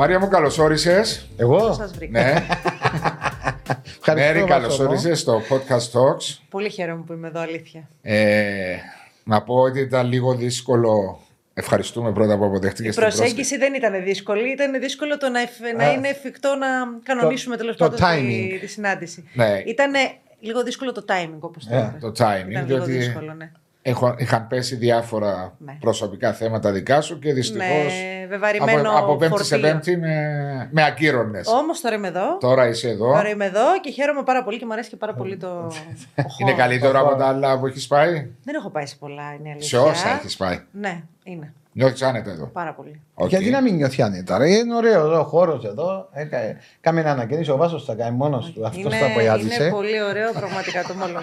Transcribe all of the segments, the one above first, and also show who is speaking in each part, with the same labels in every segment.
Speaker 1: Μαρία μου, καλώς όρισες.
Speaker 2: Εγώ;
Speaker 3: Σας βρήκα.
Speaker 1: Ναι.
Speaker 2: Ευχαριστώ,
Speaker 1: Μέρη, καλώς
Speaker 2: Βασίλο.
Speaker 1: όρισες στο podcast Talks.
Speaker 3: Πολύ χαίρομαι που είμαι εδώ, αλήθεια.
Speaker 1: Ε, να πω ότι ήταν λίγο δύσκολο. Ευχαριστούμε πρώτα που αποδεχτήκε
Speaker 3: Η
Speaker 1: την πρόσκληση.
Speaker 3: προσέγγιση δεν ήταν δύσκολη. Ήταν δύσκολο το να, εφ- να
Speaker 2: Α,
Speaker 3: είναι εφικτό να κανονίσουμε τέλος
Speaker 2: το
Speaker 3: πάντων τη,
Speaker 2: timing.
Speaker 3: τη συνάντηση.
Speaker 1: Ναι.
Speaker 3: Ήταν λίγο δύσκολο το timing, όπως το
Speaker 2: Ε,
Speaker 3: είπες.
Speaker 1: Το timing,
Speaker 3: Ήταν λίγο
Speaker 1: διότι
Speaker 3: δύσκολο, ναι.
Speaker 1: Έχω- είχαν πέσει διάφορα
Speaker 3: Ναι.
Speaker 1: προσωπικά θέματα δικά σου και δυστυχώς.
Speaker 3: Με βεβαρημένο
Speaker 1: από, από Πέμπτη σε
Speaker 3: φορτίο.
Speaker 1: Πέμπτη με, με ακύρωνες.
Speaker 3: Όμως τώρα είμαι εδώ.
Speaker 1: Τώρα είσαι εδώ.
Speaker 3: Τώρα είμαι εδώ και χαίρομαι πάρα πολύ και μου αρέσει και πάρα πολύ το. ο
Speaker 1: Είναι
Speaker 3: χώρος.
Speaker 1: καλύτερο από τα άλλα που έχεις πάει;
Speaker 3: Δεν έχω πάει σε πολλά, είναι
Speaker 1: Σε
Speaker 3: αλήθεια.
Speaker 1: όσα έχεις πάει.
Speaker 3: Ναι, είναι.
Speaker 1: Νιώθεις άνετα εδώ.
Speaker 3: Πάρα πολύ.
Speaker 1: Οκ.
Speaker 2: Γιατί να μην νιώθει άνετα, ρε; Είναι ωραίο εδώ ο χώρος εδώ. Ε, Κάμε ένα ανακαίνιση. Ο Βάσος θα κάνει μόνος του. Αυτός
Speaker 3: είναι,
Speaker 2: τα
Speaker 3: είναι
Speaker 2: αποιάτισε.
Speaker 3: πολύ ωραίο, πραγματικά το μόνο.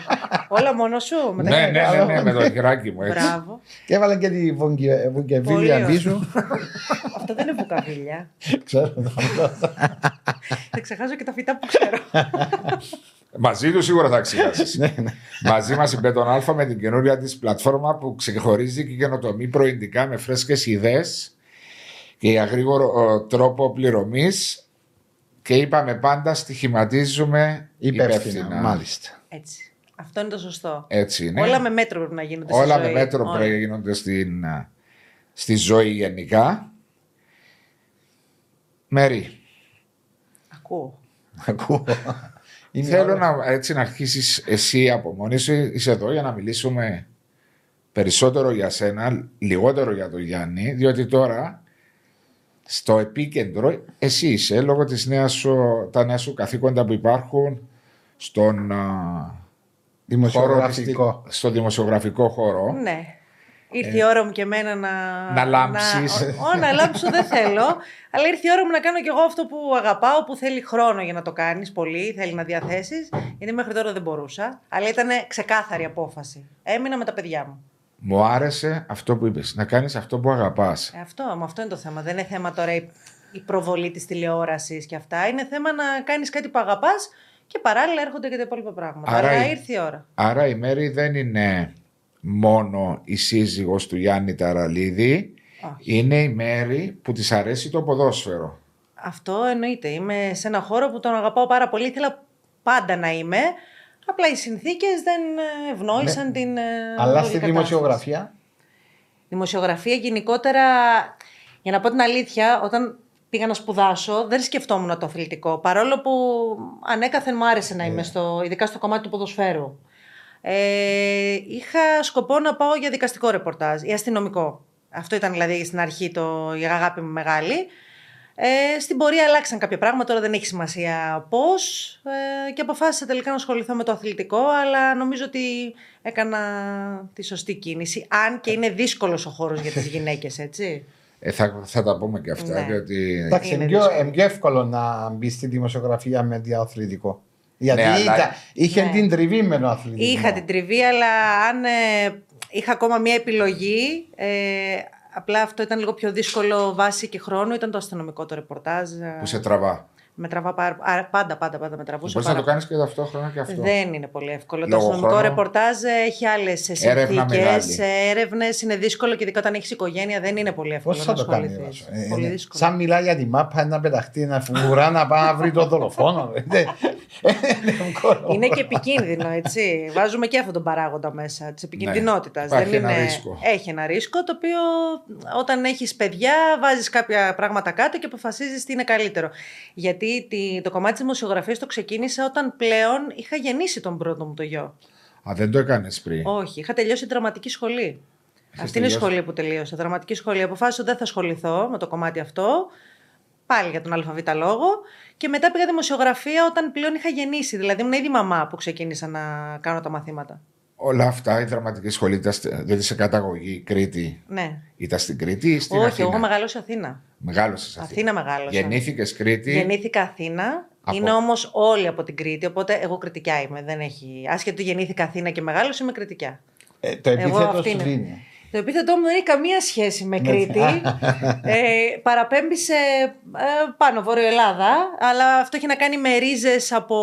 Speaker 3: Όλα μόνος σου. με τα
Speaker 1: Ναι, ναι,
Speaker 3: χέρια.
Speaker 1: ναι, ναι, με το χεράκι μου έτσι.
Speaker 3: Μπράβο.
Speaker 2: Και έβαλε και τη
Speaker 3: Πολύ
Speaker 2: βουγκεβίλια
Speaker 3: ωραίο.
Speaker 2: πίσω.
Speaker 3: Αυτό δεν είναι βουκαβίλια.
Speaker 2: Ξέρω. το αυτό.
Speaker 3: Θα ξεχάσω και τα φυτά που ξέρω.
Speaker 1: Μαζί του σίγουρα θα ξεχάσει.
Speaker 2: Ναι, ναι.
Speaker 1: Μαζί μας η Μπέτον Αλφα με την καινούρια της πλατφόρμα που ξεχωρίζει και καινοτομεί προϊντικά με φρέσκες ιδέες και για γρήγορο ε, τρόπο πληρωμής. Και είπαμε πάντα στοιχηματίζουμε
Speaker 2: Υπεύθυνα, μάλιστα.
Speaker 3: Έτσι. Αυτό είναι το σωστό.
Speaker 1: Έτσι είναι.
Speaker 3: Όλα με μέτρο πρέπει να γίνονται. στη
Speaker 1: Όλα με
Speaker 3: ζωή.
Speaker 1: μέτρο
Speaker 3: Όλα.
Speaker 1: πρέπει να γίνονται στην, ε, στη ζωή γενικά. Μέρη,
Speaker 3: Ακούω.
Speaker 2: Ακούω. Είναι
Speaker 1: θέλω
Speaker 2: ωραίο.
Speaker 1: να, έτσι, να αρχίσεις εσύ από μόνη σου. Είσαι εδώ για να μιλήσουμε περισσότερο για σένα, λιγότερο για τον Γιάννη, διότι τώρα στο επίκεντρο εσύ είσαι λόγω της νέας σου, τα νέα σου καθήκοντα που υπάρχουν στον α, χώρο,
Speaker 2: Δημοσιογραφικό.
Speaker 1: της- στο δημοσιογραφικό χώρο.
Speaker 3: Ναι. Ήρθε η ώρα μου και εμένα να.
Speaker 1: Να λάμψεις.
Speaker 3: Να, ό, να λάμψω δεν θέλω. Αλλά ήρθε η ώρα μου να κάνω κι εγώ αυτό που αγαπάω, που θέλει χρόνο για να το κάνεις πολύ, θέλει να διαθέσεις. Γιατί μέχρι τώρα δεν μπορούσα. Αλλά ήταν ξεκάθαρη απόφαση. Έμεινα με τα παιδιά μου.
Speaker 1: Μου άρεσε αυτό που είπες, να κάνεις αυτό που αγαπάς.
Speaker 3: Ε, αυτό, με αυτό είναι το θέμα. Δεν είναι θέμα τώρα η, η προβολή της τηλεόρασης και αυτά. Είναι θέμα να κάνεις κάτι που αγαπάς και παράλληλα έρχονται και τα υπόλοιπα πράγματα.
Speaker 1: Άρα
Speaker 3: Αλλά
Speaker 1: η-
Speaker 3: ήρθε η ώρα.
Speaker 1: Άρα η Μέρη δεν είναι μόνο η σύζυγος του Γιάννη Ταραλίδη,
Speaker 3: Όχι.
Speaker 1: είναι η Μέρη που της αρέσει το ποδόσφαιρο.
Speaker 3: Αυτό εννοείται. Είμαι σε ένα χώρο που τον αγαπάω πάρα πολύ. Ήθελα πάντα να είμαι. Απλά οι συνθήκες δεν ε, ευνόησαν την. ε,
Speaker 2: Αλλά
Speaker 3: όλη
Speaker 2: στη
Speaker 3: κατάσταση.
Speaker 2: δημοσιογραφία;
Speaker 3: Δημοσιογραφία γενικότερα, για να πω την αλήθεια, όταν πήγα να σπουδάσω, δεν σκεφτόμουν το αθλητικό. Παρόλο που ανέκαθεν μου άρεσε να είμαι, στο, ειδικά στο κομμάτι του ποδοσφαίρου. Ε, είχα σκοπό να πάω για δικαστικό ρεπορτάζ ή αστυνομικό. Αυτό ήταν δηλαδή στην αρχή το, η αγάπη μου μεγάλη. Ε, στην πορεία αλλάξαν κάποια πράγματα, τώρα δεν έχει σημασία πώς. Ε, και αποφάσισα τελικά να ασχοληθώ με το αθλητικό, αλλά νομίζω ότι έκανα τη σωστή κίνηση. Αν και είναι δύσκολος ο χώρος για τις γυναίκες, έτσι.
Speaker 1: Ε, θα, θα τα πούμε και αυτά,
Speaker 3: Ναι.
Speaker 1: διότι...
Speaker 2: Εντάξει,
Speaker 3: Είναι
Speaker 2: είναι πιο,
Speaker 3: δύσκολο.
Speaker 2: είναι πιο εύκολο να μπει στη δημοσιογραφία με διαθλητικό. Γιατί
Speaker 1: Ναι, αλλά-
Speaker 2: ήταν- είχε
Speaker 3: Ναι.
Speaker 2: την τριβή με τον αθλητισμό.
Speaker 3: Είχα την τριβή, αλλά αν ε, είχα ακόμα μία επιλογή, ε, απλά αυτό ήταν λίγο πιο δύσκολο βάση και χρόνο, ήταν το αστυνομικό το ρεπορτάζ. ε,
Speaker 1: που σε τραβά.
Speaker 3: Με τραβά πάρα, α, πάντα, πάντα, πάντα με τραβούσε.
Speaker 1: Μπορείς να
Speaker 3: πάρα
Speaker 1: το κάνεις και ταυτόχρονα και αυτό.
Speaker 3: Δεν είναι πολύ εύκολο. Το
Speaker 1: Λόγω
Speaker 3: αστυνομικό
Speaker 1: χρόνου.
Speaker 3: ρεπορτάζ ε, έχει άλλες
Speaker 1: Έρευνα
Speaker 3: συνθήκες,
Speaker 1: μεγάλη.
Speaker 3: έρευνες. Είναι δύσκολο και ειδικά όταν έχεις οικογένεια δεν είναι πολύ εύκολο
Speaker 2: Πώς
Speaker 3: να
Speaker 2: θα το κάνει,
Speaker 3: ασχοληθείς.
Speaker 2: Βάσο; Ε,
Speaker 3: Πολύ
Speaker 2: είναι-
Speaker 3: δύσκολο.
Speaker 2: Σαν μιλάει για τη μάπα, να πεταχτεί, να φουγκουρά, να πάει να βρει το δολοφόνο. ρε. Δεν- είναι εύκολο.
Speaker 3: Είναι και επικίνδυνο, έτσι. Βάζουμε και αυτόν τον παράγοντα μέσα της επικινδυνότητα.
Speaker 1: Ναι, υπάρχει ένα ρίσκο.
Speaker 3: Έχει ένα ρίσκο το οποίο όταν έχεις παιδιά, βάζεις κάποια πράγματα κάτω και αποφασίζεις τι είναι καλύτερο. Γιατί τη- το κομμάτι της δημοσιογραφίας το ξεκίνησα όταν πλέον είχα γεννήσει τον πρώτο μου το γιο.
Speaker 1: Α, δεν το έκανες πριν;
Speaker 3: Όχι, είχα τελειώσει δραματική σχολή. Αυτή είναι η
Speaker 1: τελειώσει.
Speaker 3: σχολή που τελείωσα. Δραματική σχολή. Αποφάσισα ότι δεν θα ασχοληθώ με το κομμάτι αυτό. Πάλι για τον ΑΒ λόγο. Και μετά πήγα δημοσιογραφία όταν πλέον είχα γεννήσει. Δηλαδή ήμουν ήδη μαμά που ξεκίνησα να κάνω τα μαθήματα.
Speaker 1: Όλα αυτά, η δραματική σχολή, ήταν στη- δηλαδή σε καταγωγή Κρήτη,
Speaker 3: Ναι.
Speaker 1: ήταν στην Κρήτη ή στην
Speaker 3: Όχι,
Speaker 1: Αθήνα;
Speaker 3: εγώ έχω μεγαλώσει Αθήνα.
Speaker 1: Μεγάλωσες Αθήνα.
Speaker 3: Αθήνα μεγάλωσα.
Speaker 1: Γεννήθηκες Κρήτη;
Speaker 3: Γεννήθηκα Αθήνα.
Speaker 1: Από-
Speaker 3: Είναι όμως όλοι από την Κρήτη. Οπότε εγώ κριτικιά είμαι. Δεν έχει... Άσχετο γεννήθηκα Αθήνα και μεγάλωσα, είμαι κριτικιά.
Speaker 2: Ε, το
Speaker 3: Εγώ
Speaker 2: επίθετο
Speaker 3: αυτή
Speaker 2: σου
Speaker 3: είναι.
Speaker 2: δίνει.
Speaker 3: Το επίθετό μου δεν έχει καμία σχέση με Κρήτη. ε, παραπέμπει σε ε, πάνω Βόρειο Ελλάδα, αλλά αυτό έχει να κάνει με ρίζες από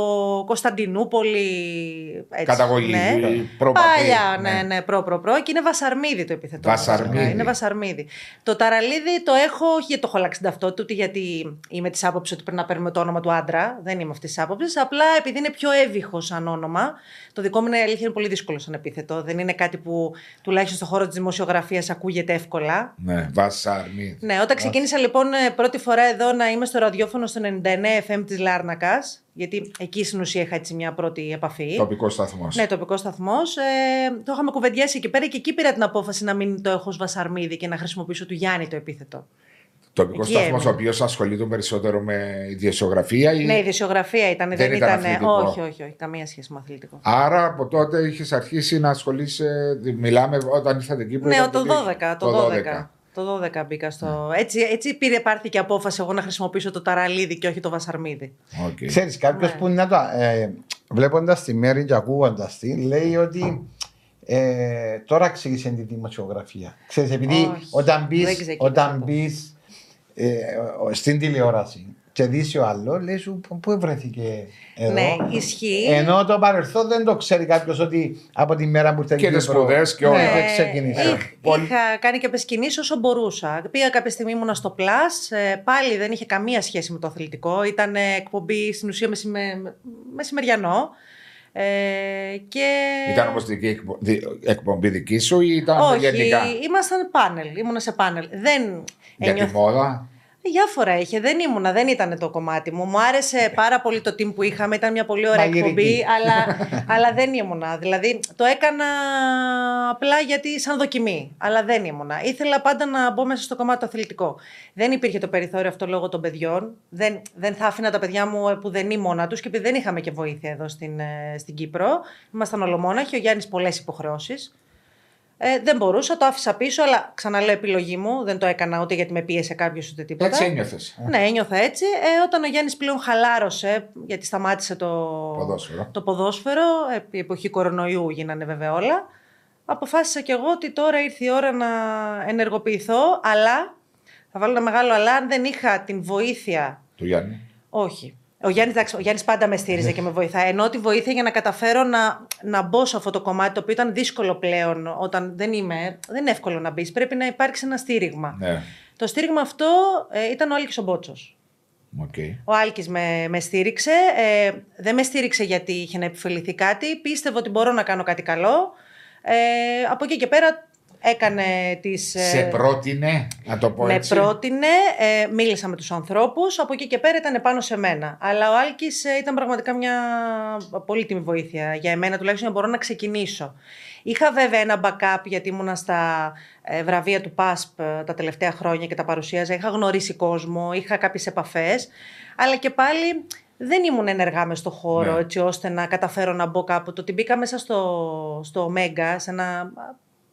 Speaker 3: Κωνσταντινούπολη. Έτσι,
Speaker 1: Καταγωγή,
Speaker 3: ναι.
Speaker 1: προπατή,
Speaker 3: Παλιά,
Speaker 1: ναι.
Speaker 3: ναι, ναι, προ, προ, προ. Και είναι Βασαρμίδη το επίθετό. μου,
Speaker 1: Βασαρμίδη.
Speaker 3: βασικά. Είναι Βασαρμίδη. Το ταραλίδι το έχω, όχι γιατί το έχω αλλάξει την ταυτότητα, ούτε γιατί είμαι της άποψης ότι πρέπει να παίρνουμε το όνομα του άντρα. Δεν είμαι αυτής της άποψης. Απλά επειδή είναι πιο εύηχο σαν όνομα. Το δικό μου είναι αλήθεια είναι πολύ δύσκολο σαν επίθετο. Δεν είναι κάτι που τουλάχιστον στον χώρο της δημοσιογραφία ακούγεται εύκολα.
Speaker 1: Ναι, Βασάρμι.
Speaker 3: Ναι, όταν ξεκίνησα λοιπόν ε, πρώτη φορά εδώ να είμαι στο ραδιόφωνο στο 99 FM της Λάρνακας, γιατί εκεί στην ουσία είχα έτσι μια πρώτη επαφή.
Speaker 1: Τοπικό σταθμός.
Speaker 3: Ναι, τοπικό σταθμός. Ε, το είχαμε κουβεντιάσει εκεί πέρα και εκεί πήρα την απόφαση να μην το έχω ως βασαρμίδι και να χρησιμοποιήσω του Γιάννη το επίθετο.
Speaker 1: Τοπικός
Speaker 3: Εκεί
Speaker 1: σταθμός ο
Speaker 3: έμεινα.
Speaker 1: οποίος ασχολείται περισσότερο με ιδιοσιογραφία. Ή...
Speaker 3: Ναι, η δημοσιογραφία ήταν. Δεν,
Speaker 1: Δεν ήταν
Speaker 3: ήταν.
Speaker 1: αθλητικό;
Speaker 3: όχι, όχι, όχι. Καμία σχέση με αθλητικό.
Speaker 1: Άρα από τότε είχες αρχίσει να ασχολείσαι. Μιλάμε όταν ήρθατε εκεί.
Speaker 3: Ναι,
Speaker 1: ήταν
Speaker 3: το
Speaker 1: δύο-
Speaker 3: 12. Το 12. Το 12 μπήκα στο. Έτσι, έτσι πήρε, πάρθηκε απόφαση εγώ να χρησιμοποιήσω το Ταραλίδη και όχι το βασαρμίδι.
Speaker 1: Οκ.
Speaker 2: Ξέρεις, κάποιος
Speaker 3: Ναι.
Speaker 2: που να το. Ε, Βλέποντας τη Μαίρη και ακούγοντας τη, λέει ότι ε, τώρα ξεκίνησε τη δημοσιογραφία. Ξέρεις, επειδή
Speaker 3: Όχι,
Speaker 2: όταν μπει ε, ο- στην τηλεόραση και δεις ο άλλος, λέει σου πού- πού βρέθηκε εδώ;
Speaker 3: Ναι, ισχύει.
Speaker 2: Ενώ το παρελθόν δεν το ξέρει κάποιος ότι από τη μέρα που ήρθε
Speaker 1: Και
Speaker 2: η
Speaker 1: τις
Speaker 2: Κύπρο-
Speaker 1: σπουδές και όλα.
Speaker 2: Ναι,
Speaker 1: Ε,
Speaker 2: δεν ξεκίνησε.
Speaker 3: Είχ-
Speaker 1: Πολύ-
Speaker 3: Είχα κάνει και πεσκινήσει όσο μπορούσα. Πήγα κάποια στιγμή ήμουνα στο Plus. ε, πάλι δεν είχε καμία σχέση με το αθλητικό. Ήταν ε, εκπομπή στην ουσία μεσημε... μεσημεριανό. Ε, και...
Speaker 1: Ήταν όμω δική εκπο- δι- εκπομπή δική σου ή ήταν
Speaker 3: Όχι,
Speaker 1: γενικά;
Speaker 3: ήμασταν πάνελ. Ήμουνα σε πάνελ. Δεν
Speaker 1: Για τη
Speaker 3: ένιωθα-
Speaker 1: μόδα;
Speaker 3: Διάφορα είχε. Δεν ήμουνα, δεν ήταν το κομμάτι μου. Μου άρεσε πάρα πολύ το team που είχαμε. Ήταν μια πολύ ωραία
Speaker 2: Μαγειρική.
Speaker 3: εκπομπή, αλλά, αλλά δεν ήμουνα. Δηλαδή το έκανα απλά γιατί σαν δοκιμή. Αλλά δεν ήμουνα. Ήθελα πάντα να μπω μέσα στο κομμάτι το αθλητικό. Δεν υπήρχε το περιθώριο αυτό λόγω των παιδιών. Δεν, δεν θα άφηνα τα παιδιά μου ε, που δεν είναι μόνα τους και επειδή δεν είχαμε και βοήθεια εδώ στην, ε, στην Κύπρο. Ήμασταν ολομόναχοι. Ο Γιάννης πολλές υποχρεώσεις. Ε, δεν μπορούσα, το άφησα πίσω, αλλά ξαναλέω επιλογή μου. Δεν το έκανα ούτε γιατί με πίεσε κάποιος ούτε τίποτα.
Speaker 1: Έτσι ένιωθες.
Speaker 3: Ναι, ένιωθα έτσι. Ε, όταν ο Γιάννης πλέον χαλάρωσε, γιατί σταμάτησε το
Speaker 1: Ποδόσφαιρο.
Speaker 3: το ποδόσφαιρο επί εποχή κορονοϊού γίνανε βέβαια όλα, αποφάσισα κι εγώ ότι τώρα ήρθε η ώρα να ενεργοποιηθώ, αλλά, θα βάλω ένα μεγάλο αλλά, αν δεν είχα την βοήθεια,
Speaker 1: Του Γιάννη.
Speaker 3: όχι. Ο Γιάννης, εντάξει, ο Γιάννης πάντα με στήριζε και με βοηθάει. Ενώ τη βοήθεια για να καταφέρω να, να μπω σε αυτό το κομμάτι, το οποίο ήταν δύσκολο πλέον όταν δεν είμαι, δεν είναι εύκολο να μπεις. Πρέπει να υπάρξει ένα στήριγμα.
Speaker 1: Ναι.
Speaker 3: Το στήριγμα αυτό ε, ήταν ο Άλκης ο Μπότσος.
Speaker 1: Οκ.
Speaker 3: Ο Άλκης με, με στήριξε. Ε, δεν με στήριξε γιατί είχε να επωφεληθεί κάτι. Πίστευε ότι μπορώ να κάνω κάτι καλό. Ε, από εκεί και πέρα έκανε τις... ε,
Speaker 1: Σε πρότεινε, να το πω
Speaker 3: με
Speaker 1: έτσι.
Speaker 3: πρότεινε, ε, μίλησα με τους ανθρώπους, από εκεί και πέρα ήταν πάνω σε μένα. Αλλά ο Άλκης ε, ήταν πραγματικά μια πολύτιμη βοήθεια για εμένα, τουλάχιστον για να μπορώ να ξεκινήσω. Είχα βέβαια ένα backup γιατί ήμουνα στα ε, βραβεία του ΠΑΣΠ ε, τα τελευταία χρόνια και τα παρουσίαζα. Είχα γνωρίσει κόσμο, είχα κάποιες επαφές, αλλά και πάλι δεν ήμουν ενεργά μες στο χώρο
Speaker 1: Ναι.
Speaker 3: έτσι ώστε να καταφέρω να μπω κάπου. Το ότι μπήκα μέσα στο, στο Omega, σε ένα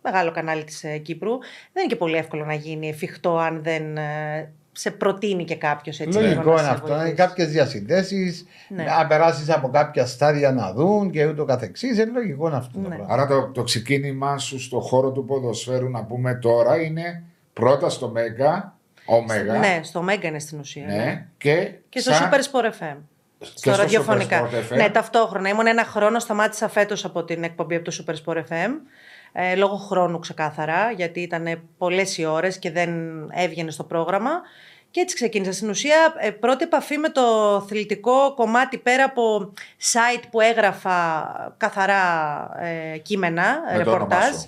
Speaker 3: μεγάλο κανάλι της ε, Κύπρου, δεν είναι και πολύ εύκολο να γίνει εφικτό αν δεν ε, σε προτείνει και κάποιος έτσι. λίγο
Speaker 2: Λογικό
Speaker 3: να
Speaker 2: είναι
Speaker 3: σε
Speaker 2: αυτό. Είναι
Speaker 3: βοηθήσει.
Speaker 2: κάποιες διασυνδέσεις.
Speaker 3: Ναι.
Speaker 2: Να περάσεις από κάποια στάδια να δουν και ούτω καθεξής. Είναι λογικό είναι αυτό το
Speaker 3: Ναι.
Speaker 2: πράγμα.
Speaker 1: Άρα το, το ξεκίνημά σου στο χώρο του ποδοσφαίρου, να πούμε τώρα, είναι πρώτα στο Μέγας, Ωμέγα.
Speaker 3: Ναι, στο Omega είναι στην ουσία.
Speaker 1: ναι,
Speaker 3: ναι.
Speaker 1: και,
Speaker 3: Και στο
Speaker 1: σαν-
Speaker 3: Super Sport FM. Στο
Speaker 1: στο
Speaker 3: ραδιοφωνικά.
Speaker 1: Super Sport FM.
Speaker 3: Ναι, ταυτόχρονα. Ήμουν ένα χρόνο, σταμάτησα φέτος από την εκπομπή από το Super Sport FM. Ε, λόγω χρόνου ξεκάθαρα, γιατί ήταν πολλές οι ώρες και δεν έβγαινε στο πρόγραμμα. Και έτσι ξεκίνησα. Στην ουσία, ε, πρώτη επαφή με το αθλητικό κομμάτι πέρα από site που έγραφα καθαρά ε, κείμενα,
Speaker 1: Με το όνομά
Speaker 3: ρεπορτάζ.
Speaker 1: σου.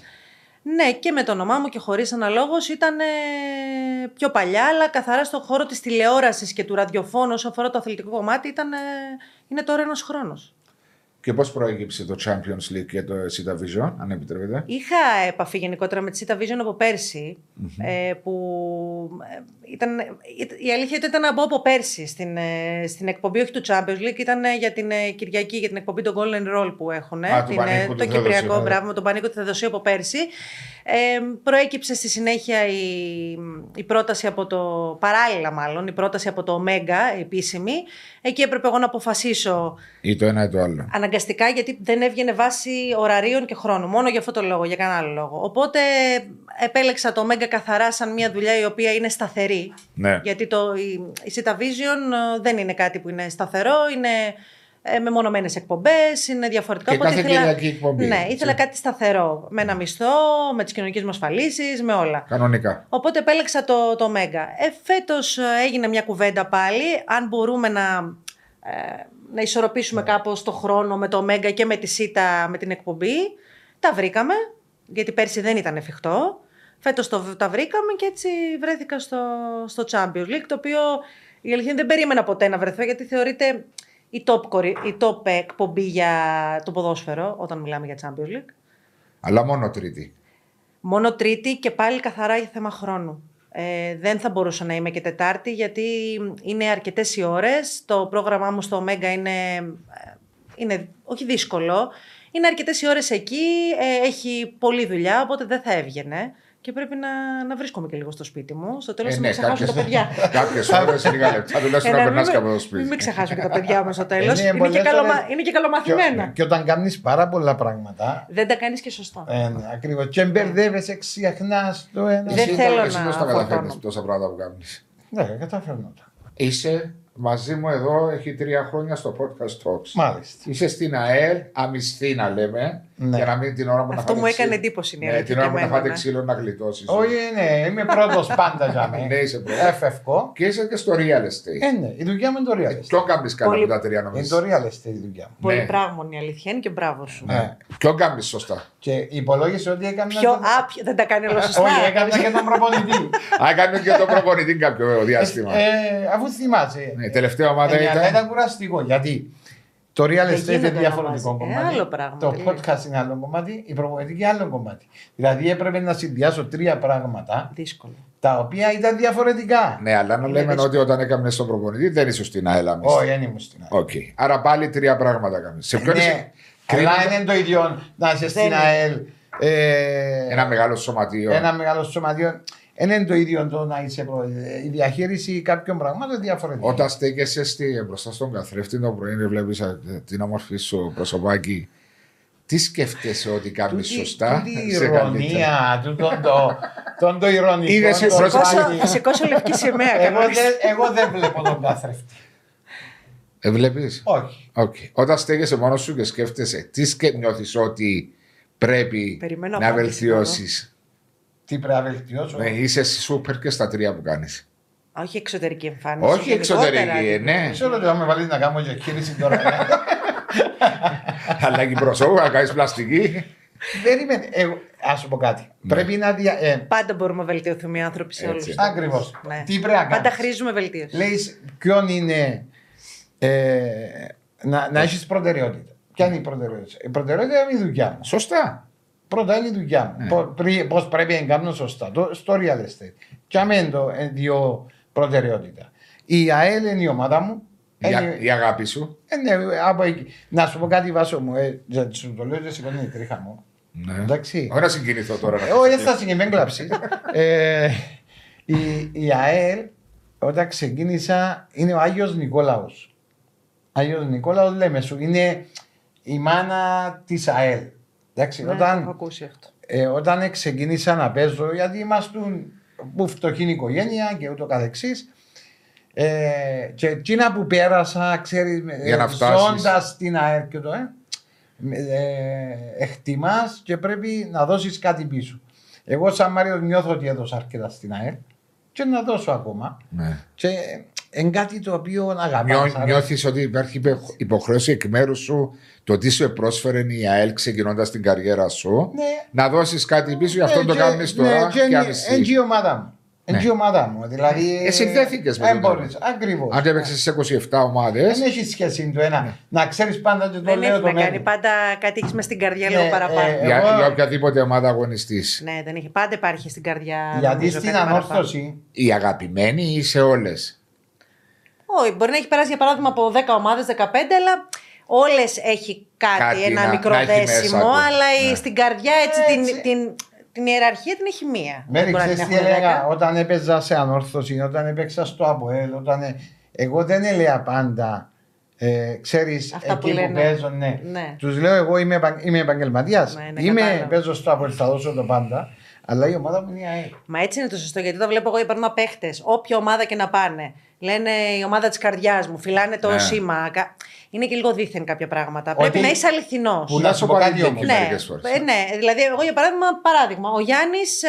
Speaker 3: Ναι, και με το όνομά μου και χωρίς αναλόγως ήταν ε, πιο παλιά, αλλά καθαρά στον χώρο της τηλεόρασης και του ραδιοφώνου όσο αφορά το αθλητικό κομμάτι ήταν, ε, είναι τώρα ένας χρόνος.
Speaker 1: Και πώς προέκυψε το Champions League και το Sita Vision, αν επιτρέπετε;
Speaker 3: Είχα επαφή γενικότερα με τη Cita Vision από πέρσι, ε, που ε, ήταν, η αλήθεια ήταν ήταν να μπω από πέρσι στην, ε, στην εκπομπή, όχι του Champions League, ήταν ε, για την ε, Κυριακή, για την εκπομπή των Golden Roll που έχουν.
Speaker 1: Α, του
Speaker 3: την,
Speaker 1: Πανίκου
Speaker 3: ε,
Speaker 1: του
Speaker 3: το
Speaker 1: Θεοδοσίου,
Speaker 3: Κυπριακό,
Speaker 1: ναι.
Speaker 3: μπράβο, με τον Πανίκο του Θεοδοσίου από πέρσι. Ε, προέκυψε στη συνέχεια η, η πρόταση από το, παράλληλα μάλλον, η πρόταση από το Omega επίσημη. Εκεί έπρεπε εγώ να αποφασίσω
Speaker 1: Ή το ένα ή το άλλο.
Speaker 3: Αναγκαστικά γιατί δεν έβγαινε βάση ωραρίων και χρόνου. Μόνο για αυτό το λόγο, για κανένα άλλο λόγο. Οπότε επέλεξα το Omega καθαρά σαν μια δουλειά η οποία είναι σταθερή.
Speaker 1: Ναι.
Speaker 3: Γιατί το, η, η Sita Vision ε, δεν είναι κάτι που είναι σταθερό, είναι ε, μεμονωμένες εκπομπές, είναι διαφορετικά.
Speaker 1: Και
Speaker 3: Οπότε
Speaker 1: κάθε Κυριακή εκπομπή,
Speaker 3: Ναι,
Speaker 1: έτσι.
Speaker 3: ήθελα κάτι σταθερό. Με ένα μισθό, με τις κοινωνικές μου ασφαλίσεις, με όλα.
Speaker 1: Κανονικά.
Speaker 3: Οπότε επέλεξα το, το Μέγα. Ε, φέτος ε, έγινε μια κουβέντα πάλι, αν μπορούμε να, ε, να ισορροπήσουμε κάπως το χρόνο με το Μέγα και με τη ΣΥΤΑ με την εκπομπή. Τα βρήκαμε, γιατί πέρσι δεν ήταν εφικτό. Φέτος το, τα βρήκαμε και έτσι βρέθηκα στο, στο Champions League, το οποίο η αλήθεια είναι δεν περίμενα ποτέ να βρεθώ, γιατί θεωρείται η top, κορυ- η top εκπομπή για το ποδόσφαιρο, όταν μιλάμε για Champions League.
Speaker 1: Αλλά μόνο τρίτη.
Speaker 3: Μόνο Τρίτη και πάλι καθαρά για θέμα χρόνου. Ε, δεν θα μπορούσα να είμαι και Τετάρτη γιατί είναι αρκετές οι ώρες. Το πρόγραμμά μου στο Ωμέγα είναι, ε, είναι όχι δύσκολο. Είναι αρκετές οι ώρες εκεί, ε, έχει πολλή δουλειά, οπότε δεν θα έβγαινε. Και πρέπει να, να βρίσκομαι και λίγο στο σπίτι μου. Στο τέλος
Speaker 1: Ε,
Speaker 3: θα
Speaker 1: ναι,
Speaker 3: με ξεχάσουν τα
Speaker 1: κάποιες-
Speaker 3: παιδιά.
Speaker 1: Κάποιες ώρες, λίγα λεπτά, τουλάχιστον
Speaker 3: Ε,
Speaker 1: να
Speaker 3: να
Speaker 1: περνάς
Speaker 3: μην
Speaker 1: και από
Speaker 3: με-
Speaker 1: το σπίτι.
Speaker 3: Μην με ξεχάσουν και τα παιδιά μου στο τέλος.
Speaker 2: Είναι
Speaker 3: είναι, και
Speaker 2: πολλές
Speaker 3: καλομα...
Speaker 2: ώρες-
Speaker 3: είναι και
Speaker 2: Και,
Speaker 3: καλομαθημένα.
Speaker 2: και όταν κάνεις πάρα πολλά πράγματα.
Speaker 3: Δεν τα κάνεις και σωστά.
Speaker 2: Ε, ναι, ακριβώς. Και μπερδεύεσαι, ξεχνάς το ένα.
Speaker 3: Δεν
Speaker 1: Εσύ
Speaker 3: θέλω
Speaker 1: το- εσύ
Speaker 3: να
Speaker 1: πώς τα καταφέρνεις
Speaker 3: φορτώνω.
Speaker 1: τόσα πράγματα που κάνεις.
Speaker 2: Ναι, καταφέρνω τα.
Speaker 1: Είσαι μαζί μου εδώ, έχει τρία χρόνια στο podcast Talks.
Speaker 2: Μάλιστα.
Speaker 1: Είσαι στην ΑΕΛ, αμυστή να λέμε,
Speaker 2: Ναι.
Speaker 1: για να μην την ώρα που να
Speaker 3: Αυτό
Speaker 1: φάτε
Speaker 3: μου έκανε
Speaker 1: ξύλο-
Speaker 3: εντύπωση, είναι η
Speaker 1: Ναι,
Speaker 3: αλήθεια
Speaker 1: την ώρα
Speaker 3: και
Speaker 1: που να
Speaker 3: εμένα,
Speaker 1: φάτε
Speaker 3: ναι.
Speaker 1: ξύλο να γλιτώσεις.
Speaker 2: Όχι, ναι, είμαι πρώτος πάντα για
Speaker 1: Ναι,
Speaker 2: μένα.
Speaker 1: είσαι πρώτος.
Speaker 2: Εφευκό.
Speaker 1: Και είσαι και στο real estate.
Speaker 2: Ε, ναι, η δουλειά μου είναι το real estate.
Speaker 1: Ποιο κάνεις καλά
Speaker 3: Πολύ-
Speaker 1: από τα τρία
Speaker 2: Είναι
Speaker 1: νομίζεις.
Speaker 2: το real estate η δουλειά μου.
Speaker 3: Πολύ
Speaker 1: Ναι.
Speaker 3: πράγμον η αλήθεια είναι και μπράβο σου.
Speaker 2: Ναι.
Speaker 1: Ποιο κάνεις σωστά.
Speaker 2: Και υπολόγισε ότι έκανα.
Speaker 3: Πιο άπιο, δεν τα κάνει όλα σωστά.
Speaker 2: Όχι, έκανα και τον προπονητή.
Speaker 1: Α, έκανε και τον προπονητή κάποιο διάστημα.
Speaker 2: Ε, αφού θυμάσαι.
Speaker 1: Ναι, η τελευταία ομάδα
Speaker 2: Ε, ναι, αλλά
Speaker 1: ήταν.
Speaker 2: ήταν κουραστικό γιατί το real
Speaker 3: Δεν
Speaker 2: estate είναι
Speaker 3: γίνεται να
Speaker 2: διαφορετικό
Speaker 3: βάζει. Ε,
Speaker 2: κομμάτι.
Speaker 3: άλλο πράγμα,
Speaker 2: το
Speaker 3: τελείως.
Speaker 2: podcast είναι άλλο κομμάτι, η προπονητική άλλο κομμάτι. Δηλαδή έπρεπε να συνδυάσω τρία πράγματα
Speaker 3: Δύσκολο.
Speaker 2: τα οποία ήταν διαφορετικά.
Speaker 1: Ναι, αλλά να λέμε
Speaker 3: δύσκολο.
Speaker 1: ότι όταν έκανε τον προπονητή δεν ήσουν στην ΑΕΛ αμυστή.
Speaker 2: Όχι, δεν ήμουν στην άλλη.
Speaker 1: Οκ. Άρα πάλι τρία πράγματα κάνεις. Σε ποιον είσαι.
Speaker 2: Ναι, αλλά
Speaker 1: κρίνοντα-
Speaker 2: δεν είναι το ίδιο να είσαι στην
Speaker 3: είναι.
Speaker 2: ΑΕΛ. ε,
Speaker 1: Ένα μεγάλο σωματείο.
Speaker 2: ένα μεγάλο σωματείο. Δεν είναι το ίδιο το να είσαι προ- Η διαχείριση κάποιων πραγμάτων είναι διαφορετική.
Speaker 1: Όταν στέκεσαι στη, μπροστά στον καθρέφτη το πρωί και βλέπεις την όμορφη σου προσωπάκι, τι σκέφτεσαι ότι κάνει
Speaker 2: Τούτη-
Speaker 1: σωστά;
Speaker 2: τούτη η
Speaker 1: σε καλύτερα.
Speaker 2: ηρωνία, τούτο το, το, το ηρωνικό.
Speaker 1: Είδες,
Speaker 2: το
Speaker 1: πρόσεξε.
Speaker 3: Σηκώσω-
Speaker 2: σπάκι.
Speaker 3: Θα σηκώσω λευκή σημαία.
Speaker 2: εγώ,
Speaker 3: κανονικά.
Speaker 2: δεν, εγώ δεν βλέπω τον καθρέφτη.
Speaker 1: Ε, βλέπεις;
Speaker 2: Όχι.
Speaker 1: Οκ. Όταν στέκεσαι μόνος σου και σκέφτεσαι, τι σκε... νιώθεις ότι πρέπει
Speaker 3: Περιμένω
Speaker 1: να
Speaker 3: απάντηση
Speaker 1: βελτιώσεις;
Speaker 2: Τι πρέπει να βελτιώσω;
Speaker 1: Ναι, είσαι σούπερ και στα τρία που κάνεις.
Speaker 3: Όχι εξωτερική εμφάνιση.
Speaker 1: Όχι
Speaker 3: γενικότερα,
Speaker 1: εξωτερική, ε, ναι.
Speaker 2: Ξέρω ότι θα με βάλεις να κάνω διαχείριση τώρα. ναι.
Speaker 1: Αλλά και προσώπου, να κάνεις πλαστική.
Speaker 2: Περίμενε. Εγώ, ας σου πω κάτι.
Speaker 1: Ναι.
Speaker 2: Πρέπει να δια... Ε,
Speaker 3: Πάντα μπορούμε να βελτιωθούμε οι άνθρωποι σε
Speaker 1: Έτσι.
Speaker 3: όλους.
Speaker 2: Ακριβώς.
Speaker 3: Ναι.
Speaker 2: Τι πρέπει να
Speaker 3: Πάντα
Speaker 2: κάνεις;
Speaker 3: χρήζουμε βελτίωση.
Speaker 2: Λέεις ποιον είναι ε, να, να έχεις προτεραιότητα. Ποια είναι η προτεραιότητα; Η προτεραιότητα είναι η δουλειά μου.
Speaker 1: Σωστά.
Speaker 2: Πρώτα είναι η δουλειά
Speaker 1: Ναι.
Speaker 2: μου. Πώς πρέπει να κάνω σωστά. Το, στο real estate. Και αμέν το ε, δύο προτεραιότητα. Η ΑΕΛ είναι η ομάδα μου.
Speaker 1: Η,
Speaker 2: Είναι-
Speaker 1: α- η αγάπη σου.
Speaker 2: ε, ναι, από εκεί. Να σου πω κάτι βάσο μου. Ε, για- σου το λέω και σηκώνει η τρίχα μου.
Speaker 1: Ναι.
Speaker 2: Εντάξει.
Speaker 1: Όχι να συγκινηθώ τώρα. να
Speaker 2: Ε, Όχι, δεν θα συγκεκριμένη κλάψη. ε, η, η ΑΕΛ όταν ξεκίνησα είναι ο Άγιος Νικόλαος. Άγιος Νικόλαος λέμε σου είναι η μάνα της ΑΕΛ. Εντάξει,
Speaker 3: Ναι, το
Speaker 2: όταν,
Speaker 3: έχω ακούσει αυτό.
Speaker 2: ε, όταν ξεκίνησα να παίζω, γιατί είμαστε που φτωχή οικογένεια και ούτω καθεξής, ε, και εκείνα που πέρασα, ξέρεις, ε,
Speaker 1: Για να φτάσεις.
Speaker 2: ζώντας στην ΑΕΛ και το, ε, ε, εκτιμάς και πρέπει να δώσεις κάτι πίσω. Εγώ σαν Μάριος νιώθω ότι έδωσα αρκετά στην ΑΕΛ και να δώσω ακόμα.
Speaker 1: Ναι.
Speaker 2: Και είναι κάτι το οποίο αγαπάς.
Speaker 1: Νιώ,
Speaker 2: αρέσει.
Speaker 1: νιώθεις ότι υπάρχει υπε- υποχρέωση εκ μέρους σου το τι σου πρόσφερε η ΑΕΛ ξεκινώντας την καριέρα σου
Speaker 2: Ναι.
Speaker 1: να δώσεις κάτι πίσω, γι' αυτό
Speaker 2: Ε,
Speaker 1: το
Speaker 2: και-
Speaker 1: κάνεις τώρα
Speaker 2: ναι,
Speaker 1: και
Speaker 2: και
Speaker 1: αμυστή.
Speaker 2: είναι η ομάδα μου. Είναι και η ομάδα μου. Δηλαδή.
Speaker 1: Ε, συνδέθηκες με
Speaker 2: Δεν
Speaker 1: τον
Speaker 2: μπορείς. Ακριβώς.
Speaker 1: Αν έπαιξες σε 27 ομάδε.
Speaker 2: Δεν έχει σχέση το ένα. Να ξέρεις πάντα και το
Speaker 3: Δεν
Speaker 2: λέω
Speaker 3: έχει
Speaker 2: το
Speaker 3: να κάνει.
Speaker 2: μέλλον.
Speaker 3: Πάντα κάτι έχεις μες στην καρδιά
Speaker 2: Ναι,
Speaker 3: λίγο
Speaker 2: ε,
Speaker 3: παραπάνω.
Speaker 2: ε,
Speaker 1: Για,
Speaker 2: Εγώ-
Speaker 1: για οποιαδήποτε ομάδα αγωνιστής.
Speaker 3: Ναι, δεν έχει. Πάντα υπάρχει στην καρδιά.
Speaker 2: Γιατί
Speaker 3: νομίζω,
Speaker 2: στην
Speaker 3: κάτι παραπάνω.
Speaker 2: ανόρθωση.
Speaker 1: Η αγαπημένη ή σε όλες.
Speaker 3: Όχι, μπορεί να έχει περάσει για παράδειγμα από 10 ομάδες, 15, αλλά όλες έχει κάτι,
Speaker 1: Κάτι
Speaker 3: ένα
Speaker 1: να-
Speaker 3: μικρό
Speaker 1: να έχει μέσα
Speaker 3: δέσιμο,
Speaker 1: του.
Speaker 3: αλλά η-
Speaker 1: Ναι.
Speaker 3: στην καρδιά έτσι,
Speaker 2: Έτσι.
Speaker 3: Την, την, την ιεραρχία την έχει μία. Δεν
Speaker 2: Μέρη,
Speaker 3: μπορεί να
Speaker 2: ξέρεις
Speaker 3: την
Speaker 2: τι
Speaker 3: έχουν
Speaker 2: έλεγα;
Speaker 3: δέκα.
Speaker 2: όταν έπαιζα σε ανόρθωση, όταν έπαιξα στο ΑΠΟΕΛ, όταν... ε, Εγώ δεν έλεγα πάντα, ε, ξέρεις,
Speaker 3: Αυτά που
Speaker 2: εκεί που,
Speaker 3: λένε.
Speaker 2: παίζω, ναι.
Speaker 3: Ναι.
Speaker 2: Τους λέω εγώ είμαι, επαγ- είμαι επαγγελματίας,
Speaker 3: Ναι, ναι,
Speaker 2: είμαι,
Speaker 3: κατάλαβα.
Speaker 2: παίζω στο ΑΠΟΕΛ, θα δώσω το πάντα, αλλά η ομάδα μου είναι η ΑΕΛ.
Speaker 3: Μα έτσι είναι το σωστό, γιατί το βλέπω εγώ για παράδειγμα παίχτε, όποια ομάδα και να πάνε. Λένε η ομάδα της καρδιάς μου, φυλάνε το
Speaker 1: Ναι.
Speaker 3: σήμα. Κα- Είναι και λίγο δίθεν κάποια πράγματα.
Speaker 2: Ότι-
Speaker 3: Πρέπει να είσαι αληθινός.
Speaker 2: Που
Speaker 1: Να
Speaker 2: να
Speaker 1: σου
Speaker 2: σου
Speaker 1: πω
Speaker 2: πω
Speaker 1: κάτι
Speaker 2: κάτι
Speaker 1: όμως.
Speaker 2: όμως.
Speaker 3: Ναι,
Speaker 1: μερικές φορές.
Speaker 3: ε, ναι, δηλαδή εγώ για παράδειγμα, παράδειγμα ο Γιάννης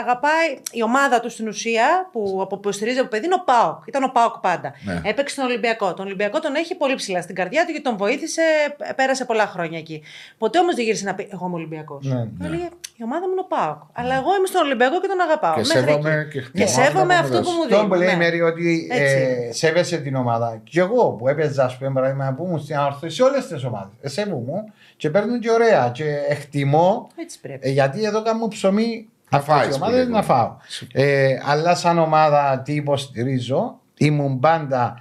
Speaker 3: αγαπάει η ομάδα του στην ουσία που, από που στηρίζει από παιδί είναι ο Πάοκ. Ήταν ο Πάοκ πάντα.
Speaker 1: Ναι.
Speaker 3: Έπαιξε τον Ολυμπιακό. Τον Ολυμπιακό τον έχει πολύ ψηλά στην καρδιά του και τον βοήθησε, ε, πέρασε πολλά χρόνια εκεί. Ποτέ όμως δεν γύρισε να πει: Εγώ είμαι Ολυμπιακός.
Speaker 2: Ναι, ναι.
Speaker 3: Η ομάδα μου είναι ο Πάοκ. Αλλά εγώ είμαι στον Ολυμπιακό και τον αγαπάω.
Speaker 1: Και
Speaker 3: Μέχρι
Speaker 1: σέβομαι
Speaker 3: εκεί.
Speaker 1: και
Speaker 3: και
Speaker 1: χτυπάω
Speaker 3: σέβομαι
Speaker 1: αυτά που
Speaker 3: αυτό
Speaker 1: μου
Speaker 3: που μου
Speaker 2: Αυτό
Speaker 3: δίνει.
Speaker 2: που λέει η
Speaker 3: ναι.
Speaker 2: Μέρη ότι
Speaker 3: Έτσι.
Speaker 2: ε, σέβεσαι την ομάδα. Και εγώ που έπαιζα, ας πούμε, παράδειγμα που ήμουν στην ανόρθωση σε όλες τις ομάδες. Ε, σέβομαι και παίρνουν και ωραία. Και εκτιμώ
Speaker 3: Έτσι πρέπει.
Speaker 2: Ε, γιατί εδώ κάνω ψωμί
Speaker 1: Να
Speaker 2: αυτές
Speaker 1: φάεις
Speaker 2: οι ομάδες
Speaker 1: που
Speaker 2: να
Speaker 1: λέγουμε.
Speaker 2: φάω. Ε, αλλά σαν ομάδα τι υποστηρίζω, ήμουν πάντα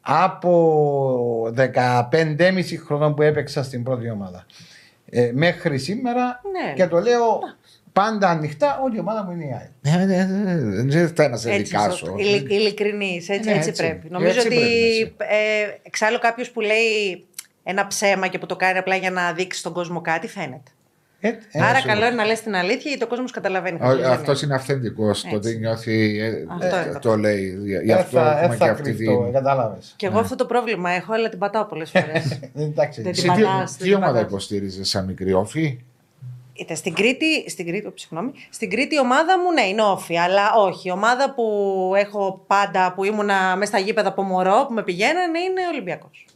Speaker 2: από 15,5 χρονών που έπαιξα στην πρώτη ομάδα. Ε, μέχρι σήμερα
Speaker 3: Ναι.
Speaker 2: και το λέω πάντα ανοιχτά ότι η ομάδα μου είναι η ΑΕΛ.
Speaker 1: Ναι, Δεν φτάνει να σε
Speaker 3: Έτσι,
Speaker 1: δικάσω.
Speaker 3: σωστό. Ειλικ- ειλικρινής, έτσι,
Speaker 1: Ναι,
Speaker 3: έτσι,
Speaker 1: έτσι.
Speaker 3: πρέπει.
Speaker 1: Έτσι
Speaker 3: Νομίζω ότι
Speaker 1: πρέπει να
Speaker 3: ε, εξάλλου κάποιος που λέει ένα ψέμα και που το κάνει απλά για να δείξει στον κόσμο κάτι φαίνεται.
Speaker 2: Ε, ε,
Speaker 3: Άρα
Speaker 1: σίγουρα.
Speaker 3: καλό είναι να λες την αλήθεια γιατί ο κόσμος καταλαβαίνει. χωρίς να
Speaker 1: Αυτός
Speaker 3: είναι.
Speaker 1: είναι αυθεντικός. Τότε νιώθει. ε,
Speaker 3: Αυτό
Speaker 1: ε,
Speaker 3: είναι το
Speaker 1: Το λέει. Γι'
Speaker 2: ε,
Speaker 1: αυτό
Speaker 2: θα, ε,
Speaker 1: έχουμε και
Speaker 2: θα
Speaker 1: αυτή
Speaker 2: κρυφτώ,
Speaker 1: την.
Speaker 2: ε, κατάλαβες.
Speaker 3: Και εγώ αυτό το πρόβλημα έχω, αλλά την πατάω πολλές φορές.
Speaker 2: Εντάξει.
Speaker 3: Δεν
Speaker 1: Εσύ
Speaker 3: την
Speaker 1: τι-
Speaker 3: πατάς, δεν
Speaker 1: Τι
Speaker 3: την
Speaker 1: ομάδα
Speaker 3: πατάς.
Speaker 1: υποστήριζες σαν μικρή όφη;
Speaker 3: Είτε στην Κρήτη, στην Κρήτη, όψη, συγγνώμη, στην Κρήτη η ομάδα μου ναι είναι όφη, αλλά όχι. Η ομάδα που έχω πάντα, που ήμουνα μέσα στα γήπεδα από μωρό, που με πηγαίνανε, είναι Ολυμπιακός.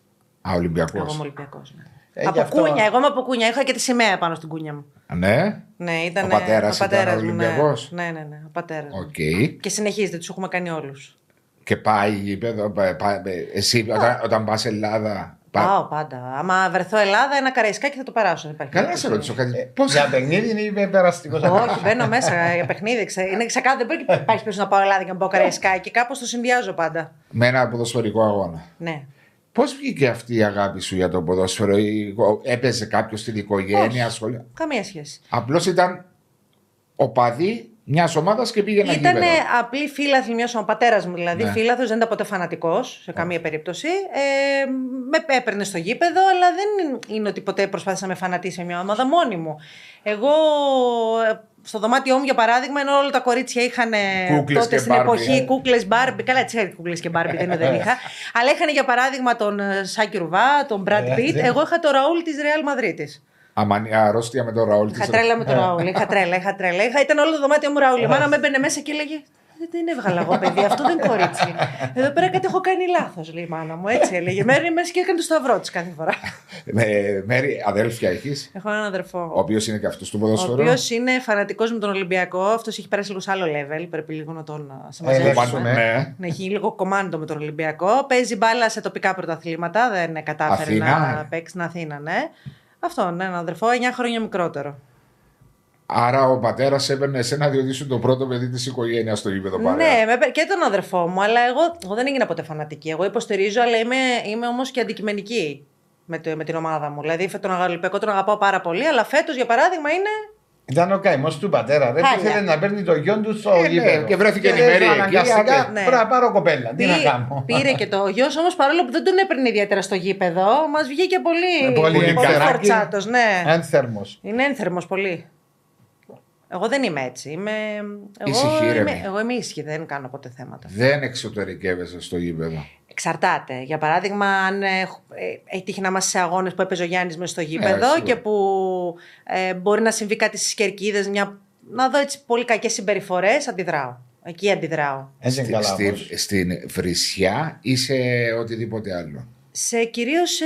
Speaker 1: Α, Ολυμπιακός.
Speaker 3: Εγώ είμαι Ολυμπιακός. Ναι.
Speaker 2: Ε, γι'
Speaker 3: από
Speaker 2: αυτό-
Speaker 3: κούνια, εγώ είμαι από κούνια. Είχα και τη σημαία πάνω στην κούνια μου.
Speaker 1: Ναι;
Speaker 3: Ναι, ήταν
Speaker 1: Ο πατέρας ήταν
Speaker 3: πατέρας μου, ναι.
Speaker 1: Ολυμπιακός;
Speaker 3: Ναι, ναι, ναι, ο πατέρας.
Speaker 1: Οκ.
Speaker 3: Και συνεχίζεται, τους έχουμε κάνει όλους.
Speaker 1: Και πάει γήπεδο. πα- πα- Εσύ όταν, όταν πας Ελλάδα. Πα-
Speaker 3: Πάω πάντα. Άμα βρεθώ Ελλάδα, ένα Καραϊσκάκη θα το περάσω. δεν υπάρχει
Speaker 1: Καλά, σε
Speaker 3: περίπτωση.
Speaker 1: ρωτήσω κάτι.
Speaker 2: Ε,
Speaker 1: Πώς
Speaker 2: Για παιχνίδι είναι υπεραστικό.
Speaker 3: Όχι, μπαίνω μέσα για παιχνίδι. Ξε... Είναι ξεκάθαρο. Δεν μπορεί να υπάρχει περίπτωση να πάω Ελλάδα και να πάω Καραϊσκάκη. Κάπως το συνδυάζω πάντα.
Speaker 1: με ένα ποδοσφαιρικό αγώνα.
Speaker 3: Ναι.
Speaker 1: Πώς βγήκε αυτή η αγάπη σου για το ποδόσφαιρο, ή έπαιζε κάποιος στην οικογένεια,
Speaker 3: Όχι.
Speaker 1: σχολείο.
Speaker 3: Καμία σχέση.
Speaker 1: Απλώς ήταν οπαδί μιας ομάδας και πήγε ένα
Speaker 3: Ήταν
Speaker 1: γήπεδο.
Speaker 3: απλή φίλαθλη μιας ο πατέρας μου δηλαδή.
Speaker 1: Ναι.
Speaker 3: Φίλαθλος, δεν ήταν ποτέ φανατικός σε καμία περίπτωση. Ε, με έπαιρνε στο γήπεδο, αλλά δεν είναι ότι ποτέ προσπάθησα να με φανατήσει με μια ομάδα μόνη μου. Εγώ ε, στο δωμάτιό μου, για παράδειγμα, ενώ όλα τα κορίτσια είχαν ε,
Speaker 1: Κούκλες
Speaker 3: τότε
Speaker 1: και
Speaker 3: στην
Speaker 1: Barbie,
Speaker 3: εποχή
Speaker 1: ε.
Speaker 3: κούκλες Barbie. Καλά, έτσι είχα κούκλες και Barbie, δεν είναι δεν είχα. αλλά είχαν για παράδειγμα τον ε, Σάκη Ρουβά, τον Μπραντ
Speaker 2: Ε,
Speaker 3: Πιτ.
Speaker 2: δεν-
Speaker 3: Εγώ είχα το Ραούλ της Ρεάλ Μαδρίτη.
Speaker 1: Αμανία αρρώστια με τον Ραούλ
Speaker 3: Είχα
Speaker 1: τη.
Speaker 3: τρέλα με τον Ραούλ. Είχα τρέλα, είχα τρέλα. Είχα, ήταν όλο το δωμάτιο μου Ραούλ. Η μάνα με έμπαινε μέσα και έλεγε «Ε, Δεν έβγαλα εγώ παιδί, αυτό δεν είναι κορίτσι. Εδώ πέρα κάτι έχω κάνει λάθος, λέει η μάνα μου. Έτσι έλεγε. Μαίρη μέσα και έκανε το σταυρό της κάθε φορά.
Speaker 1: Μαίρη, αδέλφια έχεις,
Speaker 3: Έχω έναν αδερφό.
Speaker 1: ο οποίος είναι και αυτός του
Speaker 3: Ο
Speaker 1: ποδοσφαίρου.
Speaker 3: οποίος είναι φανατικός με τον Ολυμπιακό. Αυτός έχει περάσει λίγο σε άλλο level. Πρέπει λίγο να τον α, σε
Speaker 2: Ε,
Speaker 3: μαζέψουμε.
Speaker 1: Ναι.
Speaker 3: Ναι, έχει λίγο κομμάτι με τον Ολυμπιακό. Παίζει μπάλα σε τοπικά πρωταθλήματα. Δεν κατάφερε
Speaker 1: Αθήνα.
Speaker 3: να παίξει στην Αθήνα, ναι. Αυτό, ναι, ένα αδερφό 9 χρόνια μικρότερο.
Speaker 1: Άρα ο πατέρας έπαιρνε εσένα διότι ήσουν το πρώτο παιδί της οικογένειας στο γήπεδο παρέα.
Speaker 3: Ναι, με- και τον αδερφό μου, αλλά εγώ, εγώ δεν έγινα ποτέ φανατική. Εγώ υποστηρίζω, αλλά είμαι, είμαι όμως και αντικειμενική με, το, με την ομάδα μου. Δηλαδή, τον Ολυμπιακό τον αγαπάω πάρα πολύ, αλλά φέτος για παράδειγμα είναι.
Speaker 2: Ήταν ο καημός του πατέρα. Δεν
Speaker 3: Χάλια.
Speaker 2: ήθελε να παίρνει το γιο του στο
Speaker 1: Ε, ναι,
Speaker 2: γήπεδο.
Speaker 1: και βρέθηκε
Speaker 2: λέει,
Speaker 1: η Μέρη
Speaker 2: «Ζω
Speaker 1: εκεί,
Speaker 2: Αναγκαστικά
Speaker 1: άντε».
Speaker 3: Ναι.
Speaker 2: πρέπει να πάρω κοπέλα. Τι να
Speaker 3: Πήρε-
Speaker 2: κάνω.
Speaker 3: Πήρε και το γιο όμως, παρόλο που δεν τον έπαιρνε ιδιαίτερα στο γήπεδο, μας βγήκε πολύ,
Speaker 2: Ε, πολύ
Speaker 3: πολύ
Speaker 2: ενθεράκι.
Speaker 3: φορτσάτος. Ναι.
Speaker 2: Ένθερμος.
Speaker 3: Είναι ένθερμος πολύ. Εγώ δεν είμαι έτσι. Είμαι... Εγώ,
Speaker 1: Ήσυχη, ήρεμη.
Speaker 3: είμαι, εγώ είμαι ήσυχη, δεν κάνω ποτέ θέματα.
Speaker 1: Δεν εξωτερικεύεσαι στο γήπεδο.
Speaker 3: Εξαρτάται. Για παράδειγμα, αν έχ- ε, έχει τύχει να είμαστε σε αγώνες που έπαιζε ο Γιάννης μέσα στο γήπεδο
Speaker 1: σίγουρα.
Speaker 3: και που ε, μπορεί να συμβεί κάτι στις κερκίδες, μια... να δω έτσι πολύ κακές συμπεριφορές, αντιδράω. Εκεί αντιδράω.
Speaker 2: Έτσι είναι
Speaker 1: Στη-
Speaker 2: καλά.
Speaker 1: στη-
Speaker 2: όμως.
Speaker 1: στην βρισιά ή σε οτιδήποτε άλλο;
Speaker 3: Σε κυρίως σε,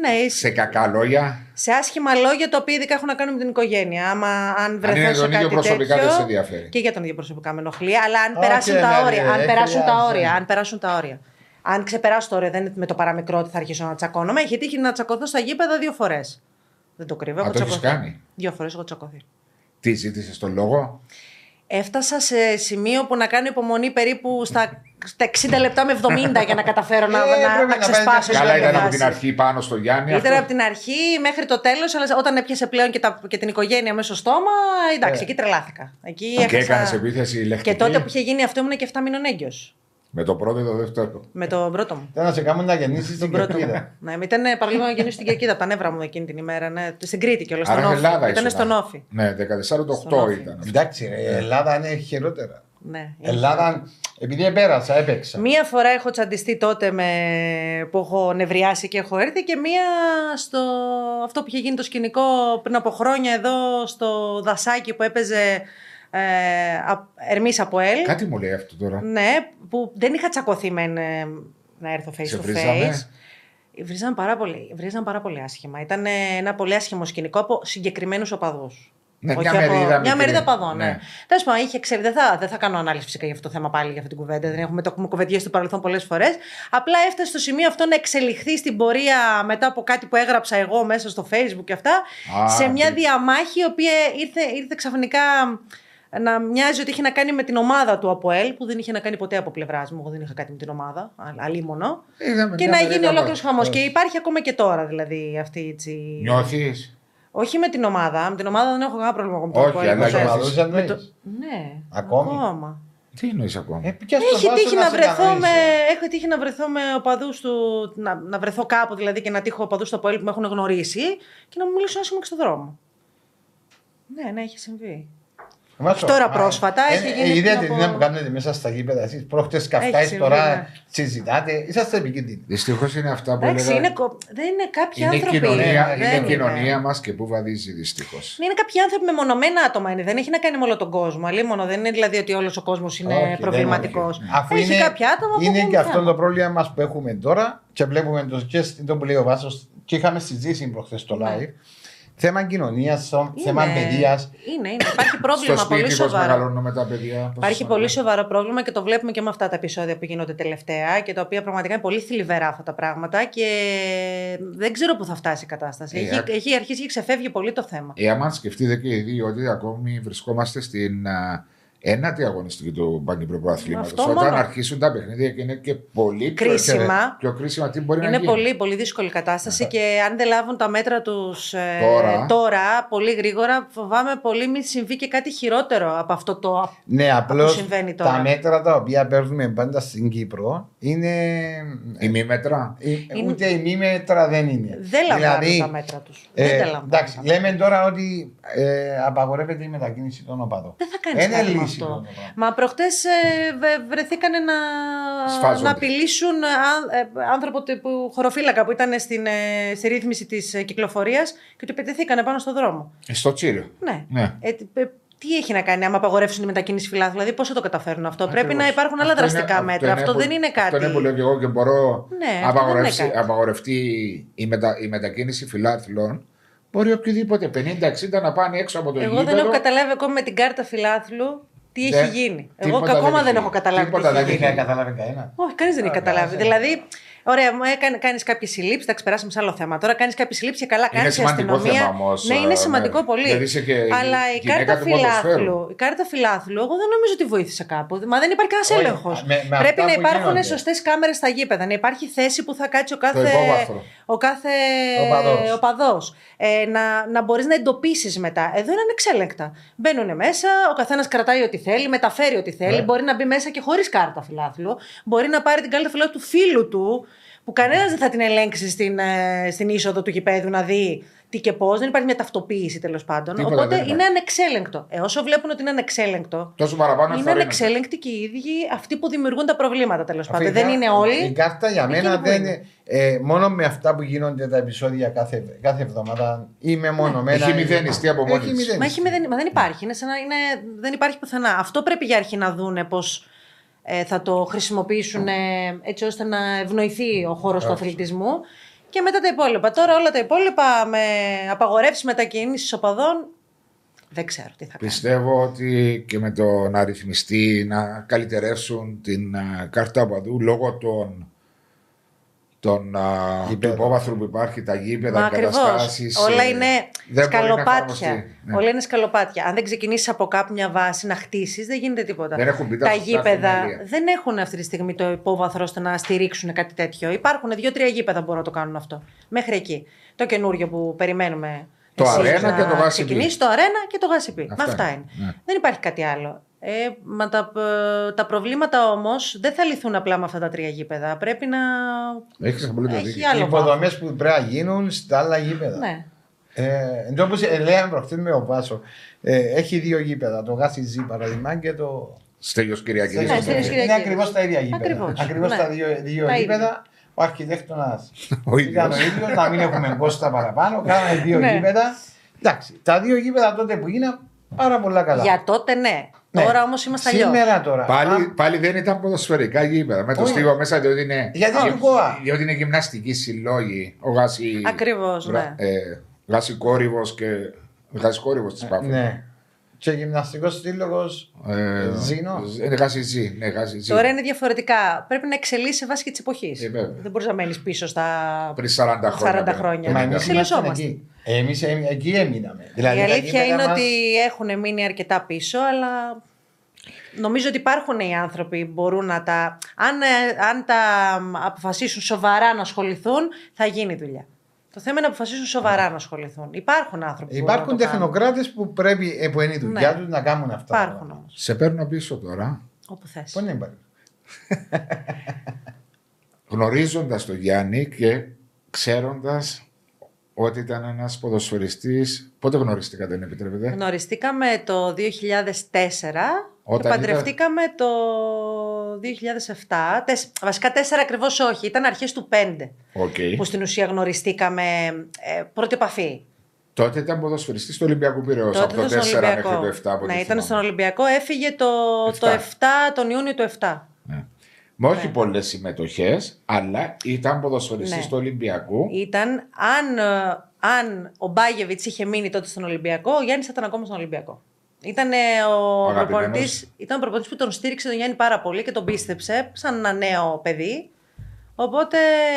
Speaker 3: ναι,
Speaker 1: Σε κακά λόγια;
Speaker 3: σε άσχημα λόγια τα οποία ειδικά έχουν να κάνουν με την οικογένεια. Άμα αν βρεθώ
Speaker 1: είναι
Speaker 3: σε
Speaker 1: τον ίδιο
Speaker 3: κάτι
Speaker 1: προσωπικά
Speaker 3: τέτοιο,
Speaker 1: δεν σε ενδιαφέρει.
Speaker 3: Και για τον ίδιο προσωπικά με ενοχλεί. Αλλά αν
Speaker 2: Οκ,
Speaker 3: περάσουν τα
Speaker 2: ναι,
Speaker 3: όρια.
Speaker 2: ναι,
Speaker 3: αν
Speaker 2: δεν
Speaker 3: περάσουν τα
Speaker 2: χρειάζεται.
Speaker 3: όρια. Αν περάσουν τα όρια. Αν ξεπεράσω το όριο, δεν είναι με το παραμικρό ότι θα αρχίσω να τσακώνομαι. Έχει τύχει να τσακωθώ στα γήπεδα δύο φορές. Δεν το κρύβω.
Speaker 1: Α,
Speaker 3: έχω
Speaker 1: το έχεις
Speaker 3: τσακωθεί.
Speaker 1: κάνει;
Speaker 3: Δύο φορές έχω τσακωθεί.
Speaker 1: Τι ζήτησες τον λόγο;
Speaker 3: Έφτασα σε σημείο που να κάνω υπομονή περίπου στα, στα 60 λεπτά με 70 για να καταφέρω να,
Speaker 2: Ε,
Speaker 3: να,
Speaker 2: πρέπει
Speaker 3: να
Speaker 2: να
Speaker 3: ξεσπάσω.
Speaker 2: πάει
Speaker 3: σε
Speaker 2: να
Speaker 1: Καλά
Speaker 3: κάποια
Speaker 1: ήταν από
Speaker 3: φάση.
Speaker 1: την αρχή πάνω στο Γιάννη.
Speaker 3: Ήταν
Speaker 1: αυτό.
Speaker 3: από την αρχή μέχρι το τέλος, αλλά όταν έπιασε πλέον και, τα, και την οικογένεια μέσα στο στόμα, εντάξει,
Speaker 2: Ε.
Speaker 3: εκεί τρελάθηκα. Εκεί
Speaker 1: Και
Speaker 3: έχασα-
Speaker 1: έκανες επίθεση λεχτική.
Speaker 3: Και τότε που είχε γίνει αυτό ήμουν και 7 μήνων έγκυος.
Speaker 1: Με το πρώτο ή το δεύτερο.
Speaker 3: Με τον πρώτο μου.
Speaker 2: Ήταν να σε κάνουν να γεννήσεις την
Speaker 3: Τον πρώτο μου.
Speaker 2: κερκίδα.
Speaker 3: ναι, ήταν παραλίγο να γεννήσω στην Κερκίδα από τα νεύρα μου εκείνη την ημέρα. Ναι, στην Κρήτη και όλα στον
Speaker 1: Άρα
Speaker 3: Όφη.
Speaker 1: Ελλάδα
Speaker 3: Ήταν
Speaker 1: ήσουν.
Speaker 3: στον Όφη.
Speaker 1: Ναι, 14 το
Speaker 3: Στον
Speaker 1: 8
Speaker 3: Όφη.
Speaker 1: ήταν. αυτό.
Speaker 2: Εντάξει, ρε, η Ελλάδα είναι χειρότερα.
Speaker 3: Ναι,
Speaker 2: Ελλάδα, επειδή επέρασα, έπαιξα.
Speaker 3: Μία φορά έχω τσαντιστεί τότε με... που έχω νευριάσει και έχω έρθει και μία στο αυτό που είχε γίνει το σκηνικό πριν από χρόνια εδώ στο δασάκι που έπαιζε ε, α- Ερμής από ελ.
Speaker 1: Κάτι μου λέει αυτό τώρα.
Speaker 3: Ναι, που δεν είχα τσακωθεί με να έρθω face
Speaker 1: Σε
Speaker 3: to
Speaker 1: βρίζαμε;
Speaker 3: face. Βρίζαν πάρα πολύ, βρίζαν πάρα πολύ άσχημα. Ήταν ένα πολύ άσχημο σκηνικό από συγκεκριμένους οπαδούς.
Speaker 1: Ναι, μια μερίδα
Speaker 3: Μια
Speaker 1: μικρή.
Speaker 3: μερίδα παδών, ναι.
Speaker 1: Ναι.
Speaker 3: Τέλος πάντων, είχε εξελ... δεν, θα, δεν θα κάνω ανάλυση φυσικά για αυτό το θέμα πάλι για αυτή την κουβέντα. Δεν έχουμε, το έχουμε κουβεντιάσει στο παρελθόν πολλές φορές. Απλά έφτασε στο σημείο αυτό να εξελιχθεί στην πορεία μετά από κάτι που έγραψα εγώ μέσα στο Facebook και αυτά.
Speaker 1: Α,
Speaker 3: σε μια
Speaker 1: τι-
Speaker 3: διαμάχη η οποία ήρθε, ήρθε ξαφνικά να μοιάζει ότι είχε να κάνει με την ομάδα του ΑΠΟΕΛ, που δεν είχε να κάνει ποτέ από πλευράς μου. Εγώ δεν είχα κάτι με την ομάδα, α- αλίμονο.
Speaker 1: Είδαμε
Speaker 3: Και
Speaker 1: μια
Speaker 3: να
Speaker 1: μερίδα
Speaker 3: γίνει ολόκληρος
Speaker 1: πάνω.
Speaker 3: χαμός. Και υπάρχει ακόμα και τώρα δηλαδή αυτή έτσι.
Speaker 1: Νιώθεις;
Speaker 3: Όχι με την ομάδα. Με την ομάδα δεν έχω κανένα πρόβλημα ακόμα. με το
Speaker 1: Όχι,
Speaker 3: ΑΠΟΕΛ,
Speaker 1: αλλά
Speaker 3: όπως
Speaker 1: για
Speaker 3: έφυγε.
Speaker 2: Σοβαρούς εννοείς.
Speaker 3: Με το- Ναι,
Speaker 2: Ακόμη;
Speaker 3: ακόμα.
Speaker 1: Τι εννοείς ακόμα;
Speaker 2: Ε, πια στον
Speaker 3: Έχει
Speaker 2: βάσο
Speaker 3: τύχει να
Speaker 2: σε
Speaker 3: βρεθώ
Speaker 2: κανονίσει.
Speaker 3: με, έχω τύχει να βρεθώ με οπαδούς του. Να, να βρεθώ κάπου δηλαδή και να τύχω οπαδούς του ΑΠΟΕΛ που με έχουν γνωρίσει και να μου μιλήσουν άσχημα και στον δρόμο. Ναι, ναι, έχει συμβεί.
Speaker 2: Μάσο,
Speaker 3: Τώρα
Speaker 2: α,
Speaker 3: πρόσφατα
Speaker 2: ε,
Speaker 3: έχει
Speaker 2: ε,
Speaker 3: γίνει
Speaker 2: ε, Είδατε
Speaker 3: πριν
Speaker 2: τι
Speaker 3: από-
Speaker 2: να κάνετε μέσα στα γήπεδα εσείς. Πρόχτες καυτάεις
Speaker 3: Έχει συμβεί,
Speaker 2: τώρα,
Speaker 3: ναι.
Speaker 2: συζητάτε. Είσαστε επικίνδυνοι.
Speaker 1: Δυστυχώς είναι αυτά που
Speaker 3: Εντάξει,
Speaker 1: έλεγα.
Speaker 3: είναι, κο- δεν είναι κάποιοι
Speaker 1: Είναι η
Speaker 3: άνθρωποι.
Speaker 1: κοινωνία,
Speaker 3: δεν
Speaker 1: είναι η κοινωνία μας και πού βαδίζει δυστυχώς.
Speaker 3: Είναι κάποιοι άνθρωποι μεμονωμένα άτομα. Είναι. Δεν έχει να κάνει με όλο τον κόσμο. Αλίμονο, δεν είναι δηλαδή ότι όλος ο κόσμος είναι
Speaker 2: Όχι, δεν
Speaker 3: προβληματικός.
Speaker 2: είναι. Αφού
Speaker 3: Έχει
Speaker 2: είναι,
Speaker 3: κάποια άτομα που
Speaker 2: είναι
Speaker 3: έχουν
Speaker 2: και αυτό
Speaker 3: θέμα.
Speaker 2: το πρόβλημα μας που έχουμε τώρα και βλέπουμε το, και στην που λέει ο Βάσος και είχαμε συζήτηση προχθές στο
Speaker 3: Ναι.
Speaker 2: live. Θέμα κοινωνίας, θέμα
Speaker 3: Είναι-
Speaker 2: παιδείας.
Speaker 3: Είναι, είναι. Υπάρχει
Speaker 1: Στο
Speaker 3: πρόβλημα πολύ
Speaker 1: σπίτι πώς
Speaker 3: σοβαρό.
Speaker 1: μεγαλώνουμε τα παιδιά. πώς
Speaker 3: Υπάρχει
Speaker 1: τους
Speaker 3: πολύ
Speaker 1: μεγαλώνουμε.
Speaker 3: σοβαρό πρόβλημα και το βλέπουμε και με αυτά τα επεισόδια που γίνονται τελευταία και τα οποία πραγματικά είναι πολύ θλιβερά αυτά τα πράγματα και δεν ξέρω πού θα φτάσει η κατάσταση.
Speaker 1: Ε,
Speaker 3: έχει,
Speaker 1: α-
Speaker 3: έχει αρχίσει και ξεφεύγει πολύ το θέμα.
Speaker 1: Ε, άμα σκεφτείτε και οι δύο ότι ακόμη βρισκόμαστε στην α, ένατη αγωνιστική του Παγκυπρίου Προαθλήματο.
Speaker 3: Αυτό
Speaker 1: Όταν
Speaker 3: μόνο.
Speaker 1: αρχίσουν τα παιχνίδια και είναι και πολύ πιο-
Speaker 3: Κρίσιμα.
Speaker 1: Πιο, κρίσιμα, τι μπορεί να
Speaker 3: Είναι
Speaker 1: γίνει;
Speaker 3: πολύ, πολύ δύσκολη κατάσταση και αν δεν λάβουν τα μέτρα τους
Speaker 1: Τώρα.
Speaker 3: τώρα, πολύ γρήγορα, φοβάμαι πολύ μην συμβεί και κάτι χειρότερο από αυτό το.
Speaker 2: Ναι, απλώς
Speaker 3: συμβαίνει τώρα.
Speaker 2: τα μέτρα τα οποία παίρνουμε πάντα στην Κύπρο είναι.
Speaker 1: Ημίμετρα.
Speaker 2: ε,
Speaker 3: Είναι-
Speaker 2: Ούτε ημίμετρα δεν είναι.
Speaker 3: Δεν λαμβάνουν
Speaker 2: Δηλαδή,
Speaker 3: τα μέτρα τους.
Speaker 2: Ε,
Speaker 3: δεν τα λαμβάνουν.
Speaker 2: εντάξει,
Speaker 3: τα μέτρα.
Speaker 2: λέμε τώρα ότι ε, απαγορεύεται η μετακίνηση των οπαδών.
Speaker 3: Δεν θα κάνεις
Speaker 2: Είναι
Speaker 3: κάτι με
Speaker 2: λύση το
Speaker 3: αυτό.
Speaker 2: πράγμα.
Speaker 3: Μα προχτέ βρεθήκανε να,
Speaker 1: Σφάζονται.
Speaker 3: να απειλήσουν α- ε, άνθρωπο που, χωροφύλακα που ήταν στην, ε, στη ρύθμιση της κυκλοφορίας και του επιτεθήκανε πάνω στο δρόμο.
Speaker 1: Ε, Στο τσίριο.
Speaker 3: Ναι.
Speaker 1: Ναι.
Speaker 3: Ε, τι- ε, τι έχει να κάνει άμα απαγορεύσουν τη μετακίνηση φυλάδου, δηλαδή πώ θα το καταφέρουν αυτό; Πρέπει
Speaker 1: Ακριβώς.
Speaker 3: να υπάρχουν άλλα
Speaker 1: Αυτό είναι-
Speaker 3: δραστικά μέτρα. Αυτό
Speaker 1: που-
Speaker 3: δεν είναι κάτι.
Speaker 1: Αυτό είναι που λέω και εγώ και μπορώ
Speaker 3: Ναι,
Speaker 1: να
Speaker 3: αυτό δεν
Speaker 1: απαγορεύσει-
Speaker 3: είναι κάτι.
Speaker 1: απαγορευτεί η, μετα, η μετακίνηση φιλάθλων. Μπορεί οποιοδήποτε 50-60 να πάνε έξω από το
Speaker 3: Εγώ
Speaker 1: γήπεδο.
Speaker 3: δεν έχω καταλάβει ακόμη με την κάρτα φιλάθλου τι
Speaker 1: Δεν-
Speaker 3: έχει γίνει; Εγώ
Speaker 1: τίποτα
Speaker 3: ακόμα
Speaker 1: δεν
Speaker 3: δεν
Speaker 1: έχει
Speaker 3: έχω
Speaker 1: γίνει.
Speaker 3: καταλάβει
Speaker 1: Τίποτα
Speaker 3: τι
Speaker 1: δεν
Speaker 3: έχει
Speaker 1: έχει
Speaker 3: γίνει.
Speaker 2: Δεν καταλάβει κανένα.
Speaker 3: Όχι, κανείς δεν έχει
Speaker 2: Α,
Speaker 3: καταλάβει.
Speaker 2: ναι.
Speaker 3: Δηλαδή, ωραία, μου κάνεις κάποιες συλλήψεις. Εντάξει, περάσαμε σε άλλο θέμα. Τώρα κάνεις κάποιες συλλήψεις και καλά
Speaker 1: Είναι
Speaker 3: κάνεις η
Speaker 1: σημαντικό
Speaker 3: αστυνομία.
Speaker 1: θέμα όμως,
Speaker 3: ναι, είναι
Speaker 1: ε,
Speaker 3: σημαντικό
Speaker 1: ναι.
Speaker 3: πολύ.
Speaker 1: Γιατί είσαι και
Speaker 3: Αλλά η
Speaker 1: γυναίκα
Speaker 3: κάρτα,
Speaker 1: του ποδοσφαίρου.
Speaker 3: φιλάθλου, η κάρτα φιλάθλου, εγώ δεν νομίζω ότι βοήθησε κάπου. Μα δεν υπάρχει κανένας
Speaker 2: Όχι,
Speaker 3: έλεγχος.
Speaker 2: με- με
Speaker 3: Πρέπει
Speaker 2: αυτά
Speaker 3: να
Speaker 2: που
Speaker 3: υπάρχουν
Speaker 2: γίνονται.
Speaker 3: σωστές κάμερες στα γήπεδα. Να υπάρχει θέση που θα κάτσει ο κάθε,
Speaker 1: υπόβαθρο.
Speaker 3: ο κάθε
Speaker 2: Οπαδός.
Speaker 3: οπαδός. Ε, να, να μπορείς να εντοπίσεις μετά. Εδώ είναι ανεξέλεγκτα. Μπαίνουν μέσα, ο καθένας κρατάει ό,τι θέλει, μεταφέρει ό,τι θέλει.
Speaker 2: Ναι.
Speaker 3: Μπορεί να μπει μέσα και χωρίς κάρτα φιλάθλου. Μπορεί να πάρει την κάρτα φιλάθλου του φίλου του, που κανένας δεν θα την ελέγξει στην, ε, στην είσοδο του γηπέδου να δει τι και πώς. Δεν υπάρχει μια ταυτοποίηση τέλος πάντων.
Speaker 1: Τίποτα
Speaker 3: Οπότε
Speaker 1: δεν υπάρχει.
Speaker 3: είναι ανεξέλεγκτο. Ε, όσο βλέπουν ότι είναι ανεξέλεγκτο,
Speaker 1: Τόσο παραπάνω
Speaker 3: είναι
Speaker 1: ενθαρρύνονται.
Speaker 3: ανεξέλεγκτοι και οι ίδιοι αυτοί που δημιουργούν τα προβλήματα τέλος
Speaker 2: Αυτή
Speaker 3: πάντων.
Speaker 2: η
Speaker 3: Δεν
Speaker 2: κά-
Speaker 3: είναι
Speaker 2: Η
Speaker 3: όλοι.
Speaker 2: κάρτα για
Speaker 3: Εκείνοι
Speaker 2: μένα
Speaker 3: που
Speaker 2: δεν
Speaker 3: είναι.
Speaker 2: είναι. Ε, μόνο με αυτά που γίνονται τα επεισόδια κάθε, κάθε εβδομάδα είμαι μονομένα.
Speaker 1: Έχει μηδενιστεί από μόνη
Speaker 2: Έχει
Speaker 1: της.
Speaker 2: μηδενιστεί.
Speaker 3: Μα, έχει, μηδεν- μα δεν υπάρχει. Είναι σαν να είναι, δεν υπάρχει πουθενά. Αυτό πρέπει για αρχή να δούνε πώ ε, θα το χρησιμοποιήσουν ε, έτσι ώστε να ευνοηθεί ο χώρος του αθλητισμού. Και μετά τα υπόλοιπα. Τώρα όλα τα υπόλοιπα με απαγορεύσεις μετακίνηση οπαδών. Δεν ξέρω τι θα κάνει.
Speaker 1: Πιστεύω ότι και με το να ρυθμιστεί να καλυτερεύσουν την α, κάρτα οπαδού λόγω των, των, α, του
Speaker 2: Γηπέδων.
Speaker 1: υπόβαθρου που υπάρχει, τα γήπεδα,
Speaker 3: Μα
Speaker 1: οι
Speaker 3: ακριβώς.
Speaker 1: καταστάσεις,
Speaker 3: Όλα
Speaker 1: ε,
Speaker 3: είναι
Speaker 1: δεν μπορεί να
Speaker 3: σκαλοπάτια.
Speaker 1: εφαρμοστεί. Ναι.
Speaker 3: Όλα είναι σκαλοπάτια. Αν δεν ξεκινήσεις από κάπου μια βάση να χτίσεις, δεν γίνεται τίποτα.
Speaker 1: Δεν έχουν μπει τα
Speaker 3: τα
Speaker 1: σωστά
Speaker 3: γήπεδα
Speaker 1: θεμέλια.
Speaker 3: δεν έχουν αυτή τη στιγμή το υπόβαθρο ώστε να στηρίξουν κάτι τέτοιο. Υπάρχουν δύο-τρία γήπεδα που μπορούν να το κάνουν αυτό. Μέχρι εκεί. Το καινούριο που περιμένουμε.
Speaker 1: Το
Speaker 3: εσείς
Speaker 1: Arena
Speaker 3: να
Speaker 1: και το Gasipi.
Speaker 3: ξεκινήσει, το αρένα και το γάσιπι.
Speaker 1: Αυτά
Speaker 3: Αυτά
Speaker 1: είναι.
Speaker 3: είναι.
Speaker 1: Ναι.
Speaker 3: Δεν υπάρχει κάτι άλλο. Ε, μα τα, ε, τα προβλήματα όμως δεν θα λυθούν απλά με αυτά τα τρία γήπεδα. Πρέπει να.
Speaker 1: Έχεις απολύτως
Speaker 3: Έχει
Speaker 1: δίκιο.
Speaker 3: άλλο
Speaker 2: Οι υποδομές που πρέπει να γίνουν στα άλλα γήπεδα.
Speaker 3: Ναι.
Speaker 2: Ε, εν τω όπως, ε, λέγαμε προχτές με ο Βάσο, ε, έχει δύο γήπεδα, το Γάσι Ζή παραδείγμα και το.
Speaker 1: Στέλιος Κυριακής.
Speaker 3: Ναι, Στέλιος
Speaker 2: είναι
Speaker 3: Κυριακίδης.
Speaker 2: ακριβώς τα ίδια γήπεδα.
Speaker 3: Ακριβώς,
Speaker 2: Ακριβώς
Speaker 3: ναι.
Speaker 2: τα δύο, δύο
Speaker 3: Τα
Speaker 2: γήπεδα. Ο αρχιτέκτονας
Speaker 1: Ο
Speaker 2: ήταν ο
Speaker 1: ίδιος.
Speaker 2: ίδιο, να μην έχουμε κόστα παραπάνω. Κάναμε δύο
Speaker 3: Ναι.
Speaker 2: γήπεδα. Εντάξει, τα δύο γήπεδα τότε που γίνανε πάρα πολλά καλά.
Speaker 3: Για τότε ναι.
Speaker 2: Ναι.
Speaker 3: Τώρα όμως είμαστε αλλιώς.
Speaker 2: Σήμερα τώρα.
Speaker 1: Πάλι,
Speaker 2: αν-
Speaker 1: πάλι δεν ήταν ποδοσφαιρικά γήπεδα. Με το
Speaker 2: Όχι.
Speaker 1: στίβο μέσα διότι είναι,
Speaker 2: Γιατί είναι του ΚΟΑ.
Speaker 1: διότι είναι γυμναστική συλλόγη. Ο Γάση,
Speaker 3: Ακριβώς, ναι.
Speaker 1: Ε, Γάση Κόρυβος και Γάση Κόρυβος της Πάφου.
Speaker 2: Ναι. Και γυμναστικός σύλλογος.
Speaker 1: Ε,
Speaker 2: Ζήνο;
Speaker 1: Είναι Γάση Ζή. Ναι, Γάση Ζή.
Speaker 3: Τώρα είναι διαφορετικά. Πρέπει να εξελίσσει σε βάση και της εποχής.
Speaker 1: Ε, βέβαια.
Speaker 3: Δεν μπορείς να μένεις πίσω στα
Speaker 1: Πριν 40 χρόνια.
Speaker 3: 40 χρόνια.
Speaker 2: Μα
Speaker 3: Ναι.
Speaker 2: εμείς
Speaker 3: Εξελισσόμαστε.
Speaker 2: Ήμασταν εκεί. Εμεί εκεί έμειναμε.
Speaker 3: Η
Speaker 2: Δηλαδή, τα
Speaker 3: αλήθεια
Speaker 2: γήπεδα
Speaker 3: είναι
Speaker 2: μας-
Speaker 3: ότι έχουν μείνει αρκετά πίσω, αλλά νομίζω ότι υπάρχουν οι άνθρωποι που μπορούν να τα. Αν, ε, αν τα αποφασίσουν σοβαρά να ασχοληθούν, θα γίνει δουλειά. Το θέμα είναι να αποφασίσουν σοβαρά να ασχοληθούν. Υπάρχουν άνθρωποι που μπορούν
Speaker 2: Υπάρχουν
Speaker 3: να το κάνουν.
Speaker 2: τεχνοκράτες που πρέπει, ε, που είναι η δουλειά
Speaker 3: Ναι.
Speaker 2: τους να κάνουν αυτά.
Speaker 3: Υπάρχουν όμως.
Speaker 1: Σε παίρνω πίσω τώρα.
Speaker 3: Όπου θες.
Speaker 2: Πού είναι υπάρχει.
Speaker 1: Γνωρίζοντας τον Γιάννη και ξέροντας ότι ήταν ένας ποδοσφαιριστής Πότε γνωριστήκατε, αν επιτρέπετε;
Speaker 3: Γνωριστήκαμε το 2004
Speaker 1: Όταν
Speaker 3: και παντρευτήκαμε το 2007. Τεσ- Βασικά τέσσερα ακριβώς όχι. Ήταν αρχές του 5
Speaker 1: Οκ.
Speaker 3: που στην ουσία γνωριστήκαμε ε, πρώτη επαφή.
Speaker 1: Τότε ήταν ποδοσφαιριστής του Ολυμπιακού Πυραιός. Από το 4
Speaker 3: ήταν στον
Speaker 1: μέχρι
Speaker 3: Ολυμπιακό.
Speaker 1: το 7. από ό,τι
Speaker 3: Ναι, ήταν
Speaker 1: θυμάμαι.
Speaker 3: στον Ολυμπιακό. Έφυγε το, το
Speaker 1: 7.
Speaker 3: 7, τον Ιούνιο του 7.
Speaker 1: Ναι. Με όχι
Speaker 3: Ναι.
Speaker 1: πολλές συμμετοχές, αλλά ήταν ποδοσφαιριστής
Speaker 3: Ναι.
Speaker 1: του Ολυμπιακού.
Speaker 3: Ήταν, αν, ε, αν ο Μπάγεβιτς είχε μείνει τότε στον Ολυμπιακό, ο Γιάννης θα ήταν ακόμα στον Ολυμπιακό. Ήταν ο
Speaker 1: Αγαπημένος.
Speaker 3: προπονητής, ήταν ο προπονητής που τον στήριξε τον Γιάννη πάρα πολύ και τον πίστεψε σαν ένα νέο παιδί. Οπότε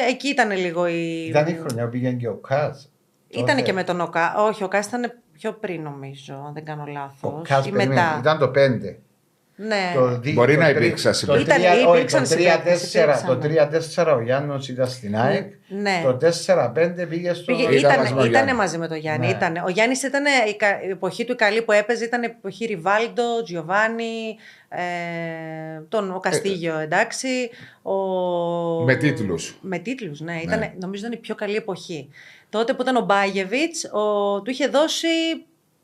Speaker 3: εκεί ήταν λίγο η.
Speaker 2: Ήταν η χρονιά που πήγαινε και ο Κάζ.
Speaker 3: Ήταν και με τον Οκά. Όχι, ο Κάς ήταν πιο πριν νομίζω, αν δεν κάνω λάθος.
Speaker 2: Ο Κάζ
Speaker 3: Ή
Speaker 2: περίμενε,
Speaker 3: μετά.
Speaker 2: ήταν το 5.
Speaker 3: Ναι.
Speaker 2: Το δι-
Speaker 1: Μπορεί
Speaker 2: το
Speaker 1: να
Speaker 2: τρι-
Speaker 1: υπήρξαν
Speaker 2: το
Speaker 1: συμπαίκτες.
Speaker 2: τρία-
Speaker 3: Ήταν-
Speaker 2: όχι,
Speaker 3: υπήρξαν
Speaker 2: το
Speaker 3: συμπαίκτες,
Speaker 2: 3-4 Το
Speaker 3: υπήρξαν.
Speaker 2: 3-4 ο Γιάννος ήταν στην ΑΕΚ.
Speaker 3: Ναι.
Speaker 2: Το 4-5 πήγε στο.
Speaker 3: Πήγε,
Speaker 1: Ήταν
Speaker 3: ήταν,
Speaker 1: μαζί με τον
Speaker 3: ήτανε
Speaker 1: Γιάννη.
Speaker 3: μαζί με τον Γιάννη.
Speaker 2: Ναι.
Speaker 3: Ήτανε. Ο Γιάννης ήταν η, κα- η εποχή του η καλή που έπαιζε, ήταν η εποχή Ριβάλντο, Τζιοβάνι, ε, τον, ο Καστίγιο, εντάξει. Ο...
Speaker 1: Με τίτλους.
Speaker 3: Με τίτλους, ναι. Ήταν,
Speaker 1: Ναι.
Speaker 3: Νομίζω ήταν η πιο καλή εποχή. Τότε που ήταν ο Μπάγεβιτς, ο, του είχε δώσει.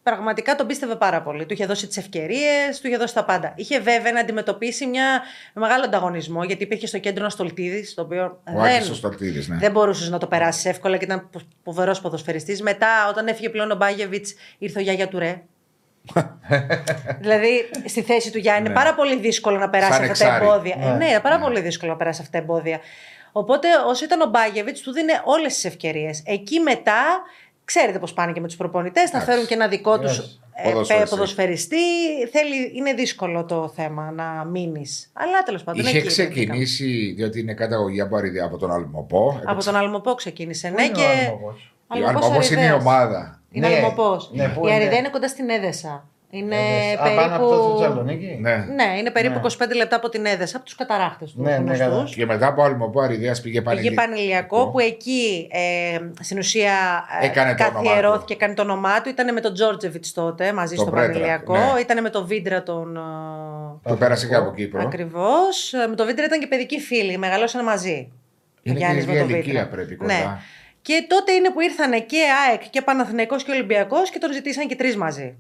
Speaker 3: Πραγματικά τον πίστευε πάρα πολύ. Του είχε δώσει τις ευκαιρίες, του είχε δώσει τα πάντα. Είχε βέβαια να αντιμετωπίσει μια μεγάλο ανταγωνισμό, γιατί υπήρχε στο κέντρο ένας Στολτίδης, το οποίο
Speaker 1: Ο Άκης ο Στολτίδης, ναι.
Speaker 3: δεν μπορούσες να το περάσεις εύκολα και ήταν φοβερός ποδοσφαιριστής. Μετά, όταν έφυγε πλέον ο Μπάγεβιτς, ήρθε ο Γιάγια Τουρέ. δηλαδή, στη θέση του Γιάννη είναι πάρα πολύ δύσκολο να περάσεις
Speaker 1: Σαν
Speaker 3: αυτά τα
Speaker 1: εξάρι.
Speaker 3: εμπόδια.
Speaker 2: Ναι.
Speaker 3: Ε, ναι, πάρα πολύ δύσκολο να περάσεις αυτά τα εμπόδια. Οπότε, όσο ήταν ο Μπάγεβιτς, του δίνει όλες τις ευκαιρίες. Εκεί μετά, ξέρετε πώς πάνε και με τους προπονητές, θα
Speaker 1: Εντάξει.
Speaker 3: φέρουν και ένα δικό τους
Speaker 2: Yes.
Speaker 1: Ποδοσφαιριστή.
Speaker 3: ποδοσφαιριστή. Θέλει, είναι δύσκολο το θέμα να μείνεις. Αλλά τέλος πάντων.
Speaker 1: Είχε
Speaker 3: εκεί
Speaker 1: ξεκινήσει, διότι είναι καταγωγή από, αριδι- από τον Αλμοπό.
Speaker 3: Από τον Αλμοπό ξεκίνησε.
Speaker 2: Πού
Speaker 3: Ναι,
Speaker 2: είναι ο
Speaker 3: και.
Speaker 2: Αλμοπός;
Speaker 1: Ο Αλμοπός είναι η
Speaker 3: Αριδέας.
Speaker 1: ομάδα.
Speaker 3: Είναι
Speaker 2: Ναι,
Speaker 3: Αλμοπός.
Speaker 2: ναι, πού
Speaker 3: η
Speaker 2: είναι;
Speaker 3: Αριδέα είναι κοντά στην Έδεσα. Είναι
Speaker 2: Ε,
Speaker 3: περίπου.
Speaker 2: Απάνω από το Θεσσαλονίκη.
Speaker 1: Ναι.
Speaker 3: Ναι, είναι περίπου
Speaker 2: Ναι.
Speaker 3: 25 λεπτά από την Έδεσα, από τους καταράχτες τους.
Speaker 2: Ναι, ναι,
Speaker 3: γνωστούς.
Speaker 2: καλά.
Speaker 1: Και μετά από Αλμοπό Αριδέας πήγε
Speaker 3: Πήγε
Speaker 1: Πανηλιακό.
Speaker 3: Πανηλιακό που εκεί ε, στην ουσία ε,
Speaker 1: Έκανε το όνομά
Speaker 3: καθιερώθηκε, έκανε το όνομά του. Ήταν με τον Τζόρτζεβιτς τότε μαζί
Speaker 1: Τον
Speaker 3: στο
Speaker 1: Πρέτρα,
Speaker 3: Πανηλιακό.
Speaker 1: ναι.
Speaker 3: Ήταν με τον Βίντρα τον.
Speaker 1: Που πέρασε και από Κύπρο.
Speaker 3: Ακριβώς. Με τον Βίντρα ήταν και παιδικοί φίλοι, μεγαλώσαν μαζί.
Speaker 1: Είναι
Speaker 3: Ο Γιάννης
Speaker 1: και
Speaker 3: με
Speaker 1: η
Speaker 3: τον
Speaker 1: ηλικία
Speaker 3: Βίτρα.
Speaker 1: πρέπει κοντά.
Speaker 3: Ναι. Και τότε είναι που ήρθαν και ΑΕΚ και Παναθηναϊκός και Ολυμπιακός και τον ζητήσαν και τρεις μαζί.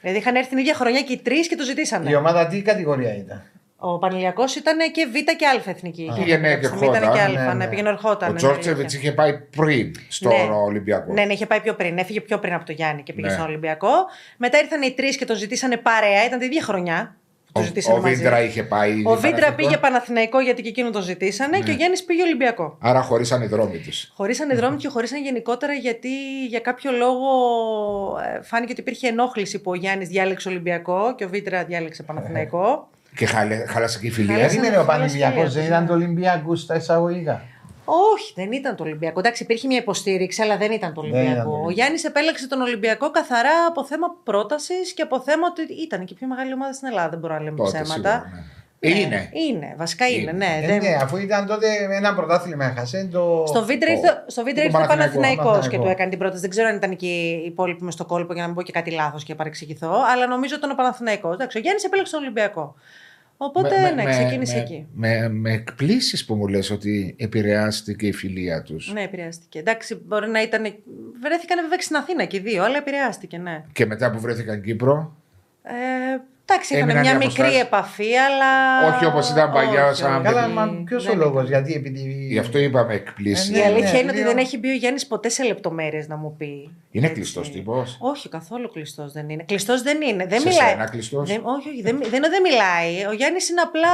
Speaker 3: Δηλαδή είχαν έρθει την ίδια χρονιά και οι τρεις και το ζητήσανε.
Speaker 2: Η ομάδα τι κατηγορία ήταν;
Speaker 3: Ο Πανηλιακό ήταν και Β και Α εθνική.
Speaker 1: Πήγαινε και
Speaker 3: Ήταν και
Speaker 1: ερχόταν.
Speaker 3: Α,
Speaker 2: Ναι,
Speaker 3: ναι,
Speaker 2: ναι.
Speaker 3: πήγαινε ερχόταν.
Speaker 1: Ο
Speaker 3: ναι,
Speaker 1: Τζόρτσεβιτ
Speaker 3: αλήθεια.
Speaker 1: είχε πάει πριν στον
Speaker 3: Ναι.
Speaker 1: Ολυμπιακό.
Speaker 3: Ναι, ναι, είχε πάει πιο πριν. Έφυγε πιο πριν από το Γιάννη και πήγε
Speaker 1: Ναι.
Speaker 3: στον Ολυμπιακό. Μετά ήρθαν οι τρεις και τον ζητήσανε παρέα. Ήταν την ίδια χρονιά. Το ζητήσανε
Speaker 1: ο
Speaker 3: μαζί.
Speaker 1: Βίντρα είχε πάει.
Speaker 3: Ο
Speaker 1: ήδη
Speaker 3: Βίντρα
Speaker 1: Παναθηναϊκό.
Speaker 3: πήγε Παναθηναϊκό γιατί και εκείνο το ζητήσανε και ο Γιάννη πήγε Ολυμπιακό.
Speaker 1: Άρα χωρίσαν οι δρόμοι τους.
Speaker 3: Χωρίσαν οι δρόμοι και χωρίσαν γενικότερα γιατί για κάποιο λόγο ε, φάνηκε ότι υπήρχε ενόχληση που ο Γιάννης διάλεξε Ολυμπιακό και ο Βίτρα διάλεξε Παναθηναϊκό.
Speaker 1: Και χαλε, χάλασε και η φιλία.
Speaker 3: Χάλασε.
Speaker 2: Περίμενε ο
Speaker 3: Χάλασε
Speaker 2: Πανεπιστημιακό,
Speaker 3: φιλία
Speaker 2: δεν
Speaker 3: τους,
Speaker 2: ήταν
Speaker 3: ναι.
Speaker 2: το Ολυμπιακό στα εισαγωγικά.
Speaker 3: Όχι, δεν ήταν το Ολυμπιακό. Εντάξει, υπήρχε μια υποστήριξη, αλλά δεν ήταν το
Speaker 2: Δεν ήταν το
Speaker 3: Ολυμπιακό. Ο
Speaker 2: Ολυμπιακό.
Speaker 3: Γιάννης επέλεξε τον Ολυμπιακό καθαρά από θέμα πρότασης και από θέμα ότι ήταν και η πιο μεγάλη ομάδα στην Ελλάδα. Δεν μπορούμε να λέμε
Speaker 1: Τότε,
Speaker 3: ψέματα.
Speaker 1: σίγουρα, ναι.
Speaker 3: Ναι,
Speaker 1: Είναι.
Speaker 3: Είναι, βασικά είναι,
Speaker 1: Είναι.
Speaker 3: ναι.
Speaker 2: Ε,
Speaker 3: δεν-
Speaker 2: ναι, αφού ήταν τότε ένα πρωτάθλημα έχασε. Το...
Speaker 3: Στο Βίντρα
Speaker 1: το-
Speaker 3: ήρθε, στο Βίντρα
Speaker 1: το
Speaker 3: ήρθε ο
Speaker 1: Παναθηναϊκό,
Speaker 3: Παναθηναϊκός και
Speaker 2: Παναθηναϊκό.
Speaker 3: του έκανε την πρόταση. Δεν ξέρω αν ήταν και οι υπόλοιποι μες στο κόλπο για να μην πω και κάτι λάθος και παρεξηγηθώ. Αλλά νομίζω ότι ήταν ο Παναθηναϊκός. Εντάξει, ο Γιάννης επέλεξε τον Ολυμπιακό. Οπότε
Speaker 1: Με-
Speaker 3: ναι,
Speaker 1: με-
Speaker 3: ξεκίνησε
Speaker 1: με-
Speaker 3: εκεί.
Speaker 1: Με, με εκπλήσεις που μου λες ότι επηρεάστηκε η φιλία τους.
Speaker 3: Ναι, επηρεάστηκε. Εντάξει, μπορεί να ήταν. Βρέθηκαν βέβαια στην Αθήνα και οι δύο, αλλά επηρεάστηκε, ναι.
Speaker 1: Και μετά που βρέθηκαν Κύπρο,
Speaker 3: Ε, εντάξει, είχαν
Speaker 1: Έμειναν
Speaker 3: μια
Speaker 1: οι
Speaker 3: μικρή
Speaker 1: αποστάσεις.
Speaker 3: επαφή, αλλά.
Speaker 1: Όχι όπως ήταν παλιά,
Speaker 3: Όχι,
Speaker 1: σαν
Speaker 3: όχι.
Speaker 2: Καλά,
Speaker 1: παιδί.
Speaker 2: μα ποιος
Speaker 3: Δεν
Speaker 2: ο λόγος,
Speaker 3: ήταν.
Speaker 2: γιατί επειδή.
Speaker 1: γι' αυτό είπαμε εκπλήσει.
Speaker 3: Η
Speaker 2: Ναι,
Speaker 3: αλήθεια
Speaker 2: ναι,
Speaker 3: είναι ότι
Speaker 2: δύο-
Speaker 3: δεν έχει μπει ο Γιάννης ποτέ σε λεπτομέρειες να μου πει.
Speaker 1: Είναι
Speaker 3: Έτσι.
Speaker 1: κλειστός τύπος;
Speaker 3: Όχι, καθόλου κλειστός δεν είναι. Κλειστός δεν είναι. Δεν
Speaker 1: Σε
Speaker 3: μιλάει.
Speaker 1: σένα κλειστός;
Speaker 3: Δεν, όχι, όχι, δεν, δεν, είναι ότι δεν μιλάει. Ο Γιάννης είναι απλά.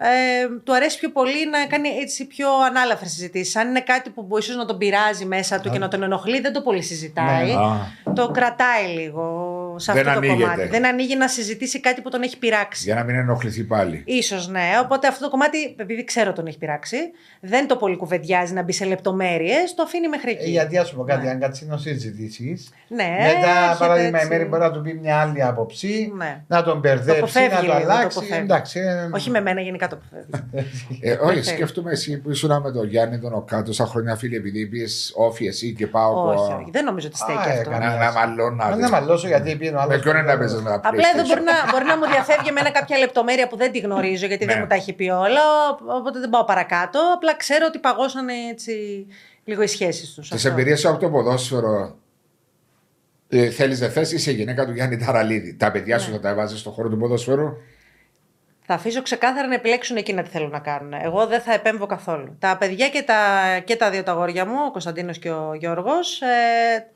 Speaker 3: Ε, του αρέσει πιο πολύ να κάνει έτσι πιο ανάλαφρες συζητήσεις. Αν είναι κάτι που ίσως να τον πειράζει μέσα του και να τον ενοχλεί, δεν το πολύ συζητάει.
Speaker 2: Ναι.
Speaker 1: Α.
Speaker 3: Το κρατάει λίγο σε
Speaker 1: Δεν
Speaker 3: αυτό το
Speaker 1: ανοίγεται.
Speaker 3: κομμάτι. Δεν ανοίγει να συζητήσει κάτι που τον έχει πειράξει.
Speaker 1: Για να μην ενοχληθεί πάλι.
Speaker 3: Ίσως ναι. Οπότε αυτό το κομμάτι, επειδή ξέρω τον έχει πειράξει, δεν το πολύ κουβεντιάζει να μπει σε λεπτομέρειες, το αφήνει μέχρι εκεί.
Speaker 2: Ε, γιατί ας σου πω κάτι,
Speaker 3: Ναι.
Speaker 2: αν κάτσει να συζητήσεις.
Speaker 3: Ναι,
Speaker 2: Μετά,
Speaker 3: έρχεται
Speaker 2: παράδειγμα, η
Speaker 3: έτσι.
Speaker 2: Μέρη μπορεί να του πει μια άλλη άποψή,
Speaker 3: Ναι.
Speaker 2: να τον μπερδέψει,
Speaker 3: αποφεύγει
Speaker 2: να το
Speaker 3: λίγο, το
Speaker 2: αλλάξει.
Speaker 3: αποφεύγει.
Speaker 2: Εντάξει. ε,
Speaker 3: Όχι με μένα, γενικά το αποφεύγει.
Speaker 1: Ε, όχι,
Speaker 3: θέλει.
Speaker 1: σκέφτομαι εσύ που ήσουν με τον Γιάννη τον Οκάτω σαν χρόνια φίλοι, επειδή είπες όφη εσύ και πάω.
Speaker 3: όχι,
Speaker 1: από-
Speaker 3: όχι. Δεν νομίζω ότι στέκει
Speaker 2: Α,
Speaker 3: αυτό.
Speaker 2: έκανα.
Speaker 1: Να, να μαλώνω.
Speaker 2: Μα να μαλώσω γιατί πήγαινε ο άλλος.
Speaker 1: Με ποιον να παίζεις να
Speaker 3: Απλά εδώ μπορεί να, μπορεί να μου διαφεύγει εμένα κάποια λεπτομέρεια που δεν τη γνωρίζω γιατί δεν
Speaker 1: Ναι.
Speaker 3: μου τα έχει πει όλα. Οπότε δεν πάω παρακάτω. Απλά ξέρω ότι παγώσανε έτσι λίγο οι σχέσεις τους.
Speaker 1: Τις εμπειρίες από το ποδόσφαιρο. Ε, Θέλεις δεν θες, είσαι γυναίκα του Γιάννη Ταραλίδη. Τα παιδιά
Speaker 3: Ναι.
Speaker 1: σου θα τα βάζει στον χώρο του ποδοσφαίρου.
Speaker 3: Θα αφήσω ξεκάθαρα να επιλέξουν εκείνα τι θέλουν να κάνουν. Εγώ δεν θα επέμβω καθόλου. Τα παιδιά και τα, και τα δύο τα αγόρια μου, ο Κωνσταντίνος και ο Γιώργος, ε,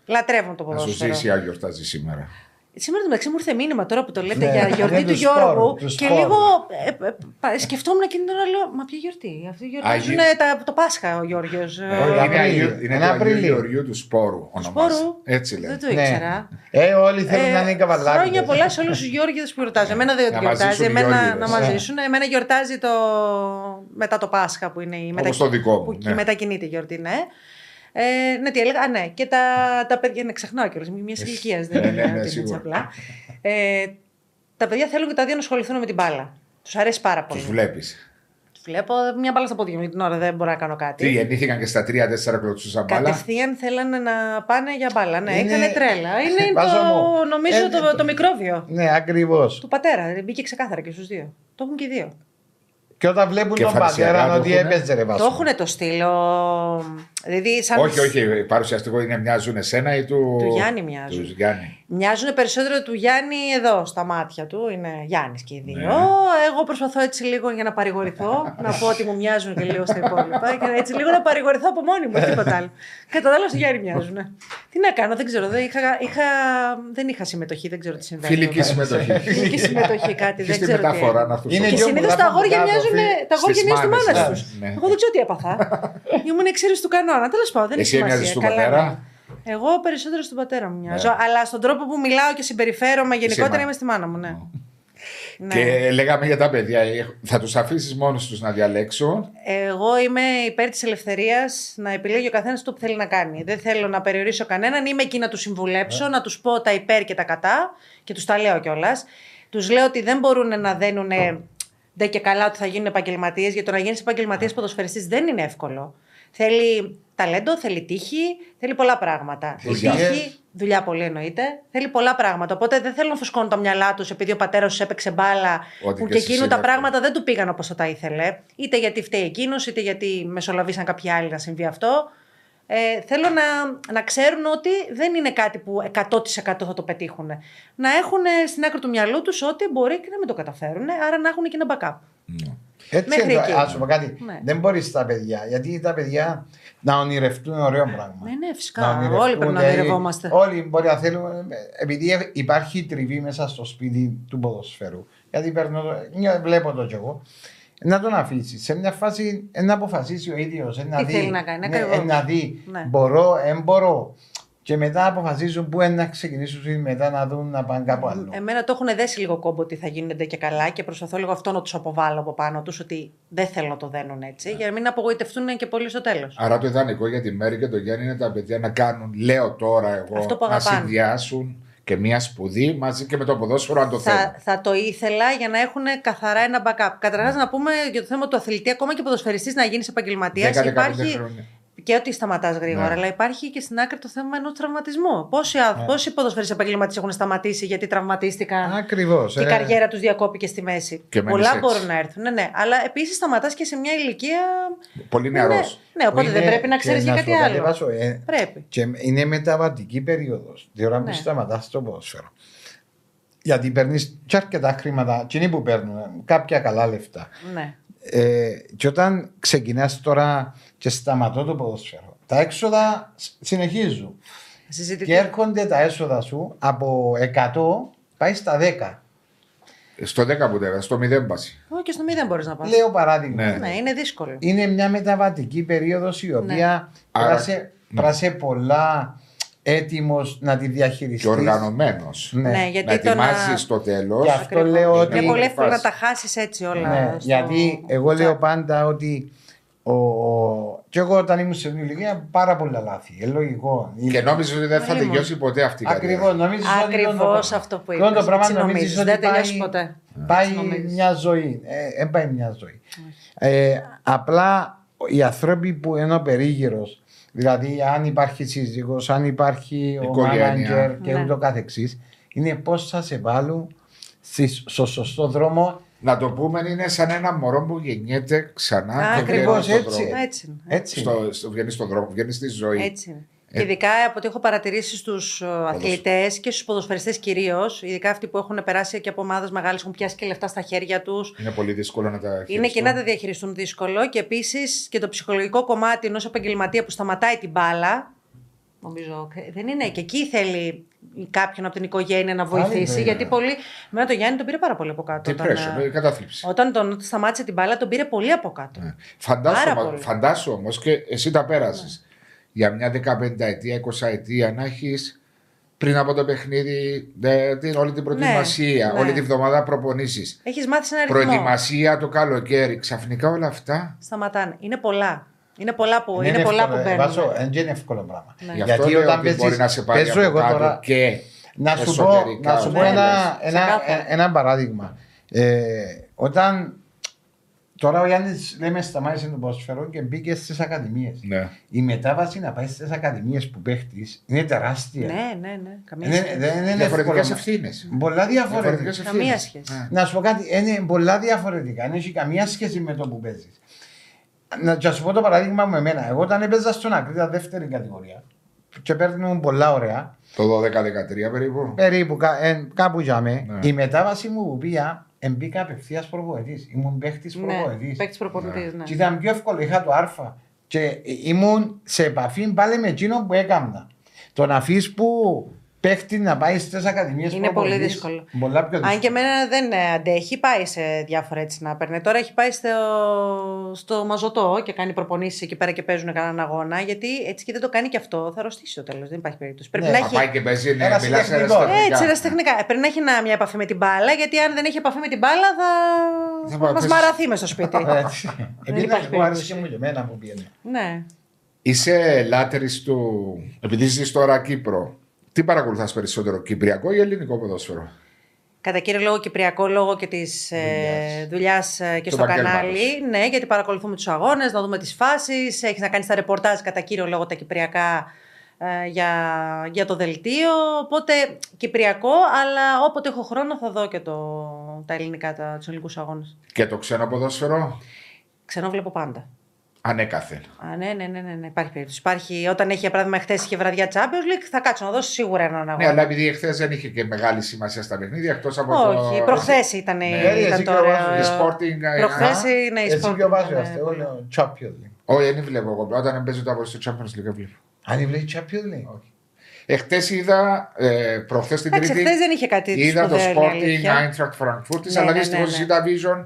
Speaker 3: λατρεύουν το
Speaker 1: Να σου
Speaker 3: ποδόσφαιρο.
Speaker 1: ζήσει, αν γιορτάζει σήμερα.
Speaker 3: Σήμερα το μεταξύ μου ήρθε μήνυμα τώρα που το λέτε
Speaker 2: Ναι,
Speaker 3: για
Speaker 2: ναι,
Speaker 3: γιορτή
Speaker 2: του
Speaker 3: τους Γιώργου.
Speaker 2: σπόρους, τους
Speaker 3: και
Speaker 2: σπόρους.
Speaker 3: λίγο ε, ε, πα- σκεφτόμουν εκείνη την ώρα, λέω Μα ποια γιορτή. Αυτοί γιορτάζουν
Speaker 1: Άγιο-
Speaker 3: τα, το Πάσχα ο Γιώργο.
Speaker 2: Όχι,
Speaker 1: είναι
Speaker 2: Απρίλιο.
Speaker 1: Αγίου- είναι
Speaker 2: Ένα
Speaker 1: το Αγίου
Speaker 2: Απρίλιο.
Speaker 1: Γεωργίου του Σπόρου. ονομάζεται.
Speaker 3: Σπόρου;
Speaker 1: Έτσι λέει.
Speaker 3: Δεν το
Speaker 2: Ναι.
Speaker 3: ήξερα.
Speaker 2: Ε, όλοι θέλουν να είναι καβαλάκι.
Speaker 3: Χρόνια πολλά σε όλους τους Γιώργιους που γιορτάζουν. Εμένα δεν
Speaker 1: Να
Speaker 3: γιορτάζει.
Speaker 1: μαζίσουν οι
Speaker 3: Εμένα
Speaker 1: Γιώργιδες.
Speaker 3: να μαζίσουν. Εμένα γιορτάζει το... μετά το Πάσχα που είναι η
Speaker 1: Όπως το δικό μου,
Speaker 3: Που
Speaker 1: ναι.
Speaker 3: μετακινείται η γιορτή, ναι. Ε, ναι, τι έλεγα. Α, ναι. Και τα, τα παιδιά. Ναι, ξεχνάω κιόλας. Μιας ηλικίας δεν
Speaker 1: Ναι,
Speaker 3: είναι.
Speaker 1: ναι, ναι,
Speaker 3: ότι είναι έτσι
Speaker 1: σίγουρα.
Speaker 3: απλά. Ε, τα παιδιά θέλουν και τα δύο να ασχοληθούν με την μπάλα. Τους αρέσει πάρα πολύ.
Speaker 1: Τους βλέπεις.
Speaker 3: Τους βλέπω μια μπάλα στα πόδια μου την ώρα, δεν μπορώ να κάνω κάτι.
Speaker 1: Τι γεννήθηκαν και στα 3-4 κλωτσούσαν μπάλα;
Speaker 3: Κατευθείαν θέλανε να πάνε για μπάλα. Ναι,
Speaker 2: Είναι-
Speaker 3: είχανε τρέλα. Είναι
Speaker 2: Βάζω
Speaker 3: το,
Speaker 2: μου.
Speaker 3: νομίζω
Speaker 2: Ε,
Speaker 3: το, το μικρόβιο
Speaker 2: Ναι, ακριβώς.
Speaker 3: του πατέρα. Μπήκε ξεκάθαρα και στους δύο. Το έχουν και οι δύο.
Speaker 2: Και όταν βλέπουν
Speaker 1: Και
Speaker 2: τον
Speaker 1: φαρσιακά
Speaker 2: πατέρα
Speaker 1: το
Speaker 2: ότι
Speaker 1: έχουνε.
Speaker 2: έπαιζε ρε
Speaker 3: Το
Speaker 2: Βάσο.
Speaker 3: έχουν το στήλο. Δηλαδή, σαν
Speaker 1: Όχι, όχι. Παρουσιαστικό είναι μοιάζουν εσένα ή του.
Speaker 3: Του Γιάννη μοιάζουν.
Speaker 1: Του Γιάννη.
Speaker 3: Μοιάζουν περισσότερο του Γιάννη εδώ, στα μάτια του. Είναι Γιάννης και οι δύο.
Speaker 1: Ναι.
Speaker 3: Εγώ προσπαθώ έτσι λίγο για να παρηγορηθώ, να πω ότι μου μοιάζουν και λίγο στα υπόλοιπα. Και έτσι λίγο να παρηγορηθώ από μόνη μου, τίποτα άλλο. Κατά τα άλλα, στο Γιάννη μοιάζουν. Τι να κάνω, δεν ξέρω. Δεν είχα, είχα, δεν είχα συμμετοχή, δεν ξέρω τι συμβαίνει.
Speaker 1: Φιλική
Speaker 3: εδώ.
Speaker 1: συμμετοχή.
Speaker 3: Φιλική συμμετοχή, κάτι.
Speaker 1: Και
Speaker 3: δεν
Speaker 1: στη
Speaker 3: ξέρω τι
Speaker 1: μεταφορά
Speaker 3: έγινε.
Speaker 1: να του
Speaker 2: Είναι
Speaker 3: Και
Speaker 2: δυο
Speaker 3: συνήθως
Speaker 2: μου,
Speaker 3: τα
Speaker 2: να
Speaker 3: αγόρια
Speaker 2: πούμε
Speaker 3: μοιάζουν,
Speaker 2: κάτω,
Speaker 3: τα αγόρια
Speaker 1: στις
Speaker 3: μοιάζουν τη
Speaker 1: μάνες,
Speaker 3: μάνα
Speaker 1: ναι,
Speaker 3: τους.
Speaker 1: ναι.
Speaker 3: Εγώ δεν ξέρω τι έπαθα. Ήμουν εξαίρεση του κανόνα. Τέλος πάντων, δεν
Speaker 1: Εσύ
Speaker 3: έχει
Speaker 1: έμοιαζες
Speaker 3: σημασία.
Speaker 1: του
Speaker 3: Καλά,
Speaker 1: πατέρα;
Speaker 3: ναι. Εγώ περισσότερο στον πατέρα μου μοιάζω.
Speaker 1: Ναι.
Speaker 3: Αλλά στον τρόπο που μιλάω και συμπεριφέρομαι γενικότερα
Speaker 1: μάνα.
Speaker 3: είμαι στη μάνα μου, ναι. Ναι.
Speaker 1: Και λέγαμε για τα παιδιά. ε, Θα τους αφήσεις μόνο τους να διαλέξουν;
Speaker 3: Εγώ είμαι υπέρ της ελευθερίας να επιλέγει ο καθένας το που θέλει να κάνει. Δεν θέλω να περιορίσω κανέναν. Είμαι εκεί να τους συμβουλέψω, να τους πω τα υπέρ και τα κατά και τους τα λέω κιόλας. Τους λέω ότι δεν μπορούν να δένουν δεν και καλά ότι θα γίνουν επαγγελματίες, γιατί το να γίνεις επαγγελματίας ποδοσφαιριστής δεν είναι εύκολο. Θέλει ταλέντο, θέλει τύχη, θέλει πολλά πράγματα. Η
Speaker 2: Δουλειά.
Speaker 3: τύχη, δουλειά πολύ εννοείται, θέλει πολλά πράγματα. Οπότε δεν θέλω να φουσκώνουν τα μυαλά τους επειδή ο πατέρας τους έπαιξε μπάλα,
Speaker 1: Ότι
Speaker 3: που
Speaker 1: και
Speaker 3: και
Speaker 1: εσύ
Speaker 3: εκείνου τα
Speaker 1: είναι
Speaker 3: πράγματα δεν του πήγαν όπως θα τα ήθελε. Είτε γιατί φταίει εκείνος, είτε γιατί μεσολαβήσαν κάποιοι άλλοι να συμβεί αυτό. Ε, θέλω να, να ξέρουν ότι δεν είναι κάτι που 100% θα το πετύχουν. Να έχουν στην άκρη του μυαλού τους ότι μπορεί και να μην το καταφέρουν, άρα να έχουν και ένα backup.
Speaker 1: Ναι.
Speaker 2: Έτσι
Speaker 3: Μέχρι
Speaker 2: είναι,
Speaker 3: εκεί.
Speaker 2: ας σου πω κάτι.
Speaker 3: Ναι.
Speaker 2: Δεν μπορείς τα παιδιά, γιατί τα παιδιά να ονειρευτούν ωραίο πράγμα.
Speaker 3: Ναι, ναι, φυσικά.
Speaker 2: Να ονειρευτούν,
Speaker 3: Όλοι πρέπει να
Speaker 2: δηλαδή,
Speaker 3: ονειρευόμαστε.
Speaker 2: Όλοι μπορεί να θέλουν, επειδή υπάρχει τριβή μέσα στο σπίτι του ποδοσφαίρου. Γιατί παίρνω, το- νιώ- βλέπω το κι εγώ. Να τον αφήσει. Σε μια φάση ε, να αποφασίσει ο ίδιος. Να
Speaker 3: Τι
Speaker 2: δει,
Speaker 3: θέλει να κάνει,
Speaker 2: ναι,
Speaker 3: ακριβώς.
Speaker 2: ε, να δει.
Speaker 3: Ναι.
Speaker 2: Μπορώ, δεν μπορώ. Και μετά αποφασίζουν πού είναι να ξεκινήσουν μετά να δουν να πάνε κάπου άλλο.
Speaker 3: Εμένα το έχουν δέσει λίγο κόμπο ότι θα γίνονται και καλά και προσπαθώ λίγο αυτό να τους αποβάλω από πάνω τους ότι δεν θέλω να το δένουν έτσι,
Speaker 2: Ναι.
Speaker 3: για να μην απογοητευτούν και πολύ στο τέλος.
Speaker 1: Άρα το ιδανικό για τη Μέρη και τον Γιάννη είναι τα παιδιά να κάνουν, λέω τώρα εγώ,
Speaker 3: Αυτό που
Speaker 1: να
Speaker 3: αγαπάνε.
Speaker 1: συνδυάσουν και μια σπουδή μαζί και με το ποδόσφαιρο αν το θέλουν.
Speaker 3: Θα, θα το ήθελα για να έχουν καθαρά ένα backup. Καταρχάς, να πούμε για το θέμα του αθλητή, ακόμα και ποδοσφαιριστής να γίνεις επαγγελματίας.
Speaker 1: 10-15
Speaker 3: Υπάρχει
Speaker 1: χρόνια.
Speaker 3: Και ότι σταματάς γρήγορα,
Speaker 1: Ναι.
Speaker 3: αλλά υπάρχει και στην άκρη το θέμα ενός τραυματισμού. Πόσοι, yeah. πόσοι ποδοσφαιριστέ επαγγελματίες έχουν σταματήσει γιατί τραυματίστηκαν.
Speaker 2: Ακριβώς.
Speaker 3: Και η καριέρα τους διακόπηκε στη μέση;
Speaker 1: Και μένεις
Speaker 3: Πολλά
Speaker 1: έτσι.
Speaker 3: μπορούν να έρθουν. Ναι, ναι. Αλλά επίσης σταματάς και σε μια ηλικία.
Speaker 1: Πολύ
Speaker 3: Ναι,
Speaker 1: νεαρός.
Speaker 3: ναι, οπότε δεν πρέπει να ξέρεις και κάτι άλλο.
Speaker 2: ε,
Speaker 3: Πρέπει.
Speaker 2: Και είναι μεταβατική περίοδος. Τη ώρα που
Speaker 3: Ναι.
Speaker 2: σταματάς το ποδόσφαιρο. Γιατί παίρνεις και αρκετά χρήματα, εκείνοι που παίρνουν, κάποια καλά λεφτά.
Speaker 3: Ναι.
Speaker 2: Ε, και όταν ξεκινάς τώρα και σταματώ το ποδόσφαιρο, τα έξοδα σ- συνεχίζουν.
Speaker 3: Συζητητή.
Speaker 2: Και έρχονται τα έσοδα σου από 100 πάει στα 10.
Speaker 1: Στο 10 που τέβαια, στο 0 πάση.
Speaker 3: Όχι, και στο μηδέν μπορείς να πας.
Speaker 2: Λέω παράδειγμα.
Speaker 1: Ναι.
Speaker 3: Ναι, είναι δύσκολο.
Speaker 2: Είναι μια μεταβατική περίοδος η οποία
Speaker 1: Άρα-
Speaker 2: πρέπει να είσαι-
Speaker 1: ναι.
Speaker 2: πρέπει να είσαι πολλά έτοιμος να τη διαχειριστείς.
Speaker 1: Και οργανωμένος.
Speaker 2: Ναι.
Speaker 3: Ναι,
Speaker 1: Να
Speaker 3: γιατί το να.
Speaker 1: ετοιμάζεις το τέλος.
Speaker 2: Γι' αυτό
Speaker 3: Ακριβώς.
Speaker 2: λέω
Speaker 3: Είναι
Speaker 2: ότι-
Speaker 3: πολύ εύκολο να
Speaker 1: Φάση.
Speaker 3: τα χάσεις έτσι όλα.
Speaker 2: Ναι,
Speaker 3: στο-
Speaker 2: γιατί εγώ
Speaker 3: στο
Speaker 2: λέω
Speaker 3: τσάκ.
Speaker 2: πάντα ότι ο... και εγώ όταν ήμουν σε μια ηλικία πάρα πολλά λάθη. Ε, λογικό.
Speaker 1: Και νόμιζες ότι δεν θα
Speaker 3: Πολύ
Speaker 1: τελειώσει ποτέ αυτή η καριέρα.
Speaker 2: Ακριβώς, νομίζεις ότι
Speaker 3: Ακριβώς
Speaker 2: είναι το πράγμα.
Speaker 3: αυτό που
Speaker 2: Και όλο
Speaker 3: είπες.
Speaker 2: το πράγμα
Speaker 3: Έτσι
Speaker 2: νομίζεις
Speaker 3: νομίζεις,
Speaker 2: ότι
Speaker 3: δεν τελειώσει
Speaker 2: πάει-
Speaker 3: ποτέ.
Speaker 2: Πάει
Speaker 3: Έτσι νομίζεις.
Speaker 2: μια ζωή. Ε, δεν πάει μια ζωή. Ε, απλά οι άνθρωποι που είναι ο περίγυρος, δηλαδή αν υπάρχει σύζυγος, αν υπάρχει ο
Speaker 1: Οικογένεια.
Speaker 2: μάνατζερ και
Speaker 3: Ναι.
Speaker 2: ούτω καθεξής, είναι πώς θα σε βάλουν στις- στο σωστό δρόμο
Speaker 1: Να το πούμε είναι σαν ένα μωρό που γεννιέται ξανά
Speaker 3: Α,
Speaker 1: και βγαίνει
Speaker 2: ακριβώς
Speaker 1: στον
Speaker 2: έτσι.
Speaker 1: δρόμο.
Speaker 3: Έτσι είναι.
Speaker 2: έτσι.
Speaker 1: Στο, στο, βγαίνει στον δρόμο, βγαίνει στη ζωή.
Speaker 3: Έτσι είναι. Και ειδικά από ό,τι έχω παρατηρήσει στους αθλητές και στους ποδοσφαιριστές κυρίως, ειδικά αυτοί που έχουν περάσει και από ομάδες μεγάλες, έχουν πιάσει και λεφτά στα χέρια τους.
Speaker 1: Είναι πολύ δύσκολο να τα
Speaker 3: Είναι και
Speaker 1: χειριστούν.
Speaker 3: να τα διαχειριστούν δύσκολο και επίσης και το ψυχολογικό κομμάτι ενός επαγγελματία που σταματάει την μπάλα. Νομίζω δεν είναι. Και εκεί θέλει κάποιον από την οικογένεια να βοηθήσει.
Speaker 2: βέβαια.
Speaker 3: γιατί πολύ. Μένα το Γιάννη τον πήρε πάρα πολύ από κάτω.
Speaker 1: Τι
Speaker 3: όταν,
Speaker 1: πρέσο,
Speaker 3: ε,
Speaker 1: με κατάθλιψη.
Speaker 3: Όταν τον σταμάτησε την μπάλα, τον πήρε πολύ από κάτω.
Speaker 1: Ναι. Φαντάσου,
Speaker 3: Πάρα
Speaker 1: μα-
Speaker 3: πολύ.
Speaker 1: φαντάσου όμως και εσύ τα πέρασες. Για μια 15 ετία, 20 ετία να έχεις πριν από το παιχνίδι ε, την, όλη την προετοιμασία,
Speaker 3: ναι.
Speaker 1: όλη τη βδομάδα προπονήσεις.
Speaker 3: Έχεις μάθει ένα αριθμό.
Speaker 1: Προετοιμασία το καλοκαίρι. Ξαφνικά όλα αυτά.
Speaker 3: Σταματάνε. Είναι πολλά. Είναι πολλά που,
Speaker 2: Δεν
Speaker 3: είναι πολλά
Speaker 2: εύκολο,
Speaker 3: που
Speaker 2: ε,
Speaker 3: μπαίνουν.
Speaker 2: Βάσο, Δεν είναι εύκολο πράγμα.
Speaker 3: Ναι.
Speaker 1: Γι' αυτό λέω ότι μπορεί να σε πάρει
Speaker 2: παίζω
Speaker 1: από
Speaker 2: εγώ
Speaker 1: κάτω
Speaker 2: τώρα,
Speaker 1: και
Speaker 2: Να σου πω,
Speaker 1: εσωτερικά.
Speaker 2: να σου πω
Speaker 3: Ναι,
Speaker 2: ένα,
Speaker 3: ναι,
Speaker 2: ένα,
Speaker 3: ξεκάθαρα.
Speaker 2: ένα παράδειγμα. Ε, όταν τώρα ο Γιάννης λέμε σταμάτησε το ποδοσφαιρό και μπήκε στις ακαδημίες.
Speaker 1: Ναι.
Speaker 2: Η μετάβαση να πάει στις ακαδημίες που παίχτης είναι τεράστια.
Speaker 3: Ναι, ναι, ναι. Καμία
Speaker 2: Δεν-
Speaker 3: σχέση.
Speaker 2: δεν είναι
Speaker 1: Διαφορετικές
Speaker 2: εύκολο.
Speaker 1: ευθύνες.
Speaker 2: Πολλά διαφορετικά.
Speaker 1: Διαφορετικές
Speaker 3: Καμία
Speaker 1: ευθύνες.
Speaker 3: σχέση.
Speaker 1: Ναι.
Speaker 2: Να σου πω κάτι, είναι πολλά διαφορετικά. Δεν έχει καμία σχέση με το που παίζεις. Να και να σου πω το παράδειγμα μου εμένα. Εγώ όταν έπαιζα στον Ακρίτα δεύτερη κατηγορία και παίρνουν πολλά ωραία,
Speaker 1: Το 12-13 περίπου.
Speaker 2: περίπου κα- ε, κάπου για με,
Speaker 1: Ναι.
Speaker 2: η μετάβαση μου που πήγα, εμπήκα απευθείας προπονητής. Ήμουν παίχτης
Speaker 3: Ναι,
Speaker 2: προπονητής.
Speaker 3: παίκτη προπονητής. Ναι.
Speaker 2: Και ήταν πιο εύκολο, είχα το Α. Και ήμουν σε επαφή πάλι με εκείνο που έκανα. Το να αφήσει που παίχτη να πάει στις ακαδημίες
Speaker 3: Είναι πολύ δύσκολο.
Speaker 2: Πολλά πιο δύσκολο.
Speaker 3: Αν και εμένα δεν ε, αντέχει, πάει σε διάφορα έτσι να παίρνει. Τώρα έχει πάει στο, στο μαζωτό και κάνει προπονήσεις εκεί πέρα και παίζουν κανέναν αγώνα. Γιατί έτσι και δεν το κάνει και αυτό, θα αρρωστήσει στο τέλος. Δεν υπάρχει περίπτωση. Πρέπει
Speaker 2: Ναι,
Speaker 3: να
Speaker 1: Θα
Speaker 3: έχει.
Speaker 1: πάει και παίζει, ναι,
Speaker 2: Ένας
Speaker 1: μιλάς
Speaker 2: τεχνικός.
Speaker 1: αεραστεχνικά.
Speaker 3: Έτσι, ερασιτεχνικά. Ε, Πρέπει να έχει ένα- μια επαφή με την μπάλα, γιατί αν δεν έχει επαφή με την μπάλα θα,
Speaker 1: Θα
Speaker 3: θα
Speaker 1: πάει,
Speaker 3: μας
Speaker 1: πες.
Speaker 3: μαραθεί μες στο σπίτι.
Speaker 2: Έτσι. Επειδή
Speaker 3: υπάρχει
Speaker 2: εγώ άρεσε και
Speaker 3: περίπτωση.
Speaker 2: μου και εμένα που πήγαινε.
Speaker 3: ναι.
Speaker 1: Είσαι λάτρη του. Επειδή ζεις τώρα Κύπρο, τι παρακολουθάς περισσότερο, Κυπριακό ή Ελληνικό ποδόσφαιρο;
Speaker 3: Κατά κύριο λόγο Κυπριακό λόγω και της ε, δουλειάς και
Speaker 1: Του
Speaker 3: στο
Speaker 1: επαγγέλματος.
Speaker 3: κανάλι. Ναι, γιατί παρακολουθούμε τους αγώνες, να δούμε τις φάσεις. Έχεις να κάνεις τα ρεπορτάζ κατά κύριο λόγο τα Κυπριακά ε, για, για το δελτίο. Οπότε Κυπριακό, αλλά όποτε έχω χρόνο θα δω και το, τα ελληνικά, τα, τους ελληνικούς αγώνες.
Speaker 1: Και το ξένο ποδόσφαιρο;
Speaker 3: Ξενό βλέπω πάντα.
Speaker 1: Ανέκαθεν.
Speaker 3: Α, ναι, ναι, ναι, ναι, ναι, υπάρχει περίπτωση. Υπάρχει, όταν έχει, για παράδειγμα, χθες είχε βραδιά Champions League, θα κάτσω να δώσω σίγουρα έναν αγώνα.
Speaker 1: Ναι, αλλά επειδή εχθέ δεν είχε και μεγάλη σημασία στα παιχνίδια, εκτός από
Speaker 3: Όχι,
Speaker 1: το.
Speaker 3: προχθές ήταν,
Speaker 1: Ναι,
Speaker 3: ήταν
Speaker 2: εσύ
Speaker 3: το
Speaker 2: και ο
Speaker 3: ωραίο.
Speaker 2: Βάζος,
Speaker 1: η Sporting, ε,
Speaker 3: Προχθές,
Speaker 1: α,
Speaker 3: ναι, η
Speaker 2: Εσύ
Speaker 3: Sporting
Speaker 2: πιο βάζω
Speaker 3: ήταν,
Speaker 2: αυτό,
Speaker 3: ναι.
Speaker 2: όλο Champions League.
Speaker 1: Όχι, δεν βλέπω εγώ. Όταν παίζει το από στο Champions League, δεν βλέπω.
Speaker 2: Αν βλέπει Champions League;
Speaker 1: Εχθέ είδα, ε, προχθές την
Speaker 3: Εντάξει,
Speaker 1: Τρίτη.
Speaker 3: χθες δεν είχε κάτι
Speaker 1: Είδα το
Speaker 3: σπουδαίο, είναι
Speaker 1: Sporting
Speaker 3: αλήθεια.
Speaker 1: Eintracht Frankfurt,
Speaker 3: Ναι,
Speaker 1: αλλά
Speaker 3: ναι,
Speaker 1: δυστυχώ
Speaker 3: ναι,
Speaker 1: η
Speaker 3: ναι.
Speaker 1: Zeta Vision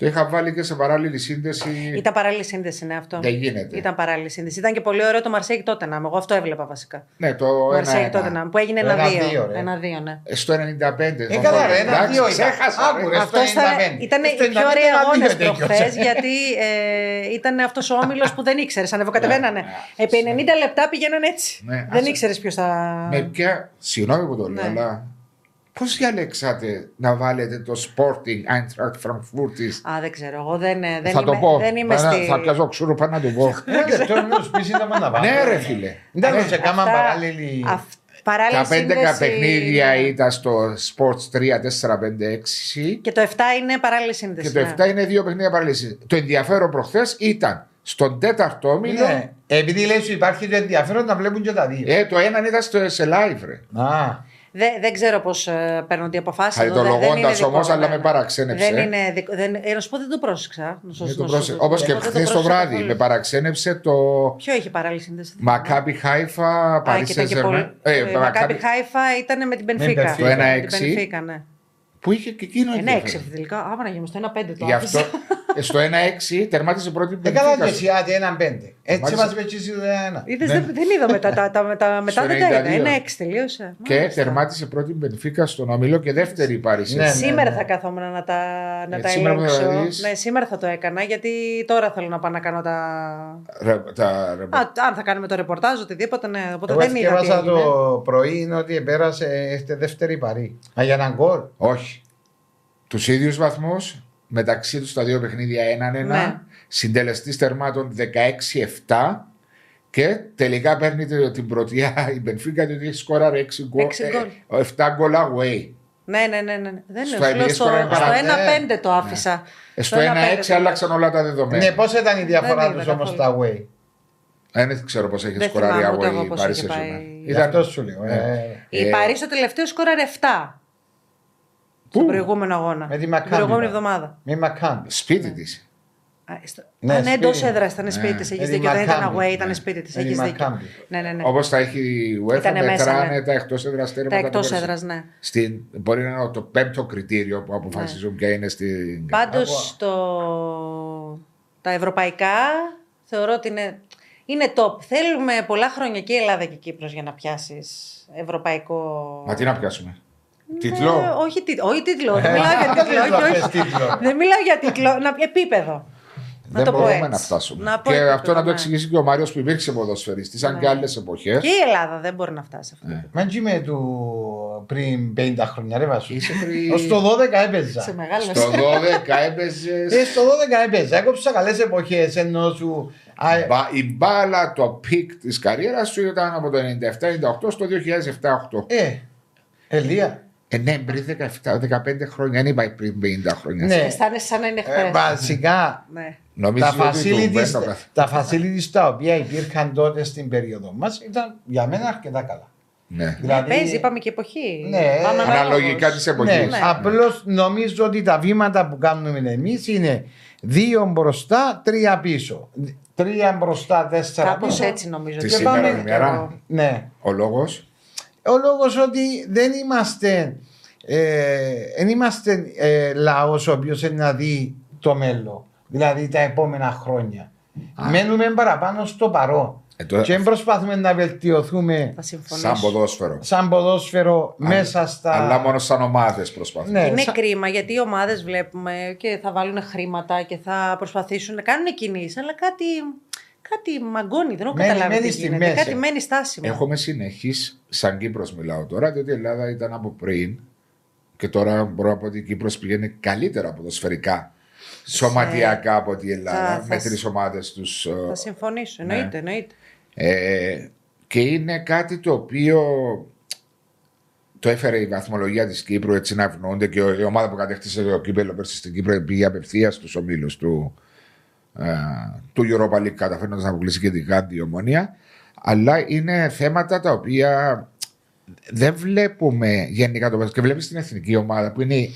Speaker 1: το είχα βάλει και σε παράλληλη σύνδεση.
Speaker 3: Ήταν παράλληλη σύνδεση, ναι, αυτό.
Speaker 1: Δεν γίνεται.
Speaker 3: Ήταν παράλληλη σύνδεση. Ήταν και πολύ ωραίο το Μαρσέικ τότε να Εγώ αυτό έβλεπα βασικά.
Speaker 1: Ναι, το
Speaker 3: Μαρσέικ
Speaker 1: 1-1.
Speaker 3: τότε που έγινε
Speaker 2: Το
Speaker 3: ένα-δύο.
Speaker 2: 1-2, ρε.
Speaker 3: Ένα-δύο, ναι.
Speaker 1: Ε, Στο 95.
Speaker 2: Ε, καλά, ρε, ένα
Speaker 1: Εντάξει,
Speaker 2: δύο ήταν.
Speaker 1: ξέχασα,
Speaker 2: Άκου,
Speaker 1: ρε.
Speaker 2: ρε.
Speaker 3: Αυτό
Speaker 2: στο 95.
Speaker 3: ήταν οι
Speaker 2: Στο 95
Speaker 3: πιο ωραίοι
Speaker 2: ένα
Speaker 3: αγώνες
Speaker 2: δύο τέτοιος.
Speaker 3: προχθέ, γιατί ε, ήταν αυτός ο όμιλος που δεν ήξερες. Ανεβοκατεβαίνανε. Επί 90 λεπτά πήγαιναν έτσι.
Speaker 1: Ναι,
Speaker 3: δεν
Speaker 1: άσε.
Speaker 3: ήξερες ποιος θα.
Speaker 1: Με ποια. Συγγνώμη που το λέω,
Speaker 3: Ναι.
Speaker 1: αλλά. Πώς διαλέξατε να βάλετε το Sporting Eintracht Frankfurt της.
Speaker 3: Α, δεν ξέρω. Εγώ δεν, ε, δεν
Speaker 1: Θα
Speaker 3: είμαι,
Speaker 1: το πω.
Speaker 3: δεν είμαι
Speaker 1: Πανά-
Speaker 3: στη.
Speaker 1: Θα πιάσω ξούρου πάνω να το πω.
Speaker 2: Ένα λεπτό να σου πει σύντομα να πάμε.
Speaker 1: ναι, ρε φίλε.
Speaker 2: Δεν σε κάμα
Speaker 3: Αυτά-
Speaker 2: παράλληλη.
Speaker 3: αυ- παράλληλη
Speaker 1: Τα 11
Speaker 3: σύνδεση-
Speaker 1: παιχνίδια ήταν στο Sports 3, 4, 5, 6.
Speaker 3: Και το 7 είναι παράλληλη σύνδεση.
Speaker 1: Και το
Speaker 3: ναι.
Speaker 1: 7 είναι δύο παιχνίδια παραλύσει. Το ενδιαφέρον προχθές ήταν στον τέταρτο όμιλο.
Speaker 2: Ναι. Επειδή λέει σου υπάρχει το ενδιαφέρον να βλέπουν και τα δύο.
Speaker 1: Ε, το έναν ήταν στο, σε live, ρε.
Speaker 2: Α,
Speaker 3: Δεν, δεν ξέρω πώς παίρνουν οι αποφάσεις.
Speaker 1: Χαριτολογώντας όμως, αλλά με παραξένεψε.
Speaker 3: Δεν είναι δικό, δεν, ε, να σου πω δεν το πρόσεξα. Να σου-
Speaker 1: Δεν το
Speaker 3: να σου-
Speaker 1: πρόσε- Όπως και
Speaker 3: εγώ δεν
Speaker 1: χθες το
Speaker 3: πρόσεξα
Speaker 1: βράδυ.
Speaker 3: καθόλου.
Speaker 1: Με παραξένεψε το
Speaker 3: Ποιο είχε παράλληλη σύνδεση.
Speaker 1: Μακάμπι Χάιφα,
Speaker 3: Α,
Speaker 1: Παρί
Speaker 3: και ήταν και
Speaker 1: Σεζερμέν.
Speaker 3: πολύ- ε, Μακάμπι
Speaker 1: Μακάμπι
Speaker 3: Χάιφα ήταν με την Πενφίκα.
Speaker 2: Benfica.
Speaker 1: Το 1-6.
Speaker 3: Με την Benfica, ναι.
Speaker 1: που είχε και εκείνο
Speaker 3: Ε, ναι,
Speaker 1: ενδιαφέρον.
Speaker 3: έξι τελικά. Α, Παναγία μου, στο 1-5 το
Speaker 1: Γι' αυτό
Speaker 3: άφησα.
Speaker 1: ε, στο 1-6 τερμάτισε πρώτη
Speaker 2: δεν καλά
Speaker 1: Benfica.
Speaker 2: και εσύ άντε έναν πέντε. Έτσι
Speaker 1: Μάλιστα.
Speaker 2: μας είπε εσύ το ένα.
Speaker 3: Είδες, δεν, δεν είδα μετά. Τα, τα, τα, μετά
Speaker 1: Στο
Speaker 3: δεν τα
Speaker 1: 92.
Speaker 3: είδα. 1-6 τελείωσε.
Speaker 1: Και
Speaker 3: Μάλιστα.
Speaker 1: τερμάτισε πρώτη Benfica στον όμιλο και δεύτερη η Παρί
Speaker 2: Ναι,
Speaker 1: Σεζερμέν.
Speaker 3: Σήμερα
Speaker 2: ναι.
Speaker 3: θα καθόμουν να τα, να
Speaker 1: Ε,
Speaker 3: τα
Speaker 1: σήμερα που θα
Speaker 3: ελέγξω.
Speaker 1: δεις.
Speaker 3: Ναι, σήμερα θα το έκανα γιατί τώρα θέλω να πάω να κάνω τα.
Speaker 1: Ρε- τα- ρε-
Speaker 3: Α, αν θα κάνουμε το ρεπορτάζ, οτιδήποτε, ναι. Οπότε
Speaker 2: Εγώ
Speaker 3: δεν είδα. τι
Speaker 2: διάβασα
Speaker 3: έγινε.
Speaker 2: το πρωί είναι ότι πέρασε έχετε δεύτερη παρή. Α, για έναν γκολ.
Speaker 1: Όχι. Τους ίδιους βαθμούς μεταξύ τους τα δύο παιχνίδια 1-1.
Speaker 3: Ναι.
Speaker 1: Συντελεστής τερμάτων 16-7. Και τελικά παίρνει το- την πρωτιά η Μπενφίκα διότι έχει σκόραρε 6 γκολ.
Speaker 3: Έξι γκολ.
Speaker 1: ε, 7 γκολ away.
Speaker 3: Ναι, ναι, ναι. ναι. Δεν
Speaker 1: Στο
Speaker 3: είναι. σου λέω
Speaker 1: NBA
Speaker 3: Στο,
Speaker 1: σκοράρε
Speaker 3: στο
Speaker 1: παρά-
Speaker 3: 1-5 το άφησα.
Speaker 1: Ε, Στο 1-6
Speaker 3: το-
Speaker 1: άλλαξαν όλα τα δεδομένα.
Speaker 2: Ναι, πώς ήταν η διαφορά
Speaker 3: Δεν είδα
Speaker 2: του όμως
Speaker 3: καθόλου.
Speaker 2: τα away;
Speaker 1: Ε, Δεν ξέρω πώς έχει
Speaker 3: Δεν
Speaker 1: σκοράρει
Speaker 3: θυμάμαι ούτε
Speaker 1: away
Speaker 3: εγώ
Speaker 1: η
Speaker 3: πώς
Speaker 1: Paris
Speaker 3: είχε
Speaker 1: Saint-Germain.
Speaker 3: πάει.
Speaker 2: Γι' αυτό σου λέω.
Speaker 1: Ναι.
Speaker 2: ε.
Speaker 3: Η
Speaker 1: Ε,
Speaker 3: Παρή στο τελευταίο σκόραρε 7. Στον προηγούμενο αγώνα.
Speaker 2: Με τη
Speaker 3: Την
Speaker 2: Μακάμπι.
Speaker 3: προηγούμενη
Speaker 2: είπα.
Speaker 3: εβδομάδα.
Speaker 2: Με Μακάμπι.
Speaker 1: Σπίτι της.
Speaker 3: Α, στο-
Speaker 2: Ναι,
Speaker 3: Α, ναι,
Speaker 2: σπίτι.
Speaker 3: εντός έδρας ήταν
Speaker 1: Ναι.
Speaker 3: σπίτι της.
Speaker 2: Με
Speaker 3: Έχει
Speaker 2: τη
Speaker 3: δίκιο. Δεν ήταν
Speaker 2: Μακάμπι.
Speaker 3: away, ήταν
Speaker 1: Ναι.
Speaker 3: σπίτι της.
Speaker 2: Με τη
Speaker 3: Έχεις δίκιο.
Speaker 2: Μακάμπι.
Speaker 3: Ναι, ναι, ναι.
Speaker 1: Όπως τα έχει η UEFA,
Speaker 3: Ήτανε μέσα,
Speaker 1: μετράνε
Speaker 3: ναι.
Speaker 1: τα εκτός έδρας
Speaker 3: Τα
Speaker 1: τέρματα.
Speaker 3: εκτός
Speaker 1: του
Speaker 3: έδρας, ναι.
Speaker 1: Στην, μπορεί να είναι το πέμπτο κριτήριο που αποφασίζουν ποια είναι στην.
Speaker 3: Πάντως
Speaker 2: Εγώ-
Speaker 3: τα ευρωπαϊκά θεωρώ ότι είναι, είναι top. Θέλουμε πολλά χρόνια και η Ελλάδα και η Κύπρος για να πιάσεις ευρωπαϊκό.
Speaker 1: Μα τι να πιάσουμε;
Speaker 3: Ναι,
Speaker 1: Τίτλο.
Speaker 3: όχι, τίτλο, όχι τίτλο.
Speaker 2: Ε,
Speaker 3: Δεν μιλάω για
Speaker 2: δεν
Speaker 3: τίτλο.
Speaker 2: θέλω
Speaker 3: όχι,
Speaker 2: να
Speaker 3: όχι.
Speaker 2: πες τίτλο.
Speaker 3: Δεν μιλάω για τίτλο. Να, επίπεδο.
Speaker 1: Δεν
Speaker 3: το πω
Speaker 1: μπορούμε
Speaker 3: έτσι.
Speaker 1: να φτάσουμε.
Speaker 3: Να πω
Speaker 1: και
Speaker 3: επίπεδο,
Speaker 1: αυτό να το
Speaker 3: ναι.
Speaker 1: εξηγήσει και ο Μάριος που υπήρξε ποδοσφαιριστής, σαν και άλλες εποχές.
Speaker 3: Και η Ελλάδα δεν μπορεί να φτάσει αυτό.
Speaker 1: Ναι.
Speaker 2: Μα έτσι με του πριν 50 χρόνια ρε βάσου.
Speaker 1: Είσαι πριν-
Speaker 2: Ως το 12
Speaker 3: Σε
Speaker 2: έπαιζα.
Speaker 3: μεγάλο.
Speaker 1: Στο 12 έπαιζες.
Speaker 2: Ε, στο 12 έπαιζα. Έκοψα καλές εποχές ενώ σου... Α,
Speaker 1: Η μπάλα, το peak της καριέρας σου ήταν από το 97-98 στο 2007-8.
Speaker 2: Ε, Ελία.
Speaker 1: Ε, ναι, πριν 17, 15 χρόνια, δεν είπα πριν 50 χρόνια.
Speaker 2: Ναι.
Speaker 3: Αισθάνεσαι σαν να είναι
Speaker 2: Ε,
Speaker 3: χθες.
Speaker 2: Βασικά
Speaker 3: Ναι.
Speaker 1: Νομίζω
Speaker 2: τα
Speaker 1: ότι του
Speaker 2: facilities,
Speaker 1: μπαίνω καθ-
Speaker 2: τα facilities τα οποία υπήρχαν τότε στην περίοδο μας ήταν για μένα αρκετά καλά.
Speaker 1: Ναι.
Speaker 2: Δηλαδή,
Speaker 3: Παίζει, είπαμε και εποχή.
Speaker 2: Ναι,
Speaker 3: Πάμε
Speaker 1: Αναλογικά
Speaker 3: ανάλογος.
Speaker 1: τη εποχής.
Speaker 2: Ναι,
Speaker 3: Ναι.
Speaker 2: απλώς νομίζω ότι τα βήματα που κάνουμε εμείς είναι δύο μπροστά, τρία πίσω. Τρία μπροστά, τέσσερα
Speaker 3: Κάπως
Speaker 2: πίσω.
Speaker 3: έτσι νομίζω.
Speaker 1: Τη
Speaker 3: Και
Speaker 1: σήμερα
Speaker 3: πάμε-
Speaker 1: ημέρα.
Speaker 2: Ναι.
Speaker 1: Ο λόγος;
Speaker 2: Ο λόγος ότι δεν είμαστε, ε, δεν είμαστε ε, λαός ο οποίος είναι να δει το μέλλον. Δηλαδή τα επόμενα χρόνια. Μένουμε παραπάνω στο παρόν.
Speaker 1: Ε, το-
Speaker 2: Και δεν προσπαθούμε να βελτιωθούμε
Speaker 3: Θα συμφωνήσω.
Speaker 1: Σαν ποδόσφαιρο.
Speaker 2: σαν ποδόσφαιρο μέσα στα...
Speaker 1: Αλλά μόνο σαν ομάδες προσπαθούν.
Speaker 2: Ναι.
Speaker 3: Είναι
Speaker 2: Σα-
Speaker 3: κρίμα γιατί οι ομάδες βλέπουμε και θα βάλουν χρήματα και θα προσπαθήσουν να κάνουν κινήσεις, αλλά κάτι, κάτι μαγκώνει. Δεν έχω
Speaker 2: Μένει-
Speaker 3: καταλάβει
Speaker 2: μένει
Speaker 3: τι
Speaker 2: στη
Speaker 3: γίνεται.
Speaker 2: μέση.
Speaker 3: Κάτι μένει στάσιμο.
Speaker 1: Έχουμε συνεχείς, σαν Κύπρος μιλάω τώρα, διότι η Ελλάδα ήταν από πριν και τώρα μπορώ να πω ότι η Κύπρος πηγαίνει καλύτερα ποδοσφαιρικά, σωματιακά από ότι η Ελλάδα,
Speaker 3: Θα-
Speaker 1: με
Speaker 3: θα-
Speaker 1: τρει ομάδες τους.
Speaker 3: Θα συμφωνήσω.
Speaker 1: Ναι.
Speaker 3: Εννοείται, εννοείται.
Speaker 1: Ε, και είναι κάτι το οποίο το έφερε η βαθμολογία της Κύπρου έτσι να ευνοούνται και η ομάδα που κατέκτησε το κύπελο πέρσι στην Κύπρο πήγε απευθείας στους ομίλους του, ε, του Europa League καταφέρνοντας να αποκλείσει και την Κάντι η ομόνια. Αλλά είναι θέματα τα οποία δεν βλέπουμε γενικά το μπάσκετ. Και βλέπεις την εθνική ομάδα που είναι.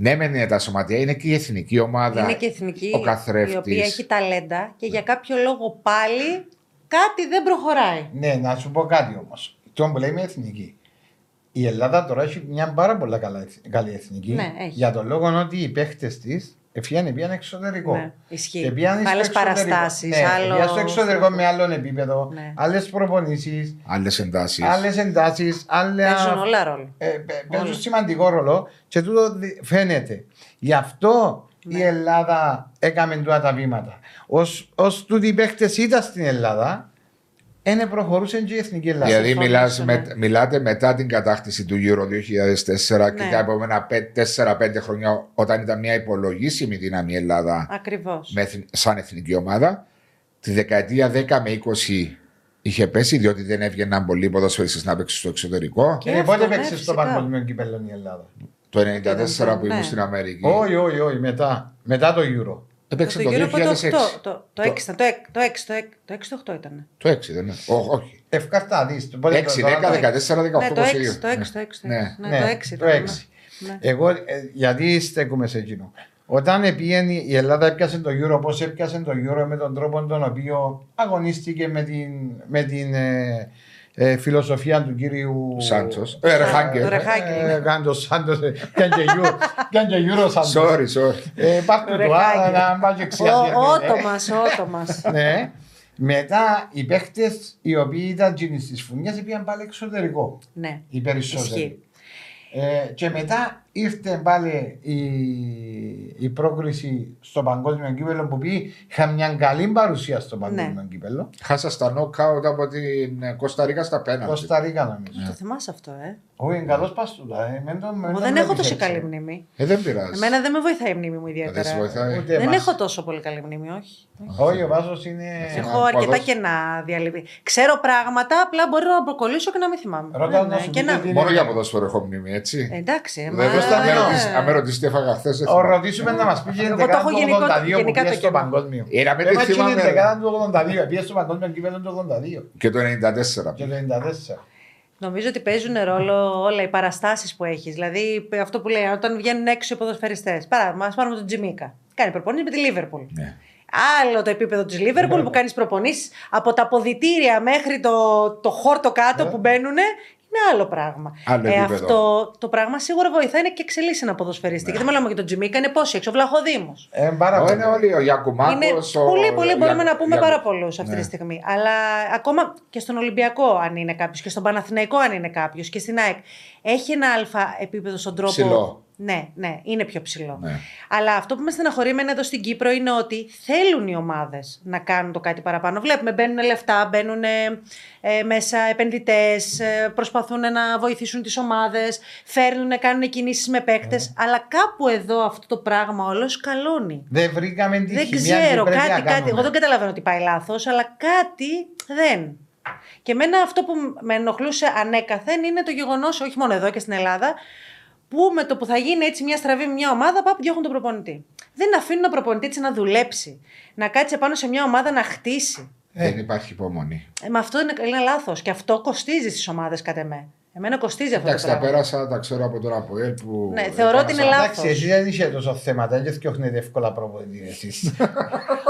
Speaker 1: Ναι, μεν είναι τα σωματεία, είναι και η εθνική ομάδα.
Speaker 3: Είναι και η εθνική
Speaker 1: ο καθρέφτης.
Speaker 3: η οποία έχει ταλέντα και για κάποιο λόγο πάλι κάτι δεν προχωράει.
Speaker 2: Ναι, να σου πω κάτι όμως. Το που λέμε εθνική. Η Ελλάδα τώρα έχει μια πάρα πολύ καλά, εθ- καλή εθνική.
Speaker 3: Ναι, έχει.
Speaker 2: Για τον λόγο ότι οι παίχτε της έφυγαν πήγαν εξωτερικό.
Speaker 3: Ναι, ισχύει.
Speaker 2: Και πήγαν στο
Speaker 3: Άλλες
Speaker 2: εξωτερικό.
Speaker 3: παραστάσεις,
Speaker 2: Ναι,
Speaker 3: άλλο-
Speaker 2: πήγαν στο εξωτερικό με άλλο επίπεδο,
Speaker 3: Ναι.
Speaker 2: άλλες προπονήσεις,
Speaker 1: Άλλες εντάσεις.
Speaker 2: άλλες εντάσεις, άλλα.
Speaker 3: Παίζουν όλα ρόλο.
Speaker 2: Ε, παι- παίζουν
Speaker 3: Όλα.
Speaker 2: σημαντικό ρόλο και τούτο δι- φαίνεται. Γι' αυτό
Speaker 3: Ναι.
Speaker 2: η Ελλάδα έκαμε τούτα τα βήματα. Ως, ως τούτοι οι παίχτες ήταν στην Ελλάδα, είναι προχωρούσε και η Εθνική Ελλάδα.
Speaker 1: Δηλαδή
Speaker 3: συμφωνήσω,
Speaker 1: μιλάς,
Speaker 3: ναι.
Speaker 1: με- μιλάτε μετά την κατάκτηση του Euro 2004 και
Speaker 3: Ναι.
Speaker 1: τα επόμενα 4-5 χρόνια όταν ήταν μια υπολογίσιμη δύναμη η Ελλάδα
Speaker 3: Ακριβώς.
Speaker 1: με, εθν- σαν εθνική ομάδα. Τη δεκαετία 10 με 20 είχε πέσει διότι δεν έβγαιναν πολλοί ποδοσφαιριστές να παίξουν στο εξωτερικό.
Speaker 3: Και
Speaker 2: Και
Speaker 3: αυτό,
Speaker 2: πότε
Speaker 3: ναι,
Speaker 2: παίξες στο
Speaker 3: φυσικά.
Speaker 2: παγκόσμιο κύπελο η Ελλάδα;
Speaker 1: Το 94 που
Speaker 3: Ναι.
Speaker 1: ήμουν στην Αμερική.
Speaker 2: Όχι, όχι, όχι, μετά. Μετά το Euro.
Speaker 1: Έπαιξε το
Speaker 3: το Euro από το
Speaker 1: 2006.
Speaker 3: 8. Το, το, 6 ήταν. Το 6, το 6, το 6, το 6 το 8 ήταν.
Speaker 1: Το 6 δεν είναι. Ό, όχι.
Speaker 2: Ευκαρτά, δεις. το- πότε
Speaker 1: 6,
Speaker 2: το-
Speaker 1: 10,
Speaker 2: το-
Speaker 1: 14, 18,
Speaker 3: Ναι, το 6,
Speaker 1: 22.
Speaker 3: το 6, το 6.
Speaker 1: Ναι.
Speaker 3: Ναι,
Speaker 2: Ναι,
Speaker 3: το 6.
Speaker 2: το 6.
Speaker 3: Ναι.
Speaker 2: Εγώ, ε, γιατί στέκουμε σε εκείνο. Όταν πήγαινε η Ελλάδα έπιασε το Euro, πώς έπιασε το Euro με τον τρόπο τον οποίο αγωνίστηκε με την, με την ε, ε, φιλοσοφία του κύριου
Speaker 1: Σάντσος. Ε, Ρεχάγκελ.
Speaker 3: Το Ρεχάγκελ.
Speaker 2: Ε, Κάντο Σάντος, ε, καν και Euro- καν και Euro Σάντος.
Speaker 1: Sorry, sorry.
Speaker 2: Ε, Πάρτε
Speaker 3: Το
Speaker 2: το, άρα
Speaker 3: Ρεχάγκελ.
Speaker 2: να πάει και
Speaker 3: Ο
Speaker 2: ξιάζει.
Speaker 3: Ότο μας, ότο μας.
Speaker 2: Ναι. Μετά οι παίχτες οι οποίοι ήταν τζινι τη φουνιά πήγαν πάλι εξωτερικό.
Speaker 3: Ναι,
Speaker 2: Οι περισσότεροι.
Speaker 3: ισχύει.
Speaker 2: Ε, και μετά ήρθε πάλι η, η πρόκριση στο παγκόσμιο κύπελο που πει είχα μια καλή παρουσία στο παγκόσμιο
Speaker 3: Ναι.
Speaker 2: κύπελο.
Speaker 1: Χάσα στα νόκαουτ από την Κωνσταντίνα στα πέναλτι.
Speaker 2: Κώστα Ρίκα νομίζω.
Speaker 3: Το θυμάσαι αυτό, ε;
Speaker 2: Όχι, είναι καλός παστούτα. Ε. Μεν το- μεν
Speaker 3: Εγώ
Speaker 2: το
Speaker 3: δεν
Speaker 2: βλέπεις
Speaker 3: έχω τόσο
Speaker 2: έτσι.
Speaker 3: καλή μνήμη.
Speaker 1: Ε, δεν πειράζει.
Speaker 3: Εμένα δεν με βοηθάει η μνήμη μου
Speaker 1: Δεν σε
Speaker 3: ιδιαίτερα.
Speaker 1: βοηθάει.
Speaker 2: Ούτε
Speaker 3: Δεν
Speaker 2: εμάς.
Speaker 3: έχω τόσο πολύ καλή μνήμη, όχι.
Speaker 2: Όχι, ο Βάσος είναι.
Speaker 3: Έχω
Speaker 1: να
Speaker 3: αρκετά
Speaker 1: ποδόσ-
Speaker 3: κενά διαλυμή. Ξέρω πράγματα, απλά μπορώ να προκολλήσω και να μην θυμάμαι.
Speaker 2: Ρώτα
Speaker 3: Ναι,
Speaker 2: να
Speaker 3: ναι,
Speaker 2: σου
Speaker 3: και
Speaker 2: πει
Speaker 3: να-
Speaker 2: τι-
Speaker 1: Μόνο για ποδόσφαιρο έχω μνήμη, έτσι.
Speaker 3: Ε, Εντάξει, ε,
Speaker 1: Δεν
Speaker 3: μα-
Speaker 1: δώσ' τα-
Speaker 2: ναι.
Speaker 1: αν ρωτήσεις- Αν με ρωτήσει τι έφαγα χθες.
Speaker 2: Ο ρωτήσουμε να μας πει για την
Speaker 3: Εγώ το
Speaker 2: δεκάδα
Speaker 3: έχω
Speaker 2: του
Speaker 3: γενικό-
Speaker 2: 82 που
Speaker 3: γενικά
Speaker 2: πήγε
Speaker 3: το
Speaker 2: στο
Speaker 3: κενό.
Speaker 2: παγκόσμιο.
Speaker 1: Ε, να μην τη
Speaker 2: Εμάς είναι
Speaker 1: θυμάμαι,
Speaker 2: την
Speaker 1: ρε.
Speaker 2: δεκάδα του 82. Πήγε στο παγκόσμιο κύπελο του 82
Speaker 1: Και το 94.
Speaker 2: και το 94.
Speaker 3: Νομίζω ότι παίζουν ρόλο όλα οι παραστάσεις που έχεις. Δηλαδή αυτό που λέει, όταν βγαίνουν έξω οι ποδοσφαιριστές. Παράδειγμα, ας πάρουμε τον Τζιμίκα. Κάνει προπονήσει με τη Λίβερπουλ.
Speaker 1: Ναι.
Speaker 3: Άλλο το επίπεδο της Λίβερπουλ που κάνεις προπονήσεις από τα ποδητήρια μέχρι το, το χόρτο κάτω που μπαίνουν. Είναι άλλο πράγμα. Ε,
Speaker 1: Άλλο επίπεδο.
Speaker 3: αυτό το πράγμα σίγουρα βοηθάει να και εξελίσσει ένα ποδοσφαιριστή. Και δεν μιλάμε για τον Τζιμίκα, είναι πόσοι έξω, ο Βλαχοδήμος.
Speaker 2: Ε, πάρα
Speaker 1: Ω,
Speaker 2: πολύ.
Speaker 1: Είναι όλοι ο Γιακουμάκος.
Speaker 3: Είναι πολύ, πολύ μπορούμε να πούμε πάρα πολλούς αυτή
Speaker 1: Ναι.
Speaker 3: τη στιγμή. Αλλά ακόμα και στον Ολυμπιακό, αν είναι κάποιος, και στον Παναθηναϊκό, αν είναι κάποιος, και στην ΑΕΚ. Έχει ένα αλφα επίπεδο στον τρόπο.
Speaker 1: Ψηλό.
Speaker 3: Ναι, ναι, είναι πιο ψηλό.
Speaker 1: Ναι.
Speaker 3: Αλλά αυτό που με στεναχωρεί εμένα εδώ στην Κύπρο είναι ότι θέλουν οι ομάδες να κάνουν το κάτι παραπάνω. Βλέπουμε, μπαίνουν λεφτά, μπαίνουν ε, ε, μέσα επενδυτές, προσπαθούν να βοηθήσουν τις ομάδες, φέρνουν, κάνουν κινήσεις με παίκτες.
Speaker 2: Ναι.
Speaker 3: Αλλά κάπου εδώ αυτό το πράγμα όλος σκαλώνει.
Speaker 2: Δεν βρήκαμε τη
Speaker 3: Δεν
Speaker 2: χημεία που
Speaker 3: ξέρω,
Speaker 2: πρέπει να
Speaker 3: κάτι, κάτι.
Speaker 2: κάνουμε.
Speaker 3: Εγώ δεν καταλαβαίνω ότι πάει λάθος, αλλά κάτι δεν. Και εμένα αυτό που με ενοχλούσε ανέκαθεν είναι το γεγονός, όχι μόνο εδώ και στην Ελλάδα, που με το που θα γίνει έτσι μια στραβή με μια ομάδα, πάπου διώχνουν τον προπονητή. Δεν αφήνουν τον προπονητή έτσι να δουλέψει. Να κάτσει πάνω σε μια ομάδα να χτίσει.
Speaker 1: Δεν υπάρχει υπομονή.
Speaker 3: Ε, με αυτό είναι, είναι λάθος. Και αυτό κοστίζει στις ομάδες, κατά με. Εμένα κοστίζει αυτό
Speaker 1: Εντάξει,
Speaker 3: το
Speaker 1: τα
Speaker 3: πράγμα.
Speaker 1: πέρασα, τα ξέρω από τώρα ΑΠΟΕΛ που.
Speaker 3: Ναι, θεωρώ ότι είναι λάθος.
Speaker 2: Εντάξει, εσύ δεν είσαι τόσο θέματα, δεν φτιάχνετε εύκολα προπονητή εσείς.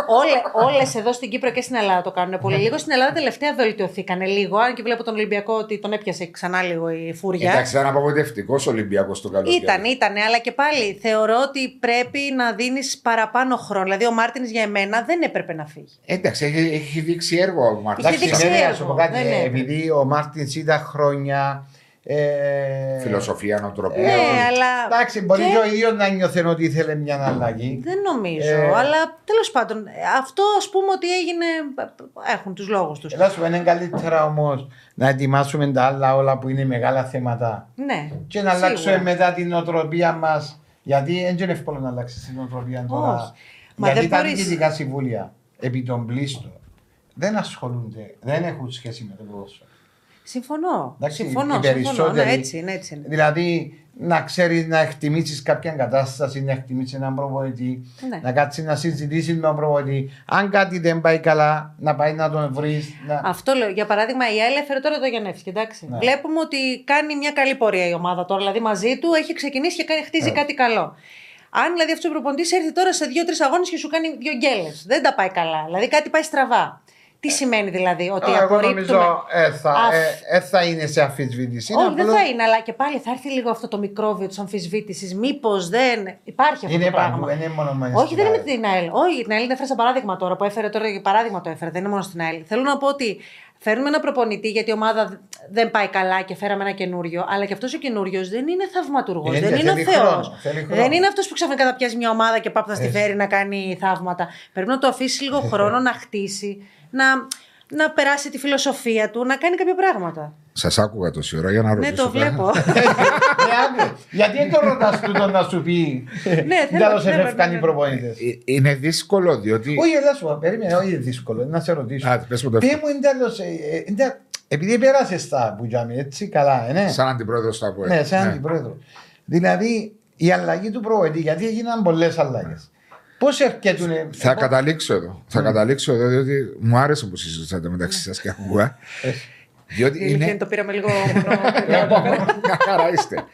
Speaker 3: Όλε όλες εδώ στην Κύπρο και στην Ελλάδα το κάνουν πολύ. Λίγο στην Ελλάδα τελευταία βελτιωθήκανε λίγο. Αν και βλέπω τον Ολυμπιακό ότι τον έπιασε ξανά λίγο η φούρια.
Speaker 1: Εντάξει, ήταν απογοητευτικός Ολυμπιακός το καλοκαίρι.
Speaker 3: Ήταν, ήταν, αλλά και πάλι θεωρώ ότι πρέπει να δίνεις παραπάνω χρόνο. Δηλαδή, ο Μάρτινς για εμένα δεν έπρεπε να φύγει.
Speaker 1: Εντάξει, έχει, έχει δείξει έργο ο Μάρτινς.
Speaker 3: Είχε
Speaker 2: Εντάξει,
Speaker 3: δείξει
Speaker 2: ναι, να σου πω
Speaker 3: έργο.
Speaker 2: κάτι,
Speaker 3: Ναι, ναι.
Speaker 2: ε, επειδή ο Μάρτινς ήταν χρόνια. Ε,
Speaker 1: Φιλοσοφία, νοοτροπία.
Speaker 3: Ναι, αλλά.
Speaker 2: Εντάξει, μπορεί
Speaker 3: και-
Speaker 2: και ο ίδιο να νιώθει ότι ήθελε μια αλλαγή.
Speaker 3: Δεν νομίζω.
Speaker 2: Ε,
Speaker 3: Αλλά τέλος πάντων, ε, αυτό ας πούμε ότι έγινε. Έχουν τους λόγους τους.
Speaker 2: Ελά σου είναι καλύτερα όμως να ετοιμάσουμε τα άλλα όλα που είναι μεγάλα θέματα
Speaker 3: Ναι.
Speaker 2: και να
Speaker 3: σίγουρα.
Speaker 2: αλλάξουμε μετά την νοοτροπία μας. Γιατί δεν είναι εύκολο να αλλάξεις την νοοτροπία τώρα.
Speaker 3: Όχι. Μα
Speaker 2: Γιατί
Speaker 3: δεν
Speaker 2: τα
Speaker 3: μπορείς-
Speaker 2: διοικητικά συμβούλια επί των πλήστων δεν ασχολούνται, δεν έχουν σχέση με το ποδόσφαιρο.
Speaker 3: Συμφωνώ.
Speaker 2: Εντάξει,
Speaker 3: συμφωνώ,
Speaker 2: οι
Speaker 3: συμφωνώ. Ναι,
Speaker 2: περισσότεροι-
Speaker 3: έτσι είναι, έτσι είναι.
Speaker 2: Δηλαδή να ξέρεις να εκτιμήσεις κάποια κατάσταση, να εκτιμήσεις έναν προπονητή,
Speaker 3: Ναι.
Speaker 2: να κάτσεις να συζητήσεις με τον προπονητή. Αν κάτι δεν πάει καλά, να πάει να τον βρεις. Να...
Speaker 3: Αυτό λέω. Για παράδειγμα, η ΑΕΛ έφερε τώρα το Γιαννεύσκη. Εντάξει.
Speaker 2: Ναι.
Speaker 3: Βλέπουμε ότι κάνει μια καλή πορεία η ομάδα τώρα. Δηλαδή μαζί του έχει ξεκινήσει και κάνει-
Speaker 2: Ναι.
Speaker 3: χτίζει κάτι καλό. Αν δηλαδή αυτός ο προπονητής έρθει τώρα σε δύο-τρεις αγώνες και σου κάνει δύο γκέλες. Δεν τα πάει καλά. Δηλαδή κάτι πάει στραβά. Τι σημαίνει δηλαδή, ότι
Speaker 2: Ε. Εγώ
Speaker 3: απορρίπτουμε.
Speaker 2: νομίζω ε, θα,
Speaker 3: Αφ-
Speaker 2: ε, ε, θα είναι σε αμφισβήτηση.
Speaker 3: Όχι,
Speaker 2: Είναι
Speaker 3: δεν
Speaker 2: απλώς-
Speaker 3: θα είναι, αλλά και πάλι θα έρθει λίγο αυτό το μικρόβιο της αμφισβήτησης. Μήπως δεν. Υπάρχει αυτό
Speaker 2: Είναι
Speaker 3: το
Speaker 2: παντού,
Speaker 3: πράγμα.
Speaker 2: δεν είναι μόνο μέσα
Speaker 3: Όχι,
Speaker 2: στην
Speaker 3: δεν είναι
Speaker 2: ΑΕΛ.
Speaker 3: την ΑΕΛ. Όχι, την ΑΕΛ δεν έφερα σαν παράδειγμα τώρα που έφερε τώρα για παράδειγμα το έφερε. Δεν είναι μόνο στην ΑΕΛ. Θέλω να πω ότι φέρνουμε ένα προπονητή γιατί η ομάδα δεν πάει καλά και φέραμε ένα καινούριο. Αλλά και αυτός ο καινούριος δεν είναι θαυματουργός.
Speaker 2: Είναι,
Speaker 3: Δεν είναι ο
Speaker 2: θέλει
Speaker 3: Θεός.
Speaker 2: χρόνο, θέλει χρόνο.
Speaker 3: Δεν είναι αυτός που ξαφνικά θα πιάσει μια ομάδα και πάπτα στη
Speaker 2: Έτσι.
Speaker 3: φέρει να κάνει θαύματα. Πρέπει να το αφήσει λίγο χρόνο να χτίσει, να, να περάσει τη φιλοσοφία του, να κάνει κάποια πράγματα.
Speaker 1: Σας άκουγα τόση ώρα για να
Speaker 3: Ναι,
Speaker 1: ρωτήσω.
Speaker 3: το βλέπω.
Speaker 2: Ε, άκου, Γιατί δεν το ρωτάς τούτο να σου πει
Speaker 3: Ναι, θέλω-
Speaker 2: Τέλος
Speaker 3: ναι, ναι,
Speaker 2: εφεύκαν
Speaker 3: ναι,
Speaker 2: οι
Speaker 3: ναι.
Speaker 2: προπονητές.
Speaker 1: Ε, Είναι δύσκολο διότι.
Speaker 2: Όχι, έλα σου, πω, περίμενε, όχι είναι δύσκολο, να σε ρωτήσω.
Speaker 1: Α, πες μου το
Speaker 2: Τι
Speaker 1: εύκολο.
Speaker 2: μου είναι τέλος, ε, ε, είναι- επειδή πέρασες στα Μπουτζάμι, έτσι καλά, ε, ναι.
Speaker 1: Σαν αντιπρόεδρος στα ΠΟΕ.
Speaker 2: Ναι, σαν αντιπρόεδρο. Δηλαδή, η αλλαγή του προπονητή, γιατί έγιναν πολλές αλλαγές. Πώ έρχεται.
Speaker 1: Θα καταλήξω εδώ. Θα καταλήξω εδώ, διότι μου άρεσε που συζητήσατε μεταξύ σας και ακούγα. διότι
Speaker 3: Η αλήθεια είναι
Speaker 1: είναι.
Speaker 3: το πήραμε λίγο.
Speaker 1: Μια χαρά είστε.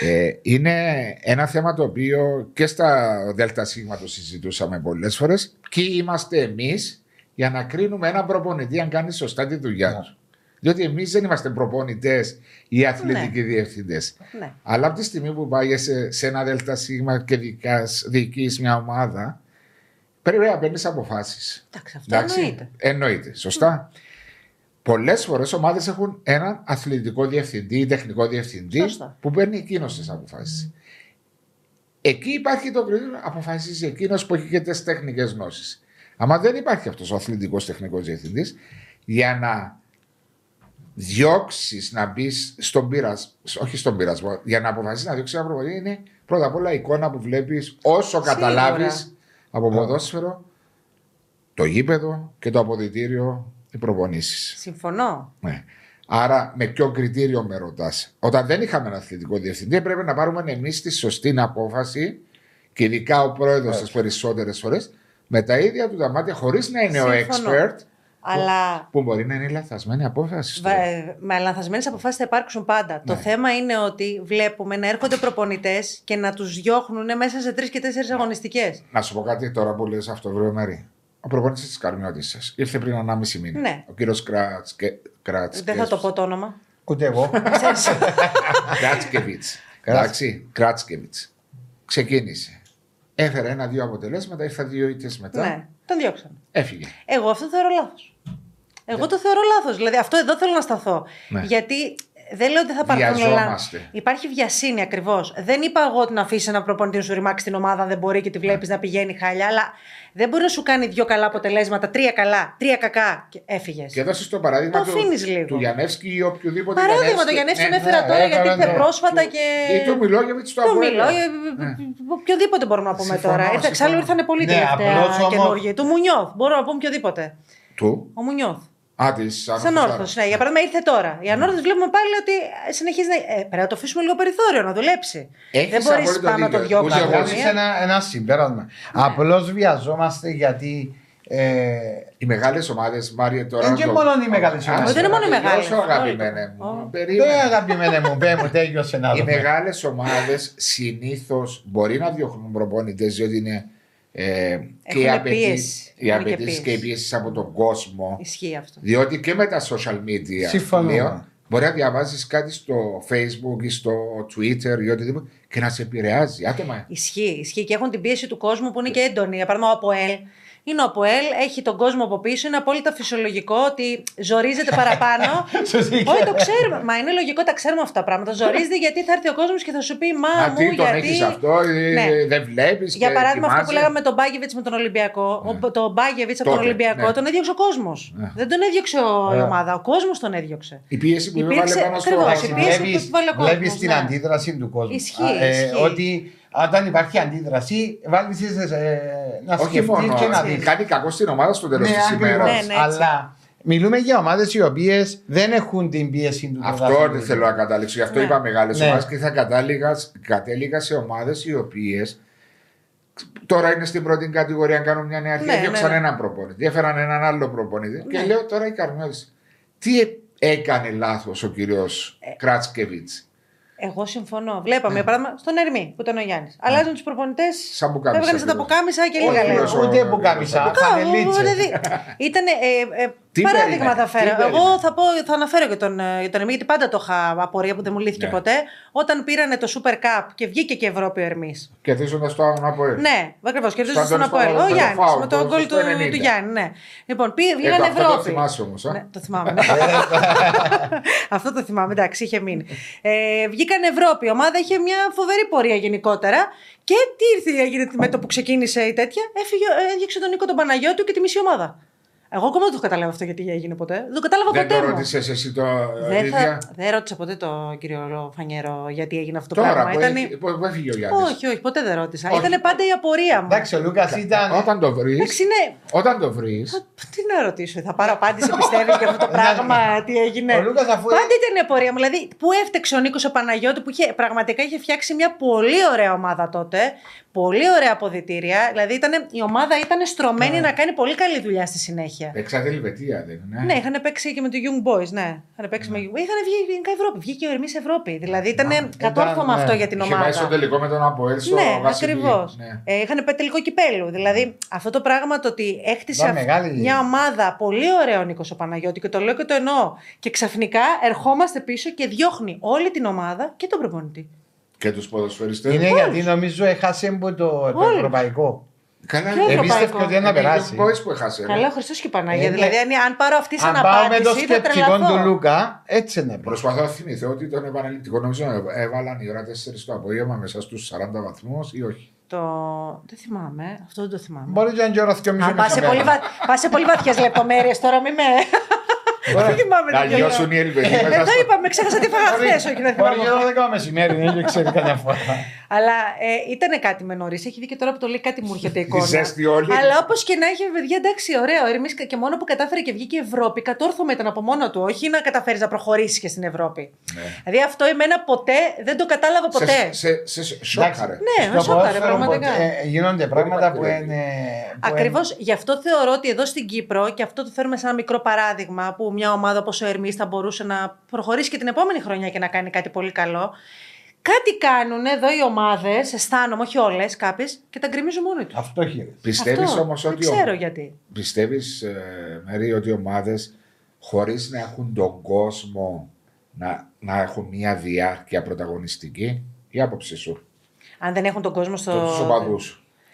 Speaker 1: Ε, είναι ένα θέμα το οποίο και στα ΔΣ το συζητούσαμε πολλές φορές. Ποιοι είμαστε εμείς για να κρίνουμε έναν προπονητή αν κάνει σωστά τη δουλειά
Speaker 2: Ναι.
Speaker 1: του. Διότι εμείς δεν είμαστε προπονητές ή αθλητικοί διευθυντές.
Speaker 3: Ναι.
Speaker 1: Αλλά από τη στιγμή που πάγεσαι σε ένα ΔΣ και διοικείς μια ομάδα, πρέπει να παίρνεις αποφάσεις.
Speaker 3: Εντάξει, αυτό εννοείται.
Speaker 1: Εννοείται. Σωστά. Πολλές φορές ομάδες έχουν έναν αθλητικό διευθυντή ή τεχνικό διευθυντή
Speaker 3: Σωστά.
Speaker 1: που παίρνει εκείνος τις αποφάσεις. Εκεί υπάρχει το κριτήριο, αποφασίζει εκείνος που έχει και τις τεχνικές γνώσεις. Αν δεν υπάρχει αυτός ο αθλητικός τεχνικός διευθυντής, για να διώξεις να μπεις στον πειρασμό, όχι στον πειρασμό, για να αποφασίσεις να διώξεις ένα προπονητή είναι πρώτα απ' όλα η εικόνα που βλέπεις όσο
Speaker 3: Σίγουρα.
Speaker 1: καταλάβεις από ποδόσφαιρο, το γήπεδο και το αποδητήριο, οι προπονήσεις.
Speaker 3: Συμφωνώ.
Speaker 1: Ναι. Άρα, με ποιο κριτήριο με ρωτάς. Όταν δεν είχαμε ένα αθλητικό διευθυντή, πρέπει να πάρουμε εμείς τη σωστή απόφαση και ειδικά ο πρόεδρος τις περισσότερες φορές με τα ίδια του τα μάτια, χωρίς να είναι ο
Speaker 3: Συμφωνώ.
Speaker 1: expert,
Speaker 3: Αλλά
Speaker 1: που μπορεί να είναι λαθασμένη απόφαση. του.
Speaker 3: βα- με λανθασμένες αποφάσεις θα υπάρξουν πάντα. Το
Speaker 1: Ναι.
Speaker 3: θέμα είναι ότι βλέπουμε να έρχονται προπονητές και να τους διώχνουν μέσα σε τρεις και τέσσερις αγωνιστικές.
Speaker 1: Να σου πω κάτι τώρα που λες αυτό, βρε Μέρη. Ο προπονητής της Καρμιώτης σας ήρθε πριν 1,5 μήνα.
Speaker 3: Ναι.
Speaker 1: Ο κύριος Κράτσκε.
Speaker 3: Δεν θα το πω το όνομα.
Speaker 2: Ούτε εγώ.
Speaker 1: Κράτσκεβιτ. Εντάξει, Κράτσκεβιτ. Ξεκίνησε. Έφερε ένα-δύο αποτελέσματα, ήρθαν δύο ήττες μετά.
Speaker 3: Ναι, τον διώξαν.
Speaker 1: Έφυγε.
Speaker 3: Εγώ αυτό θεωρώ λάθος. Εγώ το θεωρώ λάθος. Δηλαδή, αυτό εδώ θέλω να σταθώ.
Speaker 1: Ναι.
Speaker 3: Γιατί δεν λέω ότι δεν θα πάρθουν όλα.
Speaker 1: Βιαζόμαστε.
Speaker 3: Υπάρχει βιασύνη ακριβώς. Δεν είπα εγώ ότι να αφήσει ένα προπονητή να σου ρημάξει την ομάδα, αν δεν μπορεί και τη βλέπεις να πηγαίνει χάλια, αλλά δεν μπορεί να σου κάνει δύο καλά αποτελέσματα, τρία καλά, τρία κακά και έφυγες.
Speaker 1: Και δώσες το παράδειγμα
Speaker 3: Το
Speaker 1: του,
Speaker 3: αφήνεις λίγο.
Speaker 1: του Γιανεύσκη ή οποιοδήποτε.
Speaker 3: Παράδειγμα, το Γιαννεύση τον
Speaker 1: ναι,
Speaker 3: έφερα
Speaker 2: ναι,
Speaker 3: τώρα
Speaker 2: έκανα
Speaker 3: γιατί ήρθε
Speaker 2: το-
Speaker 3: πρόσφατα
Speaker 1: του-
Speaker 3: και.
Speaker 1: Ή του Μιλόγεβιτς στο
Speaker 3: Το
Speaker 1: Αποέλ.
Speaker 3: μιλώ, ε,
Speaker 1: Ναι.
Speaker 3: οποιοδήποτε μπορούμε να πούμε
Speaker 2: Συμφωνώ,
Speaker 3: τώρα. Ήρθε- Εξάλλου
Speaker 2: συμφωνώ.
Speaker 3: ήρθαν πολύ
Speaker 2: Ναι,
Speaker 3: τελευταία
Speaker 2: απλώς όμως-
Speaker 3: καινούργιοι. Του Μουνιώθ. Μπορούμε να πούμε οποιοδήποτε.
Speaker 1: Του;
Speaker 3: Ο Μουνιώθ.
Speaker 1: Α, τη
Speaker 3: Σαν όρθο. Ναι, για παράδειγμα ήρθε τώρα. Η ανόρθωση βλέπουμε πάλι ότι συνεχίζει να. Ε, πρέπει να το αφήσουμε λίγο περιθώριο να δουλέψει.
Speaker 1: Έχεις
Speaker 3: δεν μπορείς
Speaker 1: απόλυτο
Speaker 3: πάμε να το
Speaker 1: δίκιο.
Speaker 3: διώξουμε.
Speaker 1: Ούτε εγώ.
Speaker 2: Βγάζεις ένα, ένα συμπέρασμα. Απλώς βιαζόμαστε γιατί. Ε,
Speaker 1: Οι μεγάλες ομάδες, Μάρια τώρα.
Speaker 2: Είναι και
Speaker 1: το-
Speaker 2: μόνο οι μεγάλες
Speaker 1: Α,
Speaker 2: ομάδες.
Speaker 3: Δεν είναι μόνο οι
Speaker 1: να
Speaker 3: μεγάλες.
Speaker 1: τελειώσω,
Speaker 3: Αυτό
Speaker 1: αγαπημένε
Speaker 3: είναι.
Speaker 1: μου.
Speaker 3: Ω.
Speaker 1: Περίμενε.
Speaker 2: δεν αγαπημένε μου, πέ μου, τέλειωσε να
Speaker 1: Οι
Speaker 2: δούμε.
Speaker 1: μεγάλες ομάδες συνήθως μπορεί να διώχνουν προπονητές διότι είναι. Ε, και οι
Speaker 3: Έχουν
Speaker 1: απαιτήσεις-
Speaker 3: πίεση.
Speaker 1: οι
Speaker 3: Έχουν και
Speaker 1: απαιτήσεις και οι
Speaker 3: πίεση.
Speaker 1: πίεση από τον κόσμο.
Speaker 3: Ισχύει αυτό.
Speaker 1: Διότι και με τα social media
Speaker 2: Συμφωνώ.
Speaker 1: πλέον, μπορεί να διαβάζεις κάτι στο Facebook ή στο Twitter ή οτιδήποτε και να σε επηρεάζει άτομα.
Speaker 3: Ισχύει, ισχύει. Και έχουν την πίεση του κόσμου που είναι και έντονη. Για παράδειγμα, ο ΑΠΟΕΛ. Είναι ο ΑΠΟΕΛ, έχει τον κόσμο από πίσω. Είναι απόλυτα φυσιολογικό ότι ζορίζεται παραπάνω.
Speaker 2: Σωστή.
Speaker 3: Όχι, το ξέρουμε. Μα είναι λογικό, τα ξέρουμε αυτά τα πράγματα. Ζορίζεται γιατί θα έρθει ο κόσμος και θα σου πει Μα
Speaker 1: Α,
Speaker 3: μου,
Speaker 1: τι τον
Speaker 3: γιατί.
Speaker 1: έχεις αυτό, ε,
Speaker 3: Ναι.
Speaker 1: δεν βλέπεις.
Speaker 3: Για παράδειγμα, αυτό που λέγαμε με τον Μπάγεβιτς με τον Ολυμπιακό. Ο, τον Μπάγεβιτς από τον
Speaker 1: Τότε,
Speaker 3: Ολυμπιακό
Speaker 1: ναι.
Speaker 3: τον έδιωξε ο κόσμος.
Speaker 1: Ναι.
Speaker 3: Δεν τον έδιωξε ο- η
Speaker 2: Ναι.
Speaker 3: ομάδα. Ο κόσμος τον έδιωξε.
Speaker 1: Η πίεση που
Speaker 3: Υπήρξε-
Speaker 1: έβαλε πάνω στο.
Speaker 3: ακριβώς, η πίεση που
Speaker 2: Βλέπεις,
Speaker 3: επιβάλλει ο κόσμος,
Speaker 2: βλέπεις την
Speaker 3: ναι.
Speaker 2: αντίδραση του κόσμου.
Speaker 3: Ισχύει,
Speaker 2: Α,
Speaker 3: ισχύει.
Speaker 2: Ότι όταν υπάρχει αντίδραση, βάλεις ε, να
Speaker 1: Όχι
Speaker 2: σκεφτείς
Speaker 1: μόνο.
Speaker 2: και να
Speaker 1: ε,
Speaker 2: δεις.
Speaker 1: Κάνει κακό στην ομάδα στο τέλος
Speaker 2: Ναι,
Speaker 1: της ημέρας.
Speaker 2: ακριβώς.
Speaker 3: Ναι, ναι, έτσι.
Speaker 2: Αλλά Μιλούμε για ομάδες οι οποίες δεν έχουν την πίεση του
Speaker 1: Αυτό
Speaker 2: πρωταθλητισμού.
Speaker 1: δεν θέλω να καταλήξω. Γι' αυτό
Speaker 3: Ναι.
Speaker 1: είπα μεγάλες
Speaker 2: Ναι.
Speaker 1: ομάδες και θα κατάληγα, κατέληγα σε ομάδες οι οποίε τώρα είναι στην πρώτη κατηγορία. Αν κάνουν μια νέα
Speaker 3: Ναι,
Speaker 1: ναι, διώξαν
Speaker 3: ναι, ναι.
Speaker 1: έναν προπονητή, έφεραν έναν άλλο προπονητή. Και
Speaker 3: Ναι.
Speaker 1: λέω τώρα η Καρμιώδη, τι ε- έκανε λάθος ο κύριος
Speaker 3: Ε,
Speaker 1: Κράτσκεβιτ.
Speaker 3: Εγώ συμφωνώ. Βλέπαμε,
Speaker 1: Ναι.
Speaker 3: για παράδειγμα, στον Ερμή που ήταν ο Γιάννης. Αλλάζουν τους προπονητές.
Speaker 1: Σαν πουκάμισα
Speaker 3: Έβγαλε σαν τα
Speaker 1: ακριβώς.
Speaker 3: πουκάμισα και
Speaker 1: Όχι,
Speaker 3: λίγα
Speaker 1: όχι,
Speaker 3: λέγανε.
Speaker 1: όσο-
Speaker 2: Ούτε που κάμισα,
Speaker 1: Κα-
Speaker 2: χαμελίτσε.
Speaker 3: Ήταν. Ε, ε,
Speaker 1: Τι
Speaker 3: παράδειγμα
Speaker 1: περίμενε,
Speaker 3: θα φέρω.
Speaker 1: τι
Speaker 3: Εγώ
Speaker 1: περίμενε.
Speaker 3: θα, πω, θα αναφέρω και τον, ε, για τον Ερμή, γιατί πάντα το είχα απορία που δεν μου λύθηκε
Speaker 1: Ναι.
Speaker 3: ποτέ. Όταν πήρανε το Super Cup και βγήκε και Ευρώπη ο Ερμής.
Speaker 1: Κερδίζοντας το Αναποέλ.
Speaker 3: Ναι, ακριβώς. Κερδίζοντας
Speaker 1: Στον
Speaker 3: τον Αποέλ.
Speaker 1: Αντώνη
Speaker 3: Ο
Speaker 1: στο-
Speaker 3: Γιάννης.
Speaker 1: φάουλ,
Speaker 3: Με
Speaker 1: το-
Speaker 3: τον γκολ
Speaker 1: στο
Speaker 3: του,
Speaker 1: 90.
Speaker 3: του Γιάννη. Ναι. Λοιπόν, πήγε,
Speaker 1: Ε,
Speaker 3: βγήκαν
Speaker 1: το- αυτό το
Speaker 3: Ευρώπη.
Speaker 1: θυμάσαι όμως, α.
Speaker 3: Ναι, το θυμάμαι. Αυτό το θυμάμαι, εντάξει, είχε μείνει. Ε, βγήκαν Ευρώπη. Η ομάδα είχε μια φοβερή πορεία γενικότερα. Και τι ήρθε, έγινε με το που ξεκίνησε η τέτοια, έφυγε, ε, έδιωξε τον Νίκο τον Παναγιώτου και τη μισή ομάδα. Εγώ ακόμα δεν το καταλάβω αυτό γιατί έγινε ποτέ. Δεν το κατάλαβα
Speaker 1: Δεν
Speaker 3: ποτέ.
Speaker 1: το
Speaker 3: μου.
Speaker 1: ρώτησες εσύ το
Speaker 3: Δεν,
Speaker 1: ίδια.
Speaker 3: θα, δεν ρώτησα ποτέ τον κύριο Φανιέρο γιατί έγινε αυτό το
Speaker 1: Τώρα
Speaker 3: πράγμα.
Speaker 1: που
Speaker 3: Ήτανε-
Speaker 1: έχει- που που έφυγε ο Γιάννης.
Speaker 3: Όχι, όχι, ποτέ δεν ρώτησα.
Speaker 1: Όχι.
Speaker 3: Ήταν πάντα η απορία μου.
Speaker 2: Εντάξει, ο Λούκας ήταν.
Speaker 1: Όταν το βρει,
Speaker 3: Εντάξει, ναι.
Speaker 1: όταν το βρει,
Speaker 3: Τι να ρωτήσω, θα πάρω απάντηση, πιστεύει για αυτό το πράγμα, τι έγινε.
Speaker 2: Ο Λούκας αφού-
Speaker 3: Πάντα ήταν η απορία μου. Δηλαδή, πού έφτεξε ο Νίκος ο Παναγιώτης που είχε, πραγματικά είχε φτιάξει μια πολύ ωραία ομάδα τότε. Πολύ ωραία αποδητήρια. Δηλαδή, ήταν, η ομάδα ήταν στρωμένη να κάνει πολύ καλή δουλειά στη συνέχεια.
Speaker 1: εξάδε Ελβετία δεν είναι;
Speaker 3: Ναι, είχαν παίξει και με το Young Boys, ναι. Είχαν παίξει με... Είχαν βγει γενικά Ευρώπη. Βγήκε ο Ερμής Ευρώπη. Δηλαδή ήταν κατόρθωμα
Speaker 2: ναι.
Speaker 3: αυτό για την
Speaker 1: Είχε πάει στο
Speaker 3: ομάδα.
Speaker 1: τελικό με τον Αποέλ στο
Speaker 3: Ναι,
Speaker 1: Βασιλείο.
Speaker 3: ακριβώς.
Speaker 1: Ναι.
Speaker 3: Ε, είχαν πάει τελικό κυπέλου. Δηλαδή αυτό το πράγμα το ότι έκτισε
Speaker 2: Ήταν
Speaker 3: αυ-
Speaker 2: μεγάλη-
Speaker 3: μια ομάδα πολύ ωραίο ο Νίκος ο Παναγιώτης και το λέω και το εννοώ. Και ξαφνικά ερχόμαστε πίσω και διώχνει όλη την ομάδα και τον προπονητή.
Speaker 1: Και τους ποδοσφαιριστές.
Speaker 2: Είναι γιατί νομίζω έχασε από το, το
Speaker 3: Όλοι.
Speaker 2: ευρωπαϊκό.
Speaker 1: Καλά,
Speaker 3: Ποιο
Speaker 1: είναι.
Speaker 3: ευρωπαϊκό;
Speaker 2: Εμπίστευε ότι δεν θα περάσει.
Speaker 1: Boys που έχασε. ρε.
Speaker 3: Καλά, ο Χριστός και η Παναγία.
Speaker 2: Ε, ναι.
Speaker 3: δηλαδή, αν, αν πάρω αυτή σαν
Speaker 2: Αν πάω με το
Speaker 3: απάντηση, θα
Speaker 2: σκεπτικό του
Speaker 3: τρελαθώ.
Speaker 2: Λούκα, έτσι είναι.
Speaker 1: Προσπαθώ να θυμηθώ ότι τον επαναληπτικό νομίζω έβαλαν η ώρα 4 το απόγευμα μέσα στους 40 βαθμούς ή όχι.
Speaker 3: Το... Δεν θυμάμαι. Αυτό δεν το θυμάμαι.
Speaker 2: Μπορεί να είναι και ώρα δυο μισή
Speaker 3: Αν πα σε,
Speaker 2: μεσημέρι.
Speaker 3: πολύ βα... πας σε πολύ βαθιές λεπτομέρειες τώρα, μη με. Δεν θυμάμαι
Speaker 1: Να
Speaker 3: τι καιρό.
Speaker 1: λιώσουν οι Ελβετοί
Speaker 3: Ε,
Speaker 1: μέσα
Speaker 3: Δεν
Speaker 1: στο.
Speaker 3: είπαμε, ξέχασα τι φάγα χθες, όχι δεν
Speaker 2: Μπορεί
Speaker 3: θυμάμαι.
Speaker 2: και ώρα δέκα μεσημέρι, δεν ξέρει καμιά φορά.
Speaker 3: Αλλά ε, ήταν κάτι με νωρίς. Έχει δει και τώρα που το λέει κάτι μου έρχεται η εικόνα.
Speaker 1: ζέστη όλη.
Speaker 3: Αλλά όπως και να έχει, παιδιά, εντάξει, ωραίο. Εμεί και μόνο που κατάφερε και βγήκε η Ευρώπη, κατόρθωμα ήταν από μόνο του. Όχι να καταφέρεις να προχωρήσεις και στην Ευρώπη.
Speaker 1: Ναι.
Speaker 3: Δηλαδή αυτό εμένα ποτέ δεν το κατάλαβα ποτέ.
Speaker 1: Σε, σε, σε σόκαρε.
Speaker 3: Ναι, με
Speaker 2: Στο
Speaker 3: σόκαρε,
Speaker 2: ποδόσφαιρο,
Speaker 3: πραγματικά.
Speaker 2: ε, Γίνονται πράγματα που
Speaker 1: μακριά.
Speaker 2: είναι. που
Speaker 3: Ακριβώς.
Speaker 2: είναι-
Speaker 3: Γι' αυτό θεωρώ ότι εδώ στην Κύπρο, και αυτό το φέρουμε σαν ένα μικρό παράδειγμα, που μια ομάδα όπως ο Ερμής θα μπορούσε να προχωρήσει και την επόμενη χρονιά και να κάνει κάτι πολύ καλό. Κάτι κάνουν εδώ οι ομάδες, αισθάνομαι, όχι όλες, κάποιες, και τα γκρεμίζουν μόνοι τους.
Speaker 2: Αυτό χείρε.
Speaker 1: Πιστεύεις
Speaker 3: Αυτό.
Speaker 1: όμως
Speaker 3: Δεν
Speaker 1: ότι.
Speaker 3: ξέρω γιατί.
Speaker 1: Πιστεύεις, ε, Μέρη, ότι οι ομάδες χωρίς να έχουν τον κόσμο να, να έχουν μια διάρκεια πρωταγωνιστική. Η άποψή σου;
Speaker 3: Αν δεν έχουν τον κόσμο στο.
Speaker 1: Τους οπαδού.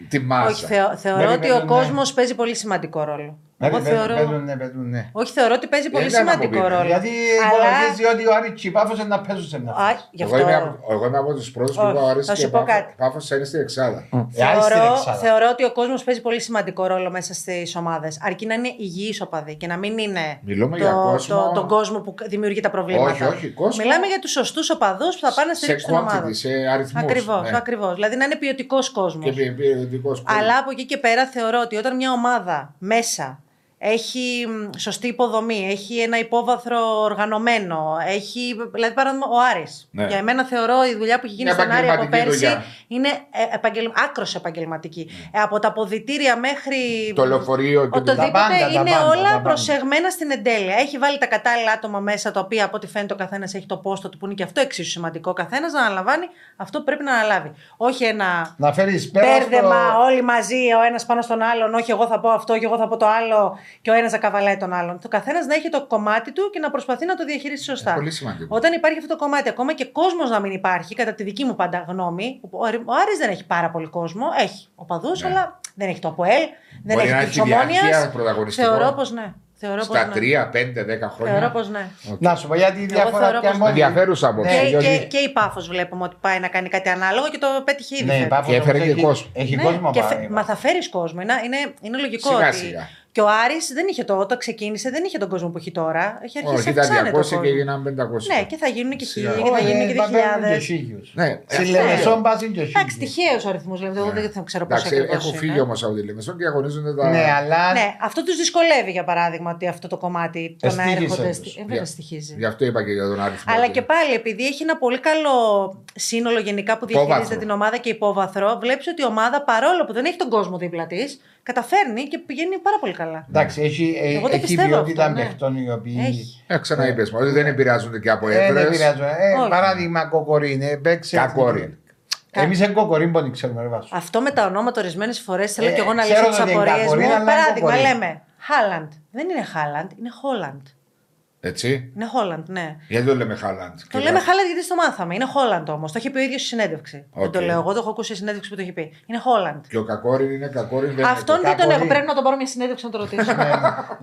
Speaker 1: Τη μάσα.
Speaker 3: Όχι, θεω- θεωρώ
Speaker 2: Μένει,
Speaker 3: ότι ο
Speaker 2: μένουν, ναι.
Speaker 3: κόσμος παίζει πολύ σημαντικό ρόλο. Εγώ
Speaker 2: Παίζουν,
Speaker 3: θεωρώ.
Speaker 2: παίζουν, ναι, παίζουν, ναι.
Speaker 3: Όχι, θεωρώ ότι παίζει πολύ
Speaker 1: δεν είναι
Speaker 3: σημαντικό
Speaker 1: απομείνει.
Speaker 3: ρόλο.
Speaker 2: Γιατί
Speaker 3: Αλλά-
Speaker 2: υπολογίζει ότι ο Άρης Τσιπάφος να παίζουν σε μια
Speaker 3: Α,
Speaker 2: φάση.
Speaker 3: γι'
Speaker 1: Εγώ
Speaker 3: αυτό.
Speaker 1: είμαι, από- εγώ είμαι από τους πρώτους που
Speaker 3: Όχι,
Speaker 1: είπα ο Άρης
Speaker 3: θα
Speaker 1: και
Speaker 3: σου πω
Speaker 1: Πάφο-
Speaker 3: κάτι.
Speaker 1: Πάφος είναι στην Εξάδα.
Speaker 2: Ε, Άρη στην
Speaker 3: Θεωρώ,
Speaker 2: Εξάδα.
Speaker 3: θεωρώ ότι ο κόσμος παίζει πολύ σημαντικό ρόλο μέσα στις ομάδες. Αρκεί να είναι υγιεί οπαδοί και να μην είναι
Speaker 1: Μιλούμε
Speaker 3: το,
Speaker 1: για κόσμο-
Speaker 3: το, τον κόσμο που δημιουργεί τα προβλήματα.
Speaker 1: Όχι, όχι, κόσμο-
Speaker 3: Μιλάμε για τους σωστούς οπαδούς που θα πάνε να
Speaker 1: Σε
Speaker 3: στηρίξουν την ομάδα.
Speaker 1: quantity, σε αριθμούς.
Speaker 3: Ακριβώς, ακριβώς. Δηλαδή να είναι ποιοτικός κόσμος.
Speaker 1: Και ποι- ποιοτικός κόσμος.
Speaker 3: Αλλά από εκεί και πέρα θεωρώ ότι όταν μια ομάδα μέσα έχει μ, σωστή υποδομή, έχει ένα υπόβαθρο οργανωμένο, έχει. Δηλαδή, παράδειγμα, ο Άρης.
Speaker 1: Ναι.
Speaker 3: Για μένα θεωρώ η δουλειά που έχει γίνει
Speaker 1: Μια
Speaker 3: στον Άρη από
Speaker 1: επαγγελματική
Speaker 3: πέρσι
Speaker 1: δουλειά.
Speaker 3: είναι ε, επαγγελ... άκρος επαγγελματική. Ε, από τα αποδητήρια μέχρι.
Speaker 1: Το λεωφορείο και
Speaker 3: Οτιδήποτε
Speaker 2: Τα πάντα, τα
Speaker 3: είναι
Speaker 2: πάντα, τα
Speaker 3: όλα
Speaker 2: πάντα.
Speaker 3: προσεγμένα στην εντέλεια. Έχει βάλει τα κατάλληλα άτομα μέσα, τα οποία από ό,τι φαίνεται ο καθένας έχει το πόστο του, που είναι και αυτό εξίσου σημαντικό. Ο καθένας να αναλαμβάνει αυτό που πρέπει να αναλάβει. Όχι ένα
Speaker 2: Να φέρεις πέρα
Speaker 3: μπέρδεμα
Speaker 2: στο...
Speaker 3: όλοι μαζί, ο ένας πάνω στον άλλον. Όχι, εγώ θα πω αυτό και εγώ θα πω το άλλο, και ο ένας να καβαλάει τον άλλον. Το καθένας να έχει το κομμάτι του και να προσπαθεί να το διαχειριστεί σωστά.
Speaker 1: Ε, πολύ σημαντικό.
Speaker 3: Όταν υπάρχει αυτό το κομμάτι, ακόμα και κόσμος να μην υπάρχει, κατά τη δική μου πάντα γνώμη, ο, Άρη- ο Άρης δεν έχει πάρα πολύ κόσμο. Έχει οπαδού,
Speaker 1: Ναι.
Speaker 3: αλλά δεν έχει το ΑΠΟΕΛ, δεν
Speaker 1: Μπορεί να
Speaker 3: έχει
Speaker 1: έχει
Speaker 3: την
Speaker 1: διάρκεια
Speaker 3: Ομόνιας.
Speaker 1: πρωταγωνιστικό.
Speaker 3: Θεωρώ πως ναι. Θεωρώ πως
Speaker 1: Στα
Speaker 3: ναι.
Speaker 1: 3, 5, 10 χρόνια.
Speaker 3: Θεωρώ πως ναι.
Speaker 2: Να σου πω γιατί η διαφορά
Speaker 3: θεωρώ
Speaker 2: ποια
Speaker 3: πως
Speaker 2: μόνη-
Speaker 1: Ενδιαφέρουσα άποψη.
Speaker 2: Ναι,
Speaker 3: και,
Speaker 1: διότι-
Speaker 3: και, και η Πάφος βλέπουμε ότι πάει να κάνει κάτι ανάλογο και το πέτυχε ήδη.
Speaker 2: Ναι,
Speaker 3: φέτος.
Speaker 2: Πάφος
Speaker 1: Και έφερε
Speaker 2: όμως
Speaker 1: και
Speaker 2: έχει-
Speaker 1: κόσμο.
Speaker 2: Έχει
Speaker 3: Ναι,
Speaker 2: κόσμο
Speaker 3: και
Speaker 2: πάρει.
Speaker 3: φε- μα θα φέρεις κόσμο. Είναι, είναι, είναι λογικό
Speaker 1: Σιγά,
Speaker 3: ότι
Speaker 1: σιγά.
Speaker 3: Και ο Άρης δεν είχε το, όταν ξεκίνησε, δεν είχε τον κόσμο που έχει τώρα. Έχει αρχίσει
Speaker 1: Όχι,
Speaker 3: να
Speaker 1: ήταν
Speaker 3: αυξάνεται ο
Speaker 1: 200 και
Speaker 3: κόσμος.
Speaker 1: έγιναν 500.
Speaker 3: Ναι, και θα γίνουν και
Speaker 1: Σιγά.
Speaker 3: χίλιοι, και θα γίνουν και δύο χιλιάδες.
Speaker 1: Ναι,
Speaker 2: Στη
Speaker 1: αυτό
Speaker 2: Λεμεσόν πάσουν και
Speaker 3: Εντάξει,
Speaker 2: χίλιοι.
Speaker 3: τυχαίο ο αριθμός, δηλαδή. Εγώ δεν θα ξέρω πώ
Speaker 1: Εντάξει,
Speaker 3: ακριβώς.
Speaker 1: έχω φύγει όμως από τη Λεμεσόν και αγωνίζονται τα.
Speaker 2: Ναι, αλλά
Speaker 3: Ναι, αυτό τους δυσκολεύει για παράδειγμα ότι αυτό το κομμάτι το να
Speaker 2: Εστίγησε
Speaker 3: έρχονται.
Speaker 2: τους.
Speaker 3: στη- Ε,
Speaker 1: Για-
Speaker 3: βέβαια στοιχίζει.
Speaker 1: Γι' αυτό είπα και για τον αριθμό.
Speaker 3: Αλλά
Speaker 1: του.
Speaker 3: και πάλι, επειδή έχει ένα πολύ καλό σύνολο γενικά που διαχειρίζεται
Speaker 1: Υπόβαθρο.
Speaker 3: την ομάδα και υπόβαθρο, βλέπεις ότι η ομάδα παρόλο που δεν έχει τον κόσμο δίπλα της, καταφέρνει και πηγαίνει πάρα πολύ καλά.
Speaker 2: εντάξει, έχει, ε,
Speaker 3: Εγώ το
Speaker 2: έχει
Speaker 3: πιστεύω
Speaker 2: ποιότητα
Speaker 3: αυτό, ναι.
Speaker 2: παιχτών οι οποίοι.
Speaker 3: Έχει.
Speaker 1: Ε, ξαναείπες μου ότι δεν επηρεάζονται και από
Speaker 2: Ε, δεν
Speaker 1: έδρες.
Speaker 2: επηρεάζουν. Ε,
Speaker 3: Όχι.
Speaker 2: παράδειγμα, κοκορίν. Ε, παίξε.
Speaker 1: Κακόριν.
Speaker 2: Εμείς εν κοκορίν που δεν ξέρουμε, ρε Βάσο.
Speaker 3: Αυτό με τα ονόματα ορισμένες φορές θέλω
Speaker 2: Ε,
Speaker 3: και εγώ να
Speaker 2: ξέρω
Speaker 3: λύσω τις
Speaker 2: ότι είναι
Speaker 3: απορίες
Speaker 2: κακορή,
Speaker 3: μου.
Speaker 2: αλλά είναι
Speaker 3: Παράδειγμα,
Speaker 2: κακορή.
Speaker 3: λέμε Χάλαντ. Δεν είναι Χάλαντ, είναι Χόλαντ.
Speaker 1: Έτσι.
Speaker 3: Είναι Χόλαντ, ναι.
Speaker 1: Γιατί το λέμε Χάλαντ.
Speaker 3: Το λέμε Χάλαντ γιατί στο μάθαμε. Είναι Χόλαντ όμως. Το έχει πει ο ίδιος στη συνέντευξη. Δεν το
Speaker 1: Οκ.
Speaker 3: λέω εγώ, το έχω ακούσει στη συνέντευξη που το έχει πει. Είναι Χόλαντ.
Speaker 1: Και ο Κακόριν είναι Κακόριν. Δεν
Speaker 3: Αυτόν
Speaker 1: είναι
Speaker 3: δεν τον
Speaker 2: κακορή.
Speaker 3: έχω. Πρέπει να τον πάρω μια συνέντευξη να το ρωτήσω.
Speaker 2: Ναι,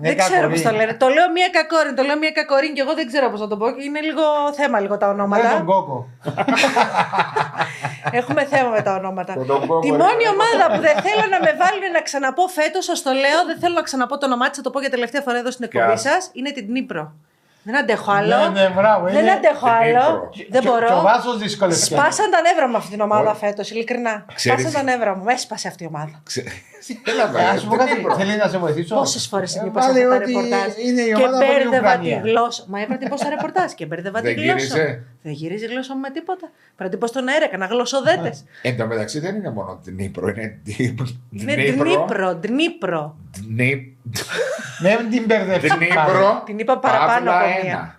Speaker 3: δεν ξέρω
Speaker 2: κακορή.
Speaker 3: πώ το λένε. Το λέω μία κακόριν, το λέω μία κακόριν και εγώ δεν ξέρω πώς να το πω. Είναι λίγο θέμα λίγο τα
Speaker 2: Δεν τον
Speaker 3: ονόματα.
Speaker 2: κόκο.
Speaker 3: Έχουμε θέμα με τα ονόματα.
Speaker 1: Τον τον πω,
Speaker 3: Τη
Speaker 1: μπορεί.
Speaker 3: μόνη ομάδα που δεν θέλω να με βάλουν να ξαναπώ φέτος, σας το λέω, δεν θέλω να ξαναπώ το όνομά της, θα το πω για τελευταία φορά εδώ στην εκπομπή
Speaker 1: Ποια;
Speaker 3: σας, είναι την Νύπρο. Δεν αντέχω άλλο.
Speaker 2: Ναι, ναι, μπράβο,
Speaker 3: δεν
Speaker 2: είναι-
Speaker 3: αντέχω
Speaker 1: την
Speaker 3: άλλο.
Speaker 1: Νύπρο.
Speaker 3: Δεν
Speaker 2: Και- Και ο
Speaker 3: μπορώ.
Speaker 2: Βάσος δυσκολεύτηκε.
Speaker 3: Σπάσαν τα νεύρα μου αυτή την ομάδα
Speaker 1: Όχι.
Speaker 3: φέτος, ειλικρινά.
Speaker 1: Ξέρεις-
Speaker 3: Σπάσαν τα νεύρα μου. Έσπασε αυτή η ομάδα.
Speaker 1: Ξε- Έλα,
Speaker 2: Ε, Ας σου πω
Speaker 1: δεν
Speaker 2: κάτι,
Speaker 1: είπα.
Speaker 2: θέλει να σε βοηθήσω;
Speaker 3: Πόσες φορές
Speaker 2: Ε,
Speaker 3: την είπα σε
Speaker 2: βάλε
Speaker 3: αυτά τα
Speaker 2: ότι
Speaker 3: ρεπορτάζ;
Speaker 2: Είναι η
Speaker 3: Και
Speaker 2: ομάδα από την
Speaker 3: μπέρδευα τη
Speaker 2: Ουκρανία.
Speaker 3: γλώσσα. Μα έπρεπε να πω στα ρεπορτάζ και μπέρδευα τη
Speaker 1: Δεν
Speaker 3: γλώσσα.
Speaker 1: γύριζε;
Speaker 3: μου. Δεν γυρίζει η γλώσσα μου με τίποτα. Πρέπει να την πω στον αέρα, έκανα γλωσσοδέτες.
Speaker 1: Εν τω μεταξύ δεν είναι μόνο Νύπρο, είναι Ντνίπρο.
Speaker 3: Είναι Δνύπρο, Δνύπρο.
Speaker 2: Με την μπερδευτεί.
Speaker 1: Δνύπρο.
Speaker 3: Την είπα παραπάνω
Speaker 1: Παύλα
Speaker 3: από
Speaker 1: ένα.
Speaker 3: μία.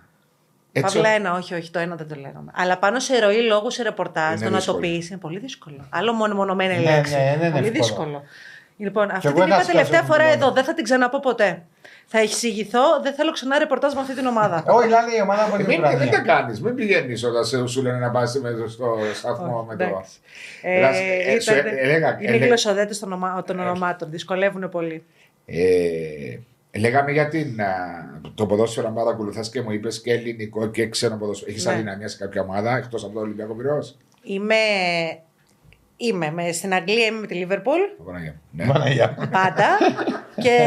Speaker 1: Έτσι,
Speaker 3: Παύλα ένα, όχι, όχι, το ένα δεν το λέγαμε. Αλλά πάνω σε ροή λόγου σε ρεπορτάζ,
Speaker 1: Είναι
Speaker 3: το να το
Speaker 1: δύσκολο.
Speaker 3: πεις είναι πολύ δύσκολο. Άλλο μόνο μονομένη
Speaker 2: Ναι,
Speaker 3: λέξη.
Speaker 2: ναι, δεν είναι
Speaker 3: πολύ
Speaker 2: εύκολο.
Speaker 3: δύσκολο. Λοιπόν, αυτή
Speaker 2: εγώ
Speaker 3: την
Speaker 2: είχα
Speaker 3: είπα τελευταία
Speaker 2: σκάσει
Speaker 3: φορά
Speaker 2: αυτό το
Speaker 3: εδώ,
Speaker 2: λόγο.
Speaker 3: δεν θα την ξαναπώ ποτέ. Θα εξηγηθώ, δεν θέλω ξανά ρεπορτάζ με αυτή την ομάδα.
Speaker 2: Όχι, λέει η ομάδα από την
Speaker 1: Μην, μην τα
Speaker 2: Ουκρανία.
Speaker 1: κάνεις, μην πηγαίνεις όταν σε- σου λένε να πας μέσα στο σταθμό με το.
Speaker 3: Εντάξει.
Speaker 1: Δηλαδή,
Speaker 3: Ε,
Speaker 1: ε, σου
Speaker 3: ήταν-
Speaker 1: έλεγα-
Speaker 3: είναι
Speaker 1: έλεγα-
Speaker 3: γλωσσοδέτες των, ονομα- των ονομάτων. Δυσκολεύουν πολύ.
Speaker 1: Ε, λέγαμε για την, α, το ποδόσφαιρο αν παρακολουθάς και μου είπες και ελληνικό και ξένο ποδόσφαιρο. Έχεις
Speaker 3: Ναι.
Speaker 1: αδυναμία σε κάποια ομάδα εκτός από το Ολυμπιακό Πυραιός;
Speaker 3: Είμαι, είμαι με, στην Αγγλία, είμαι με τη Λίβερπουλ.
Speaker 1: Ναι.
Speaker 2: Παναγία.
Speaker 3: Πάντα. και,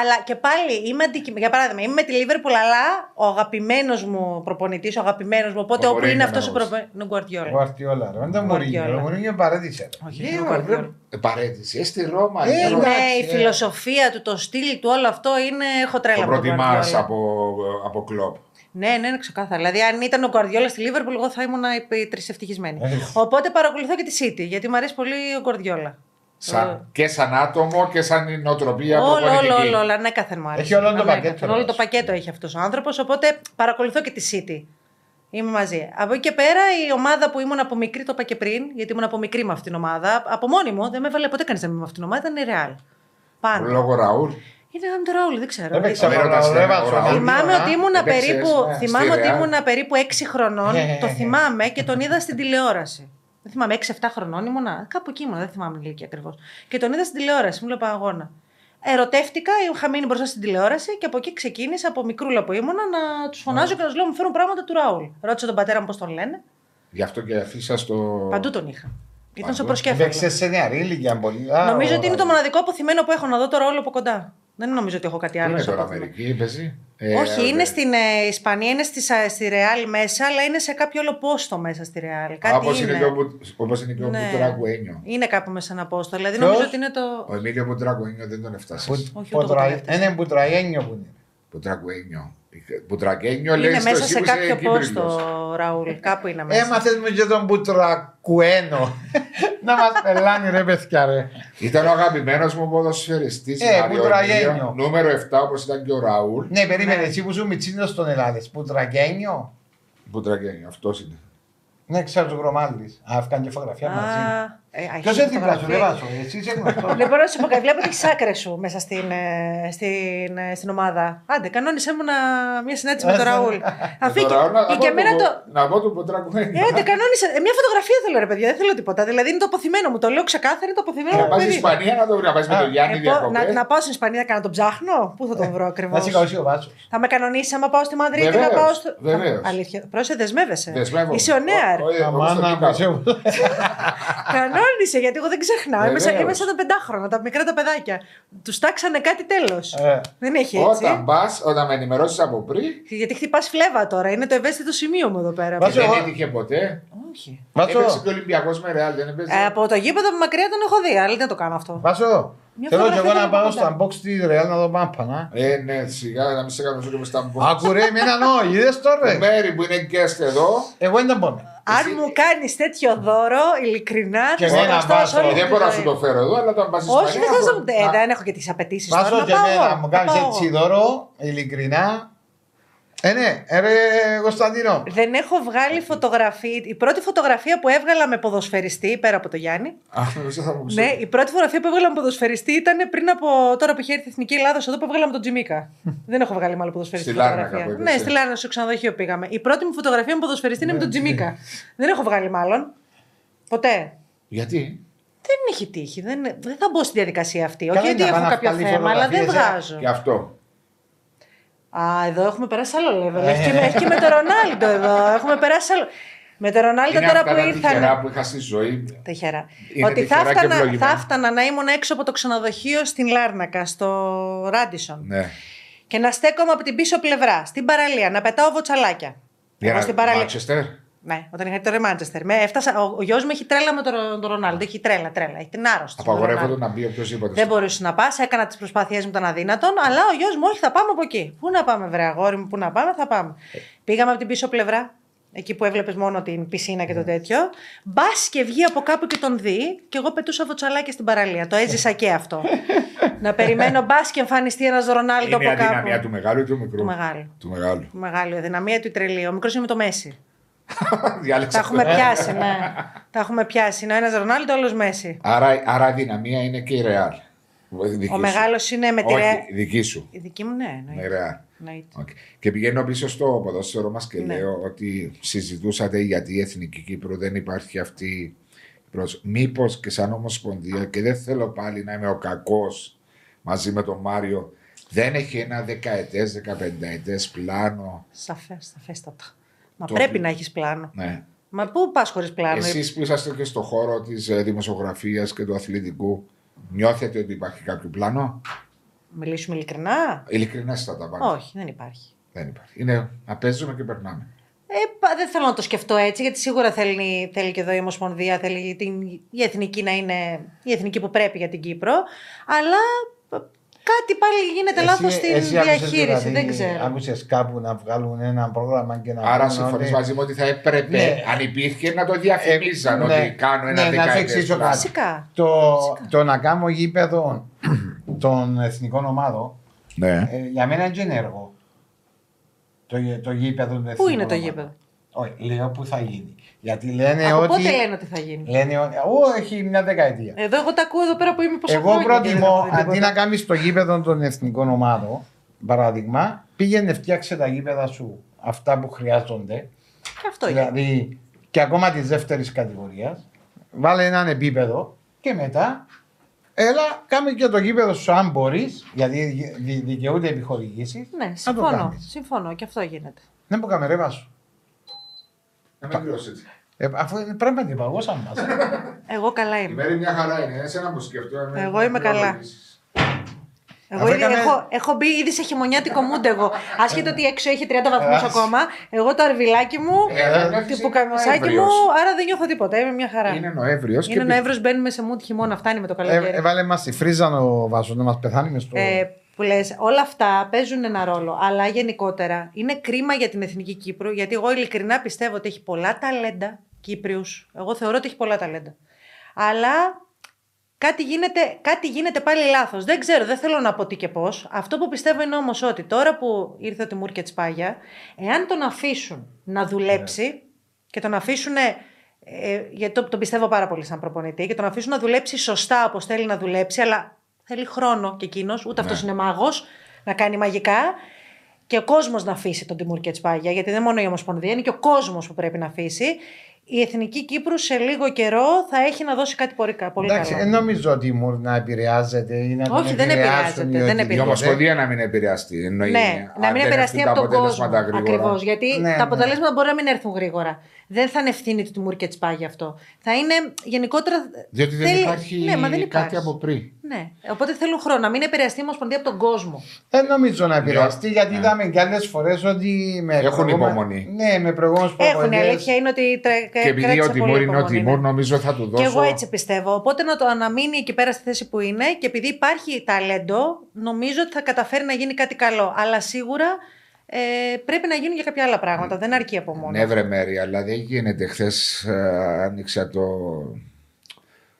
Speaker 3: αλλά και πάλι είμαι αντικει... Για παράδειγμα, είμαι με τη Λίβερπουλ, αλλά ο αγαπημένος μου προπονητής, ο αγαπημένος μου. Οπότε
Speaker 1: Ο
Speaker 3: όπου είναι
Speaker 1: Μουρίνιο
Speaker 3: αυτός ο
Speaker 1: όμως.
Speaker 3: προπονητή. Είναι ο Γκουαρτιόλα.
Speaker 2: Γουαρτιόλα. ρε. Δεν ήταν Μουρίνιο.
Speaker 3: Guardiola.
Speaker 2: Ο Μουρίνιο παρέτησε.
Speaker 3: Όχι,
Speaker 1: Ναι,
Speaker 3: είναι ο
Speaker 1: μα,
Speaker 3: Γκουαρτιόλα.
Speaker 1: βρε- ε, Παρέτηση. Ε, στη Ρώμα.
Speaker 2: Ε,
Speaker 1: είναι
Speaker 3: Είναι
Speaker 1: Ρώμα.
Speaker 2: εντάξει,
Speaker 3: η
Speaker 2: ε.
Speaker 3: φιλοσοφία του, το στυλ του, όλο αυτό είναι. Έχω τρέλα
Speaker 1: Το
Speaker 3: από τον
Speaker 1: προτιμάς
Speaker 3: Guardiola.
Speaker 1: από, από κλοπ.
Speaker 3: Ναι, ναι, είναι ξεκάθαρα. Δηλαδή, αν ήταν ο Γκουαρδιόλα στη Λίβερπουλ, εγώ θα ήμουν τρισευτυχισμένη.
Speaker 2: Ε.
Speaker 3: Οπότε παρακολουθώ και τη City, γιατί μου αρέσει πολύ ο Γκουαρδιόλα.
Speaker 1: Σαν, και σαν άτομο και σαν νοοτροπία
Speaker 3: Όλο, όλο,
Speaker 1: προπονητική.
Speaker 3: όλο, όλο, ανέκαθεν μου άρεσε.
Speaker 2: Έχει όλο το
Speaker 3: Ανέκαθεν.
Speaker 2: πακέτο,
Speaker 3: Όλο το
Speaker 2: όμως.
Speaker 3: πακέτο έχει αυτός ο άνθρωπος, οπότε παρακολουθώ και τη City. Είμαι μαζί. Από εκεί και πέρα η ομάδα που ήμουν από μικρή, το είπα και πριν, γιατί ήμουν από μικρή με αυτήν την ομάδα. Από μόνη μου, δεν με έβαλε ποτέ κανείς να είμαι με αυτήν την ομάδα, ήταν η Real. Πάνω.
Speaker 1: Λόγω Ραούλ.
Speaker 3: Ήταν το Ραούλ, δεν ξέρω.
Speaker 2: Έπαιξε
Speaker 1: Δεν
Speaker 2: από
Speaker 1: ρωτάς,
Speaker 2: το
Speaker 1: ναι,
Speaker 2: Ρέβατσο,
Speaker 1: ο Ραούλ.
Speaker 2: να
Speaker 3: Θυμάμαι
Speaker 2: δει,
Speaker 3: ότι
Speaker 2: α.
Speaker 3: ήμουν
Speaker 1: Έπαιξες,
Speaker 3: περίπου,
Speaker 1: ναι,
Speaker 3: θυμάμαι
Speaker 1: στη
Speaker 3: ότι
Speaker 1: Real.
Speaker 3: ήμουν περίπου 6 χρονών.
Speaker 2: Ε,
Speaker 3: το
Speaker 2: ε, ε.
Speaker 3: θυμάμαι και τον είδα στην τηλεόραση. Δεν θυμάμαι, 6-7 χρονών ήμουνα. Κάπου εκεί ήμουνα, δεν θυμάμαι την ηλικία ακριβώς. Και τον είδα στην τηλεόραση, μου λέω αγώνα. Ερωτεύτηκα, είχα μείνει μπροστά στην τηλεόραση και από εκεί ξεκίνησα από μικρούλα που ήμουνα να τους φωνάζω και να τους λέω μου φέρουν πράγματα του Ραούλ. Ρώτησα τον πατέρα μου πώς τον λένε.
Speaker 1: Γι' αυτό και αφήσα στο.
Speaker 3: Παντού τον είχα. Ήταν
Speaker 1: Παντού.
Speaker 3: στο προσκέφαλο.
Speaker 2: Έπαιξε σε νεαρή ηλικία πολύ. Α,
Speaker 3: Νομίζω
Speaker 2: ο
Speaker 3: ότι είναι το
Speaker 2: Ραούλ.
Speaker 3: μοναδικό αποθυμένο που έχω να δω το ρόλο από κοντά. Δεν νομίζω ότι έχω κάτι
Speaker 1: Πού
Speaker 3: άλλο.
Speaker 1: είναι
Speaker 3: στο
Speaker 1: τώρα,
Speaker 3: αποθυμένο.
Speaker 1: Αμερική, παίζει. Ε,
Speaker 3: Όχι,
Speaker 1: ε,
Speaker 3: είναι
Speaker 1: ε,
Speaker 3: στην ε, Ισπανία, είναι στη, Σα- στη Ρεάλ μέσα, αλλά είναι σε κάποιο άλλο πόστο μέσα στη Ρεάλ. Κάτι
Speaker 1: Όπως είναι
Speaker 3: είναι.
Speaker 1: και ο Μπου- όπως είναι και ο
Speaker 3: Ναι.
Speaker 1: Μπουτρακουένιο.
Speaker 3: Είναι κάπου μέσα σε ένα πόστο. Δηλαδή
Speaker 2: Ποιος;
Speaker 3: νομίζω ότι είναι το.
Speaker 1: Ο Εμίλιο Μπουτρακουένιο δεν τον έφτασε.
Speaker 2: Που-
Speaker 3: Όχι,
Speaker 2: που
Speaker 3: ούτε εγώ
Speaker 2: τρα-
Speaker 3: το έφτασα.
Speaker 2: Είναι μπουτραγένιο που είναι.
Speaker 1: Μπουτρακουένιο. Μπουτρακένιο λέει
Speaker 3: είναι
Speaker 1: στο
Speaker 3: μέσα
Speaker 1: εσύ
Speaker 3: σε
Speaker 1: που είσαι
Speaker 3: κάποιο
Speaker 1: Κύπριλος.
Speaker 3: πόστο, Ραούλ. Κάπου είναι μέσα.
Speaker 2: Έμαθες μου και τον μπουτρακουένο. Να μας πελάνει ρε παιδιά ρε.
Speaker 1: Ήταν ο αγαπημένος μου ποδοσφαιριστής.
Speaker 2: Ε, Μπουτραγένιο.
Speaker 1: Νούμερο 7 όπως ήταν και ο Ραούλ.
Speaker 2: Ναι, περίμενε
Speaker 3: Ναι.
Speaker 2: εσύ που σου μητσίνος στον Ελλάδες. Μπουτραγένιο.
Speaker 1: Μπουτρακένιο, αυτός είναι.
Speaker 2: Ναι, ξέρω του Γρομάλης. Α, έφκανε και φωτογραφία μαζί.
Speaker 3: Α, ε, α,
Speaker 2: Ποιος
Speaker 3: έχει
Speaker 2: είναι δίπλα σου,
Speaker 3: φωτογραφία.
Speaker 2: δεν βάζω. Εσύ είσαι γνωστός.
Speaker 3: Λοιπόν, να σου πω κάτι, βλέπω τι άκρες σου μέσα στην, ε, στην, ε, στην ομάδα. Άντε, κανόνισε μου να, μια συνάντηση με τον Ραούλ. Αφήκε.
Speaker 1: Το Ραούλ, να-
Speaker 3: Και
Speaker 1: να
Speaker 3: εμένα
Speaker 1: πω
Speaker 3: το.
Speaker 1: του- Να πω του Μπουτρακουένιο.
Speaker 3: Ε, Άντε, κανόνισε. Ε, Μια φωτογραφία θέλω, ρε παιδιά, δεν θέλω τίποτα. Δηλαδή είναι το αποθυμένο μου. Το λέω ξεκάθαρα, είναι το αποθυμένο
Speaker 1: Να
Speaker 3: μου.
Speaker 1: πας στην
Speaker 3: παιδί.
Speaker 1: Ισπανία να το βρει, να πας με τον
Speaker 2: Α,
Speaker 1: Γιάννη
Speaker 3: Ε, πω- να,
Speaker 1: διακοπές.
Speaker 3: να πάω στην Ισπανία και να τον ψάχνω; Πού θα τον βρω ακριβώς;
Speaker 2: Να σε καώσει ο Βάσος.
Speaker 3: Θα με κανονίσει άμα πάω στη Μαδρίτη να
Speaker 1: Βεβαίως,
Speaker 3: πάω στο.
Speaker 1: βεβαίως.
Speaker 3: Α, Αλήθεια. Πρόσεχε, δεσμεύεσαι.
Speaker 1: Δεσμεύομαι.
Speaker 3: Είσαι ο νέαρ.
Speaker 1: Ο- ο- όπως τον
Speaker 2: Αμάνα
Speaker 1: είπα.
Speaker 2: μου, σε-
Speaker 3: Κανόνισε Ενημερώνησε, γιατί εγώ δεν ξεχνάω. Είμαι σαν,
Speaker 2: Βεβαίως.
Speaker 3: είμαι σαν τα πεντάχρονα, τα μικρά τα παιδάκια. Τους τάξανε κάτι τέλος.
Speaker 2: Ε,
Speaker 3: Δεν έχει έτσι.
Speaker 1: Όταν πας, όταν με ενημερώσεις από πριν,
Speaker 3: Γιατί χτυπάς φλέβα τώρα, είναι το ευαίσθητο σημείο μου εδώ πέρα.
Speaker 2: Βάζω-
Speaker 1: δεν
Speaker 2: εγώ-
Speaker 1: έτυχε ποτέ.
Speaker 3: Όχι.
Speaker 2: Βάζω,
Speaker 1: Έπαιξε και ο Ολυμπιακός με ρεάλ, δεν έπαιζε.
Speaker 3: Ε, από το γήπεδο από μακριά τον έχω δει, αλλά δεν το κάνω αυτό.
Speaker 2: βάζω.
Speaker 3: Μια
Speaker 2: Θέλω και
Speaker 3: φωτογραφία
Speaker 2: εγώ να
Speaker 3: δεν
Speaker 2: πάω
Speaker 3: έχω
Speaker 2: στο unbox της Real να δω μάπα, να.
Speaker 1: Ε, ναι, σιγά να μην σε κάνω και με στα μπο.
Speaker 2: Άκου ρε, εμένα νο, είδες
Speaker 1: Το
Speaker 2: τώρα.
Speaker 1: Μέρι που είναι guest εδώ,
Speaker 2: Εγώ δεν τα πω.
Speaker 3: Αν μου κάνεις τέτοιο δώρο, ειλικρινά,
Speaker 2: Και
Speaker 3: θα
Speaker 2: εμένα
Speaker 3: σε ευχαριστώ
Speaker 2: βάζω.
Speaker 3: όλη
Speaker 1: ε, δεν
Speaker 3: τη
Speaker 1: μπορώ να
Speaker 3: ζωή.
Speaker 1: σου το φέρω εδώ, αλλά το αν πας στην
Speaker 3: Όχι,
Speaker 1: Ισπανία,
Speaker 3: δεν θέλω
Speaker 1: θα-
Speaker 3: να. Ε, δεν έχω και τις απαιτήσεις τώρα.
Speaker 2: Βάζω
Speaker 3: Να
Speaker 2: και
Speaker 3: πάω
Speaker 2: εμένα,
Speaker 3: εγώ,
Speaker 2: μου
Speaker 3: να
Speaker 2: κάνεις
Speaker 3: πάω
Speaker 2: έτσι
Speaker 3: εγώ.
Speaker 2: δώρο, ειλικρινά. Ε, ναι, ε, ρε Κωνσταντίνο.
Speaker 3: Δεν έχω βγάλει φωτογραφία. Η πρώτη φωτογραφία που έβγαλα με ποδοσφαιριστή, πέρα από το Γιάννη.
Speaker 1: Α, νομίζω θα μου πεις.
Speaker 3: Ναι, η πρώτη φωτογραφία που έβγαλα με ποδοσφαιριστή ήταν πριν από τώρα που είχε έρθει η Εθνική Ελλάδα εδώ που έβγαλα με τον Τζιμίκα. Δεν έχω βγάλει μάλλον ποδοσφαιριστή
Speaker 1: Στη Λάρνακα
Speaker 3: φωτογραφία.
Speaker 1: που έπαιξε.
Speaker 3: Ναι, στη Λάρνα, στο ξενοδοχείο πήγαμε. Η πρώτη μου φωτογραφία με ποδοσφαιριστή είναι με τον Τζιμίκα. Δεν έχω βγάλει μάλλον. Ποτέ.
Speaker 1: Γιατί;
Speaker 3: Δεν έχει τύχει. Δεν, δεν θα μπω στη διαδικασία αυτή.
Speaker 2: Καλά
Speaker 3: Όχι ότι
Speaker 2: είναι να
Speaker 3: έχω
Speaker 2: πάνε
Speaker 3: κάποιο
Speaker 2: να βγάλει
Speaker 3: θέμα, αλλά δεν
Speaker 2: φωτογραφίες, ε.
Speaker 3: βγάζω.
Speaker 1: Και αυτό.
Speaker 3: Α, εδώ έχουμε περάσει άλλο level. Έχει και, με- έχει και με το Ρονάλντο εδώ. Έχουμε περάσει άλλο. Με το Ρονάλντο
Speaker 1: Είναι
Speaker 3: τώρα
Speaker 1: αυτά
Speaker 3: που
Speaker 1: τα
Speaker 3: ήρθαν.
Speaker 1: τυχερά που είχα στη ζωή.
Speaker 3: Τυχερά.
Speaker 1: Είναι
Speaker 3: ότι θα
Speaker 1: τυχερά και
Speaker 3: έφτανα,
Speaker 1: ευλογημένα.
Speaker 3: θα έφτανα να ήμουν έξω από το ξενοδοχείο στην Λάρνακα, στο Ράντισον.
Speaker 1: Ναι.
Speaker 3: Και να στέκομαι από την πίσω πλευρά, στην παραλία, να πετάω βοτσαλάκια. Εγώ στην παραλία.
Speaker 1: Μάτσεστερ.
Speaker 3: Ναι, όταν είχα το Μάντσεστερ. Με έφτασα, ο, ο γιος μου έχει τρέλα με τον Ρο- τον Ρονάλντο. Έχει τρέλα, τρέλα. Έχει την άρρωστη. με τον
Speaker 1: Απαγορεύονται
Speaker 3: Ρονάλντο.
Speaker 1: να μπει οποιοδήποτε.
Speaker 3: Δεν μπορούσε να πας, έκανα τις προσπάθειές μου των αδύνατων, αλλά ο γιος μου, όχι, θα πάμε από εκεί. Πού να πάμε, βρε αγόρι μου, πού να πάμε, θα πάμε. Πήγαμε από την πίσω πλευρά, εκεί που έβλεπες μόνο την πισίνα και το τέτοιο. Μπας και βγει από κάπου και τον δει, και εγώ πετούσα βοτσαλάκια στην παραλία. Το έζησα και αυτό. να περιμένω μπας και εμφανιστεί ένας Ρονάλντο
Speaker 1: Είναι η
Speaker 3: από κάπου.
Speaker 1: αδυναμία του μεγάλου ή του μικρού;
Speaker 3: Του μεγάλου.
Speaker 1: Του μεγάλου.
Speaker 3: Μεγάλη, η αδυναμία του η τρελή. Ο μικρός είναι με το Μέση.
Speaker 1: Διάλεξα
Speaker 3: Τα έχουμε
Speaker 1: αυτό.
Speaker 3: πιάσει, ναι. Τα έχουμε πιάσει. Είναι ο ένας Ρονάλντο, ο άλλος Μέσι.
Speaker 1: Άρα, άρα η αδυναμία είναι και η Ρεάλ.
Speaker 3: Ο μεγάλος είναι με τη
Speaker 1: Όχι,
Speaker 3: Ρεάλ.
Speaker 1: η δική σου.
Speaker 3: Η δική μου, ναι,
Speaker 1: Με
Speaker 3: εννοείται.
Speaker 1: Ρεάλ.
Speaker 3: εννοείται.
Speaker 1: Οκ. Και πηγαίνω πίσω στο ποδόσφαιρο μας και
Speaker 3: Ναι.
Speaker 1: λέω ότι συζητούσατε γιατί η Εθνική Κύπρου δεν υπάρχει αυτή. Μήπως και σαν Ομοσπονδία, και δεν θέλω πάλι να είμαι ο κακός μαζί με τον Μάριο, δεν έχει ένα δεκαετές, δεκαπενταετές πλάνο.
Speaker 3: Σαφές, σαφέστατα. Μα
Speaker 1: Το
Speaker 3: πρέπει
Speaker 1: οποίο-
Speaker 3: να έχεις πλάνο.
Speaker 1: Ναι.
Speaker 3: Μα πού πας χωρίς πλάνο;
Speaker 1: Εσείς που είσαστε και στο χώρο της ε, δημοσιογραφίας και του αθλητικού, νιώθετε ότι υπάρχει κάποιο πλάνο;
Speaker 3: Μιλήσουμε ειλικρινά;
Speaker 1: Ειλικρινέστατα πάντα.
Speaker 3: Όχι, δεν υπάρχει.
Speaker 1: Δεν υπάρχει. Είναι να παίζουμε και περνάμε.
Speaker 3: Ε, πα- δεν θέλω να το σκεφτώ έτσι, γιατί σίγουρα θέλει, θέλει και εδώ η Ομοσπονδία, θέλει την, η εθνική να είναι η εθνική που πρέπει για την Κύπρο. Αλλά ε, κάτι πάλι γίνεται λάθος στην διαχείριση. δεν ξέρω.
Speaker 2: Άκουσες κάπου να βγάλουν ένα πρόγραμμα και να
Speaker 1: Άρα
Speaker 2: πούνε
Speaker 1: συμφωνείς
Speaker 2: ότι-
Speaker 1: μαζί μου ότι θα έπρεπε,
Speaker 2: Ναι.
Speaker 1: αν υπήρχε, να το διαφημίζαν
Speaker 2: Ε,
Speaker 1: ότι
Speaker 2: ναι.
Speaker 1: κάνω ένα
Speaker 2: Ναι, να σου
Speaker 1: δεκαετές
Speaker 2: εξηγήσω
Speaker 1: πλάνο.
Speaker 2: κάτι.
Speaker 3: Φυσικά.
Speaker 2: Το, το να κάνω γήπεδο των εθνικών ομάδων
Speaker 1: Ναι.
Speaker 2: ε, για μένα είναι ενεργό. Το, γε- το γήπεδο των εθνικών
Speaker 3: είναι το
Speaker 2: ομάδων.
Speaker 3: γήπεδο;
Speaker 2: Όχι, λέω που θα γίνει. Γιατί λένε
Speaker 3: Από
Speaker 2: ότι.
Speaker 3: πότε λένε ότι θα γίνει;
Speaker 2: Λένε ότι. Ω, έχει μια δεκαετία.
Speaker 3: Εδώ εγώ τα ακούω εδώ πέρα που είμαι πόσα
Speaker 2: Εγώ
Speaker 3: χρόνια και δεν
Speaker 2: προτιμώ
Speaker 3: έχω δει
Speaker 2: αντί
Speaker 3: τίποτα.
Speaker 2: να κάνεις το γήπεδο των εθνικών ομάδων, παράδειγμα, πήγαινε φτιάξε τα γήπεδα σου αυτά που χρειάζονται.
Speaker 3: Και αυτό είναι.
Speaker 2: Δηλαδή και ακόμα της δεύτερης κατηγορίας. Βάλε έναν επίπεδο και μετά έλα κάμε και το γήπεδο σου αν μπορείς, γιατί δι- δι- δικαιούνται επιχορηγήσεις.
Speaker 3: Ναι, συμφωνώ. Συμφωνώ και αυτό γίνεται.
Speaker 2: Δεν μου κάμε ρεύα σου.
Speaker 1: Να μην κρυώσει έτσι.
Speaker 2: Ε, αφού είναι πράγματι παγώσαν μα.
Speaker 3: Εγώ καλά
Speaker 1: Η
Speaker 3: είμαι.
Speaker 1: μέρη μια χαρά είναι, εσένα που σκέφτομαι.
Speaker 3: Εγώ είμαι καλά. Εγώ
Speaker 2: Αφού
Speaker 3: ήδη
Speaker 2: έκαμε-
Speaker 3: έχω, έχω μπει ήδη σε χειμωνιάτικο μούντ εγώ. Άσχετο ότι έξω έχει 30 βαθμούς
Speaker 2: Ας.
Speaker 3: ακόμα. Εγώ το αρβιλάκι μου,
Speaker 1: Ε,
Speaker 3: το πουκαμισάκι μου, άρα δεν νιώθω τίποτα. Είμαι μια χαρά.
Speaker 1: Είναι Νοέμβριος.
Speaker 3: Είναι Νοέμβριος, μπαίνουμε σε μούντ χειμώνα, φτάνει με το καλοκαίρι.
Speaker 2: Ε, έβαλε μας τη φρίζα ο Βάσο να μας πεθάνει μες στο.
Speaker 3: Ε, που λες, όλα αυτά παίζουν ένα ρόλο. Αλλά γενικότερα είναι κρίμα για την Εθνική Κύπρο, γιατί εγώ ειλικρινά πιστεύω ότι έχει πολλά ταλέντα Κύπριους. Εγώ θεωρώ ότι έχει πολλά ταλέντα. Αλλά κάτι γίνεται, κάτι γίνεται πάλι λάθος. Δεν ξέρω, δεν θέλω να πω τι και πώς. Αυτό που πιστεύω είναι όμως ότι τώρα που ήρθε ο Τιμούρ και Τσπάγια, εάν τον αφήσουν να δουλέψει και τον αφήσουν. Ε, γιατί το, το πιστεύω πάρα πολύ σαν προπονητή και τον αφήσουν να δουλέψει σωστά όπως θέλει να δουλέψει, αλλά θέλει χρόνο και εκείνος, ούτε αυτός είναι μάγος, να κάνει μαγικά. Και ο κόσμος να αφήσει τον Τιμούρ και Τσπάγια, γιατί δεν είναι μόνο η Ομοσπονδία, είναι και ο κόσμος που πρέπει να αφήσει. Η Εθνική Κύπρου σε λίγο καιρό θα έχει να δώσει κάτι πολύ, πολύ
Speaker 2: Εντάξει,
Speaker 3: καλό.
Speaker 2: δεν νομίζω ότι η Μουρ να επηρεάζεται ή να
Speaker 3: Όχι,
Speaker 2: τον
Speaker 3: δεν
Speaker 2: επηρεάσουν
Speaker 3: επηρεάζεται,
Speaker 2: ή
Speaker 3: δεν
Speaker 2: οτιδήποτε.
Speaker 1: Η Ομοσπονδία να μην επηρεαστεί. Εννοεί,
Speaker 3: Ναι,
Speaker 1: αν
Speaker 3: να μην
Speaker 1: δεν
Speaker 3: επηρεαστεί
Speaker 1: έρθουν
Speaker 3: από
Speaker 1: τα
Speaker 3: τον κόσμο.
Speaker 1: αποτελέσματα γρήγορα.
Speaker 3: Ακριβώς. Γιατί
Speaker 2: Ναι,
Speaker 3: τα
Speaker 2: ναι.
Speaker 3: αποτελέσματα μπορεί να μην έρθουν γρήγορα. Δεν θα είναι ευθύνη του Τιμούρ και Τσπά γι' αυτό. Θα είναι γενικότερα.
Speaker 1: Διότι δεν
Speaker 3: θέλει-
Speaker 1: υπάρχει
Speaker 3: ναι, μα δεν
Speaker 1: κάτι
Speaker 3: υπάρχει.
Speaker 1: από πριν.
Speaker 3: Ναι. Οπότε θέλουν χρόνο να μην επηρεαστεί η Ομοσπονδία από τον κόσμο.
Speaker 2: Δεν νομίζω να επηρεαστεί γιατί
Speaker 1: Ναι.
Speaker 2: είδαμε και άλλες φορές ότι. Με
Speaker 1: Έχουν
Speaker 2: προηγούμε-
Speaker 1: υπομονή.
Speaker 2: Ναι, με προηγούμενους
Speaker 3: Έχουν. Η αλήθεια είναι ότι τρε...
Speaker 1: Και επειδή ο Τιμούρ είναι ο Τιμούρ, νομίζω θα του
Speaker 3: Και
Speaker 1: δώσω.
Speaker 3: εγώ έτσι πιστεύω. Οπότε να το αναμείνει εκεί πέρα στη θέση που είναι και επειδή υπάρχει ταλέντο, νομίζω ότι θα καταφέρει να γίνει κάτι καλό. Αλλά σίγουρα ε, πρέπει να γίνουν και κάποια άλλα πράγματα. Δεν αρκεί από μόνο.
Speaker 1: Ναι, βρε μέρη, αλλά δεν γίνεται. Χθες άνοιξα το,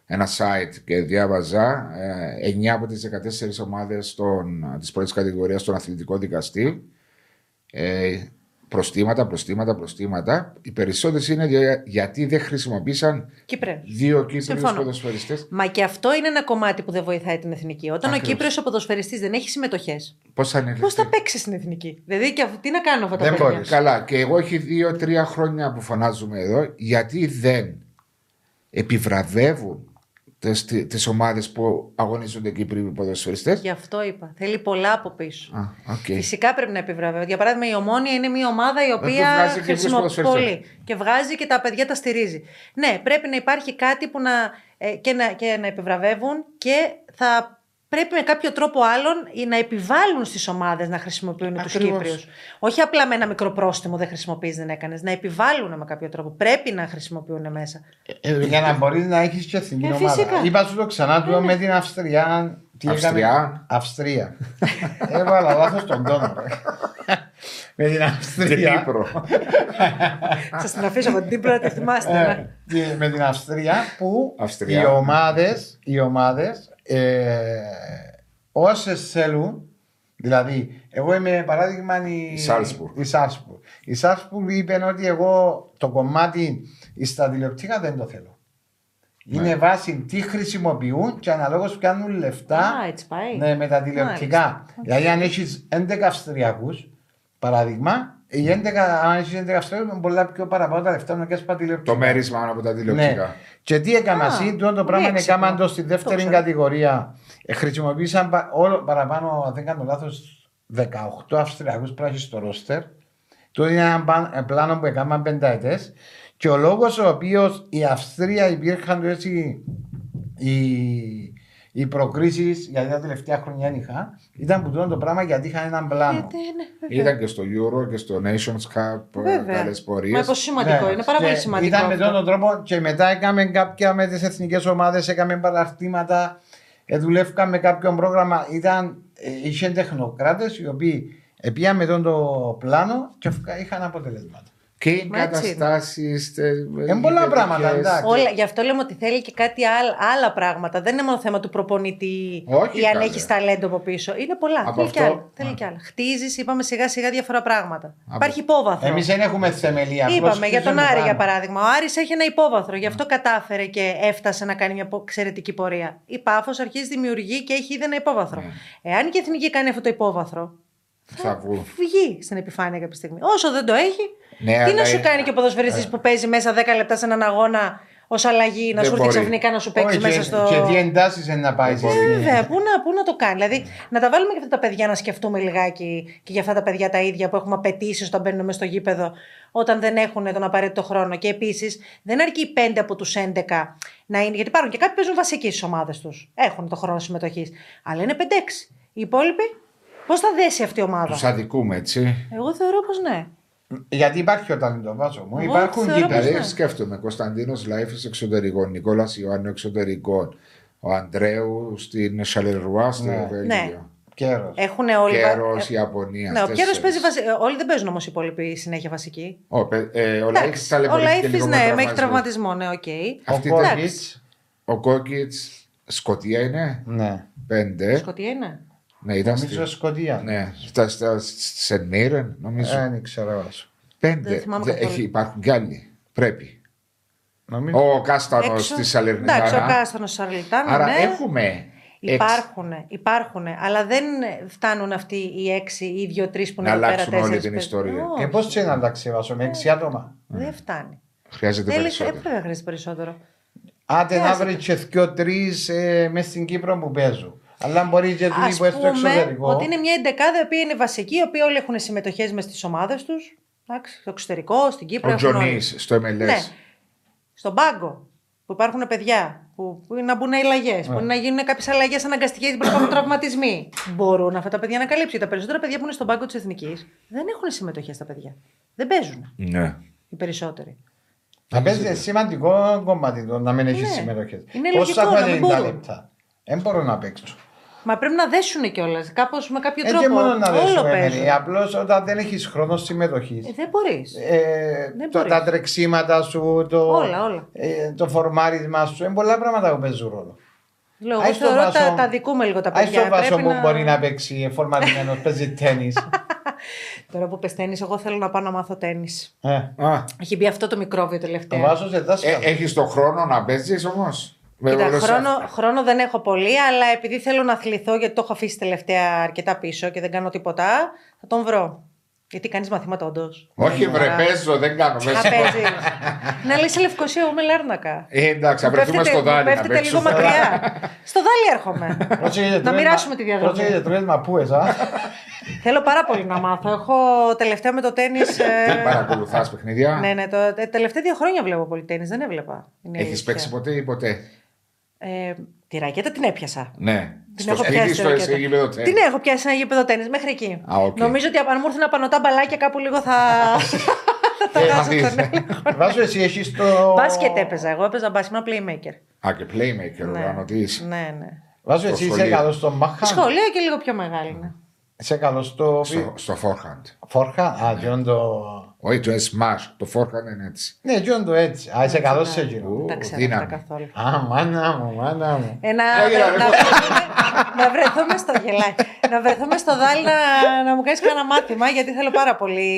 Speaker 1: ένα site και διάβαζα ε, 9 από τις 14 ομάδες της πρώτης κατηγορίας στον αθλητικό δικαστή. Ε, προστήματα, προστήματα, προστήματα. Οι περισσότερες είναι για- γιατί δεν χρησιμοποίησαν
Speaker 3: Κύπρε.
Speaker 1: δύο Κύπριους
Speaker 3: Συμφωνώ.
Speaker 1: ποδοσφαιριστές.
Speaker 3: Μα και αυτό είναι ένα κομμάτι που δεν βοηθάει την εθνική. Όταν
Speaker 1: Ακριβώς.
Speaker 3: ο Κύπριος ο ποδοσφαιριστής δεν έχει συμμετοχές,
Speaker 1: Πώς θα είναι
Speaker 3: πώς θα παίξει στην εθνική; Δηλαδή, και, αυ- τι να κάνω αυτά τα
Speaker 2: Δεν
Speaker 3: παιδιά.
Speaker 2: μπορείς.
Speaker 1: Καλά, και εγώ έχει δύο-τρία χρόνια που φωνάζουμε εδώ, γιατί δεν επιβραβεύουν τις, τις ομάδες που αγωνίζονται Κύπριοι ποδοσφαιριστές.
Speaker 3: Γι' αυτό είπα. Θέλει πολλά από πίσω.
Speaker 1: Α, οκ.
Speaker 3: Φυσικά πρέπει να επιβραβεύεται. Για παράδειγμα, η Ομόνοια είναι μια ομάδα η
Speaker 1: που
Speaker 3: οποία
Speaker 1: βγάζει και
Speaker 3: χρησιμοποιεί
Speaker 1: τους ποδοσφαιριστές.
Speaker 3: πολύ και βγάζει και τα παιδιά τα στηρίζει. Ναι, πρέπει να υπάρχει κάτι που να, ε, και, να, και να επιβραβεύουν και θα πρέπει με κάποιο τρόπο άλλον ή να επιβάλλουν στις ομάδες να χρησιμοποιούν τους
Speaker 1: Ακριβώς.
Speaker 3: Κύπριους. Όχι απλά με ένα μικρό πρόστιμο δεν χρησιμοποιείς, δεν έκανες. Να επιβάλλουν με κάποιο τρόπο. Πρέπει να χρησιμοποιούν μέσα.
Speaker 2: Για να μπορείς να έχεις και εθνική
Speaker 3: Ε,
Speaker 2: ομάδα.
Speaker 3: φυσικά.
Speaker 2: Είπα σου το ξανά του με την Αυστρία. Τι
Speaker 1: Αυστρία.
Speaker 2: έκαμε- Αυστρία. Έβαλα λάθος τον τόνο. ρε. με την
Speaker 1: Την
Speaker 2: Αυστρία.
Speaker 1: Κύπρο.
Speaker 3: Σας την αφήσω από την Τύπρο να τη θυμάστε. ναι.
Speaker 2: Ε, και με την Αυστρία που
Speaker 1: Αυστρία.
Speaker 2: οι ομάδες, οι ομάδες ε, όσες θέλουν δηλαδή εγώ είμαι παράδειγμα η,
Speaker 1: Η Salzburg.
Speaker 2: η Salzburg. Η Salzburg είπε ότι εγώ το κομμάτι στα τηλεοπτικά δεν το θέλω. Είναι βάση τι χρησιμοποιούν και αναλόγως πιάνουν λεφτά
Speaker 3: Α, έτσι πάει.
Speaker 2: ναι, με τα τηλεοπτικά.
Speaker 3: Μάλιστα.
Speaker 2: Δηλαδή, αν έχεις 11 Αυστριακούς, παράδειγμα, οι 11, αν έχεις 11 Αυστριακού, είναι πολλά πιο παραπάνω τα λεφτά να κάνει τηλεοπτικά.
Speaker 1: το μέρισμα από τα
Speaker 2: Ναι.
Speaker 1: τηλεοπτικά.
Speaker 2: Και τι έκανα
Speaker 3: Α,
Speaker 2: εσύ, τούτο το πράγμα
Speaker 3: πολύ
Speaker 2: είναι
Speaker 3: έξυπνο.
Speaker 2: κάμαν το στη
Speaker 3: Το
Speaker 2: δεύτερη
Speaker 3: ξέρω.
Speaker 2: κατηγορία. Ε, χρησιμοποίησαν πα- όλο, παραπάνω, αν δεν κάνω λάθος, 18 Αυστριακούς πράσινους στο ρόστερ. Το είναι ένα παν- ε, πλάνο που έκαναν πενταετές. Και ο λόγος ο οποίος η Αυστρία υπήρχαν έτσι οι, οι προκρίσεις, γιατί τα τελευταία χρόνια δεν είχα, ήταν που τούτο το πράγμα γιατί είχαν έναν πλάνο.
Speaker 3: Γιατί, ναι, βέβαια.
Speaker 1: Ήταν και στο Euro και στο Nations Cup ε,
Speaker 3: Βέβαια.
Speaker 1: καλές
Speaker 3: Μα
Speaker 1: πορείες.
Speaker 3: πόσο σημαντικό
Speaker 2: Ναι.
Speaker 3: είναι, πάρα πολύ
Speaker 2: Και
Speaker 3: σημαντικό.
Speaker 2: Ήταν με
Speaker 3: αυτό.
Speaker 2: αυτόν τον τρόπο και μετά έκαμε κάποια με τις εθνικές ομάδες, έκαμε παραρτήματα, ε, δουλεύκαμε με κάποιο πρόγραμμα. Ήταν, ε, είχε τεχνοκράτες οι οποίοι επίαν με τον το πλάνο και φκα- είχαν αποτελέσματα.
Speaker 1: Και οι
Speaker 3: Μα έτσι είναι.
Speaker 1: εγκαταστάσεις. ε,
Speaker 2: Ε, πολλά
Speaker 1: γηπεδικές.
Speaker 2: πράγματα, εντάξει.
Speaker 3: Όλα, γι' αυτό λέμε ότι θέλει και κάτι άλλα, άλλα πράγματα. Δεν είναι μόνο θέμα του προπονητή
Speaker 1: Όχι,
Speaker 3: ή αν
Speaker 1: καλέ.
Speaker 3: έχεις ταλέντο από πίσω. Είναι πολλά.
Speaker 1: Από
Speaker 3: θέλει κι
Speaker 1: αυτό-
Speaker 3: άλλα. Θέλει κι άλλα. Χτίζεις, είπαμε σιγά σιγά διάφορα πράγματα.
Speaker 1: Από-
Speaker 3: Υπάρχει υπόβαθρο.
Speaker 2: Εμείς δεν έχουμε θεμελία. απλώς
Speaker 3: Είπαμε για τον
Speaker 2: χτίζουμε
Speaker 3: Άρη
Speaker 2: πάνω.
Speaker 3: για παράδειγμα. Ο Άρης έχει ένα υπόβαθρο, γι' αυτό κατάφερε και έφτασε να κάνει μια πο- εξαιρετική πορεία. Η Πάφος αρχίζει δημιουργεί και έχει ήδη ένα υπόβαθρο.
Speaker 1: Ναι.
Speaker 3: Εάν και η εθνική κάνει αυτό το υπόβαθρο,
Speaker 1: Θα βγουν.
Speaker 3: βγει στην επιφάνεια κάποια στιγμή. Όσο δεν το έχει,
Speaker 1: Ναι,
Speaker 3: τι
Speaker 1: αλλά
Speaker 3: να σου
Speaker 1: είναι-
Speaker 3: κάνει και ο ποδοσφαιριστής που παίζει μέσα 10 λεπτά σε έναν αγώνα ως αλλαγή, να
Speaker 1: Δεν
Speaker 3: σου έρθει
Speaker 1: μπορεί.
Speaker 3: ξαφνικά να σου παίξει
Speaker 2: Όχι,
Speaker 3: μέσα
Speaker 2: και,
Speaker 3: στο.
Speaker 2: και τι εντάσεις είναι να πάει.
Speaker 1: Δεν
Speaker 2: στη-
Speaker 1: μπορεί.
Speaker 3: Βέβαια, πού να, πού να το κάνει. Δηλαδή, να τα βάλουμε και αυτά τα παιδιά να σκεφτούμε λιγάκι και για αυτά τα παιδιά τα ίδια που έχουμε απαιτήσεις όταν μπαίνουν μέσα στο γήπεδο, όταν δεν έχουν τον απαραίτητο χρόνο. Και επίσης, δεν αρκεί οι 5 από τους 11 να είναι. Γιατί υπάρχουν και κάποιοι που παίζουν βασικοί στι ομάδες τους. Έχουν το χρόνο συμμετοχής. Αλλά είναι 5-6. Οι υπόλοιποι, πώς θα δέσει αυτή η ομάδα;
Speaker 1: Τους αδικούμε, έτσι.
Speaker 3: Εγώ θεωρώ πως ναι.
Speaker 2: Γιατί υπάρχει ο ταλέντο βάζω μου.
Speaker 3: Εγώ
Speaker 2: Υπάρχουν
Speaker 3: θεωρώ
Speaker 2: κύπελοι.
Speaker 3: πως
Speaker 1: Δηλαδή
Speaker 3: ναι.
Speaker 1: σκέφτομαι Κωνσταντίνος Λάιφης εξωτερικών, Νικόλας Ιωάννου εξωτερικών, ο Αντρέου στην Σαλερουά στο
Speaker 2: Ναι.
Speaker 1: Βέλγιο.
Speaker 3: Ναι.
Speaker 2: Καιρός.
Speaker 3: Έχουν όλοι.
Speaker 1: Κέρος,
Speaker 3: ε,
Speaker 1: Ιαπωνία.
Speaker 3: Ναι, ο
Speaker 1: αυτές
Speaker 3: Κέρος
Speaker 1: τις
Speaker 3: παίζει
Speaker 1: θέσεις.
Speaker 3: βασι... ε, Όλοι δεν παίζουν όμως οι υπόλοιποι συνέχεια βασικοί.
Speaker 1: Ο, παι- ε, ο
Speaker 3: Εντάξει,
Speaker 1: Λάιφης
Speaker 3: ο
Speaker 1: ταλαιπωρήθηκε
Speaker 3: Λάιφης,
Speaker 1: λίγο με
Speaker 3: ναι, με έχει
Speaker 1: τραυματισμό.
Speaker 3: τραυματισμό, ναι, οκ.
Speaker 2: Ο
Speaker 1: Αυτή
Speaker 3: ήταν-
Speaker 2: Κόκκιτς,
Speaker 1: Ο Κόκκιτς, Σκοτία είναι;
Speaker 2: Ναι.
Speaker 1: Πέντε.
Speaker 3: Σκοτία είναι.
Speaker 1: Ναι, ήταν
Speaker 2: Νομίζω
Speaker 1: στη...
Speaker 2: Σκοτία.
Speaker 1: Ναι, στα, στα, Σεν Μίρεν, νομίζω.
Speaker 2: Ε, Δεν ξέρω εγώ.
Speaker 1: Πέντε.
Speaker 3: δεν θυμάμαι
Speaker 1: Δεν-
Speaker 3: καθόλου.
Speaker 1: έχει, υπάρχουν κι άλλοι. Πρέπει.
Speaker 2: Νομίζω.
Speaker 1: Ο Κάστανος
Speaker 3: Έξω-
Speaker 1: στη Σαλερνιτάνα.
Speaker 3: Εντάξει, ο Κάστανος Σαρλιτάνο.
Speaker 1: Άρα
Speaker 3: ναι.
Speaker 1: έχουμε. έξι.
Speaker 3: Υπάρχουν, υπάρχουν, αλλά δεν φτάνουν αυτοί οι έξι ή οι δύο-τρει που
Speaker 1: Να
Speaker 3: είναι εδώ πέρα
Speaker 1: αλλάξουν όλη
Speaker 3: τέσσερις
Speaker 1: την
Speaker 3: παίκτες.
Speaker 1: ιστορία.
Speaker 3: Όχι,
Speaker 2: Και πώς τσι να τα ξεβάσω με έξι άτομα;
Speaker 3: Δεν φτάνει.
Speaker 1: Χρειάζεται
Speaker 3: Θέλει,
Speaker 1: περισσότερο.
Speaker 3: έπρεπε να χρειάζεται περισσότερο.
Speaker 2: Άντε να
Speaker 3: Χρειάζεται.
Speaker 2: βρεις και δυο-τρει ε, μέσα στην Κύπρο που παίζουν. Αλλά μπορεί και τρει
Speaker 3: Ας
Speaker 2: που έρθουν στο
Speaker 3: πούμε
Speaker 2: εξωτερικό.
Speaker 3: ότι είναι μια εντεκάδα η οποία είναι βασική, οι οποίοι όλοι έχουν συμμετοχές μες στις ομάδες τους. Εντάξει, στο εξωτερικό, στην Κύπρο.
Speaker 1: Ο
Speaker 3: έχουν όλοι.
Speaker 1: Τζονί στο MLS.
Speaker 3: Ναι. Στον πάγκο που υπάρχουν παιδιά που, που είναι να μπουν αλλαγές, που είναι να γίνουν κάποιες αλλαγές αναγκαστικές γιατί μπορεί να υπάρχουν τραυματισμοί. Μπορούν αυτά τα παιδιά να καλύψουν. Τα περισσότερα παιδιά που είναι στον πάγκο της Εθνικής δεν έχουν συμμετοχή στα παιδιά. Δεν παίζουν
Speaker 1: Ναι.
Speaker 3: οι περισσότεροι.
Speaker 2: Να παίζει σημαντικό κομμάτι το να μην έχεις
Speaker 3: Ναι.
Speaker 2: συμμετοχές.
Speaker 3: Είναι
Speaker 2: Πόσα
Speaker 3: λογικό, να
Speaker 2: χρόνια
Speaker 3: μην
Speaker 2: 90
Speaker 3: μπορούν.
Speaker 2: λεπτά; Δεν μπορώ να παίξω.
Speaker 3: Μα πρέπει να δέσουν κιόλας. Κάπως με κάποιο
Speaker 2: Έτσι
Speaker 3: τρόπο.
Speaker 2: μόνο να
Speaker 3: Όλο
Speaker 2: δέσουμε.
Speaker 3: παίζουν.
Speaker 2: Απλώς όταν δεν έχεις χρόνο συμμετοχής.
Speaker 3: Ε, δεν μπορείς.
Speaker 2: Ε,
Speaker 3: Δεν
Speaker 2: το,
Speaker 3: μπορείς.
Speaker 2: τα τρεξίματα σου, το,
Speaker 3: Όλα, όλα.
Speaker 2: Ε, το φορμάρισμα σου, είναι πολλά πράγματα που παίζουν ρόλο.
Speaker 3: Λέω, εγώ
Speaker 2: Άι στο
Speaker 3: θεωρώ
Speaker 2: βάσο-
Speaker 3: τα, τα δικούμε λίγο τα
Speaker 2: Άι
Speaker 3: παιδιά.
Speaker 2: στο βάσο
Speaker 3: Πρέπει
Speaker 2: που
Speaker 3: να...
Speaker 2: μπορεί να παίξει φορμαρισμένος, παίζει τέννη.
Speaker 3: Τώρα που πες τέννις, εγώ θέλω να πάω να μάθω τέννις.
Speaker 2: ε,
Speaker 1: Α,
Speaker 3: Έχει μπει αυτό το μικρόβιο
Speaker 2: ο
Speaker 3: τελευταία.
Speaker 2: βάσος σε δάσκαλο.
Speaker 1: ε, έχεις το χρόνο να παίζεις όμως;
Speaker 3: Κοίτα,
Speaker 1: Βέβαια,
Speaker 3: χρόνο, χρόνο δεν έχω πολύ, αλλά επειδή θέλω να αθληθώ, γιατί το έχω αφήσει τελευταία αρκετά πίσω και δεν κάνω τίποτα, θα τον βρω. Γιατί κάνεις μαθήματα, όντως.
Speaker 1: Όχι, βρε, παίζω, δεν κάνω.
Speaker 3: Να
Speaker 1: μέσα.
Speaker 3: παίζεις. να λύσει Λευκοσία, εγώ με Λάρνακα.
Speaker 1: Ε, εντάξει, θα
Speaker 3: Μου
Speaker 1: βρεθούμε
Speaker 3: πέφτετε-
Speaker 1: στο δάλι
Speaker 3: μου
Speaker 1: να
Speaker 3: πέφτετε λίγο
Speaker 1: παίξουμε.
Speaker 3: μακριά. στο δάλι έρχομαι.
Speaker 2: Πρόσεχε,
Speaker 3: να
Speaker 2: τρώες
Speaker 3: μοιράσουμε
Speaker 2: μα-
Speaker 3: τη διαδρομή.
Speaker 2: Πρόσεχε, τρώες μαπούες, α;
Speaker 3: Θέλω πάρα πολύ να μάθω. Έχω τελευταία με το τέννη.
Speaker 1: Δεν παρακολουθάς παιχνίδια;
Speaker 3: ναι, ναι, το, τα τελευταία δύο χρόνια βλέπω πολύ τέννη. Δεν έβλεπα. Είναι
Speaker 1: Έχεις
Speaker 3: αλήθεια.
Speaker 1: παίξει ποτέ ή ποτέ;
Speaker 3: Ε, τη ρακέτα την έπιασα.
Speaker 1: Ναι.
Speaker 3: Την
Speaker 1: Στο
Speaker 3: έχω
Speaker 1: σπίτι
Speaker 3: πιάσει
Speaker 1: στο
Speaker 3: τη ρακέτα.
Speaker 1: εσύ γήπεδο τέννις.
Speaker 3: Την έχω πιάσει ένα γήπεδο τέννη μέχρι εκεί.
Speaker 1: Α, οκ.
Speaker 3: Νομίζω ότι αν μου έρθουν πανωτά μπαλάκια κάπου λίγο θα. θα τα
Speaker 1: Ε,
Speaker 3: χάσω
Speaker 1: θα δεις.
Speaker 3: στον έλεγχο.
Speaker 2: Βάζω εσύ, έχεις το...
Speaker 3: Μπάσκετ έπαιζα. Εγώ έπαιζα μπάσκετ, ήμουν playmaker.
Speaker 1: Α, και playmaker, οργανωτής.
Speaker 3: ναι, ναι.
Speaker 2: Βάζω
Speaker 1: στο
Speaker 2: εσύ, είσαι
Speaker 1: σχολείο.
Speaker 2: καλός στο μάχα.
Speaker 3: Σχολείο και λίγο πιο μεγάλη. Ναι.
Speaker 2: Είσαι καλός στο...
Speaker 1: Στο, στο forehand.
Speaker 2: Φόρχα. Α, και είναι το...
Speaker 1: Όχι, το smash. Το forehand είναι έτσι.
Speaker 2: Ναι, και είναι το έτσι. Α, είσαι καλός σε εκείνο.
Speaker 1: Ου,
Speaker 3: Δεν τα ξέρω
Speaker 1: δύναμη.
Speaker 3: αυτά καθόλου.
Speaker 2: Α, μάνα μου, μάνα μου.
Speaker 3: Ε, να,
Speaker 1: Άγια,
Speaker 3: να,
Speaker 1: ρε,
Speaker 3: να,
Speaker 1: πω.
Speaker 3: βρεθούμε, να βρεθούμε στο γελάει. να βρεθούμε στο δάλι να, να μου κάνεις κανένα μάθημα γιατί θέλω πάρα πολύ.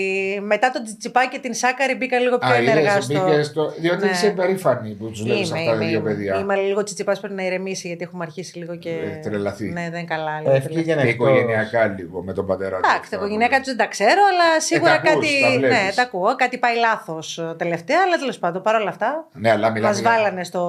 Speaker 3: Μετά τον Τσιτσιπά και την Σάκαρη μπήκα λίγο πιο
Speaker 1: Α,
Speaker 3: ενεργά
Speaker 1: είδες,
Speaker 3: στο.
Speaker 1: μπήκες στο... Διότι
Speaker 3: Ναι.
Speaker 1: είσαι περήφανη που τους βλέπεις
Speaker 3: Είμαι,
Speaker 1: αυτά τα
Speaker 3: είμαι,
Speaker 1: δύο
Speaker 3: είμαι.
Speaker 1: παιδιά.
Speaker 3: Είμαι λίγο τσιτσιπά πρέπει να ηρεμήσει γιατί έχουμε αρχίσει λίγο και.
Speaker 1: Ε, τρελαθεί.
Speaker 3: Ναι, δεν είναι καλά. λίγο
Speaker 2: Ευκήγε
Speaker 3: τελευταία.
Speaker 1: Και
Speaker 2: εκτός.
Speaker 1: οικογενειακά λίγο με τον πατέρα του.
Speaker 3: Εντάξει, τα οικογενειακά τους δεν τα ξέρω, αλλά σίγουρα
Speaker 1: Ε, τα ακούς,
Speaker 3: κάτι.
Speaker 1: τα βλέπεις.
Speaker 3: ναι, τα ακούω. Κάτι πάει λάθος τελευταία, αλλά τέλος πάντων παρόλα αυτά.
Speaker 1: Ναι, αλλά
Speaker 3: Μας
Speaker 1: μιλάμε για-
Speaker 3: βάλανε στο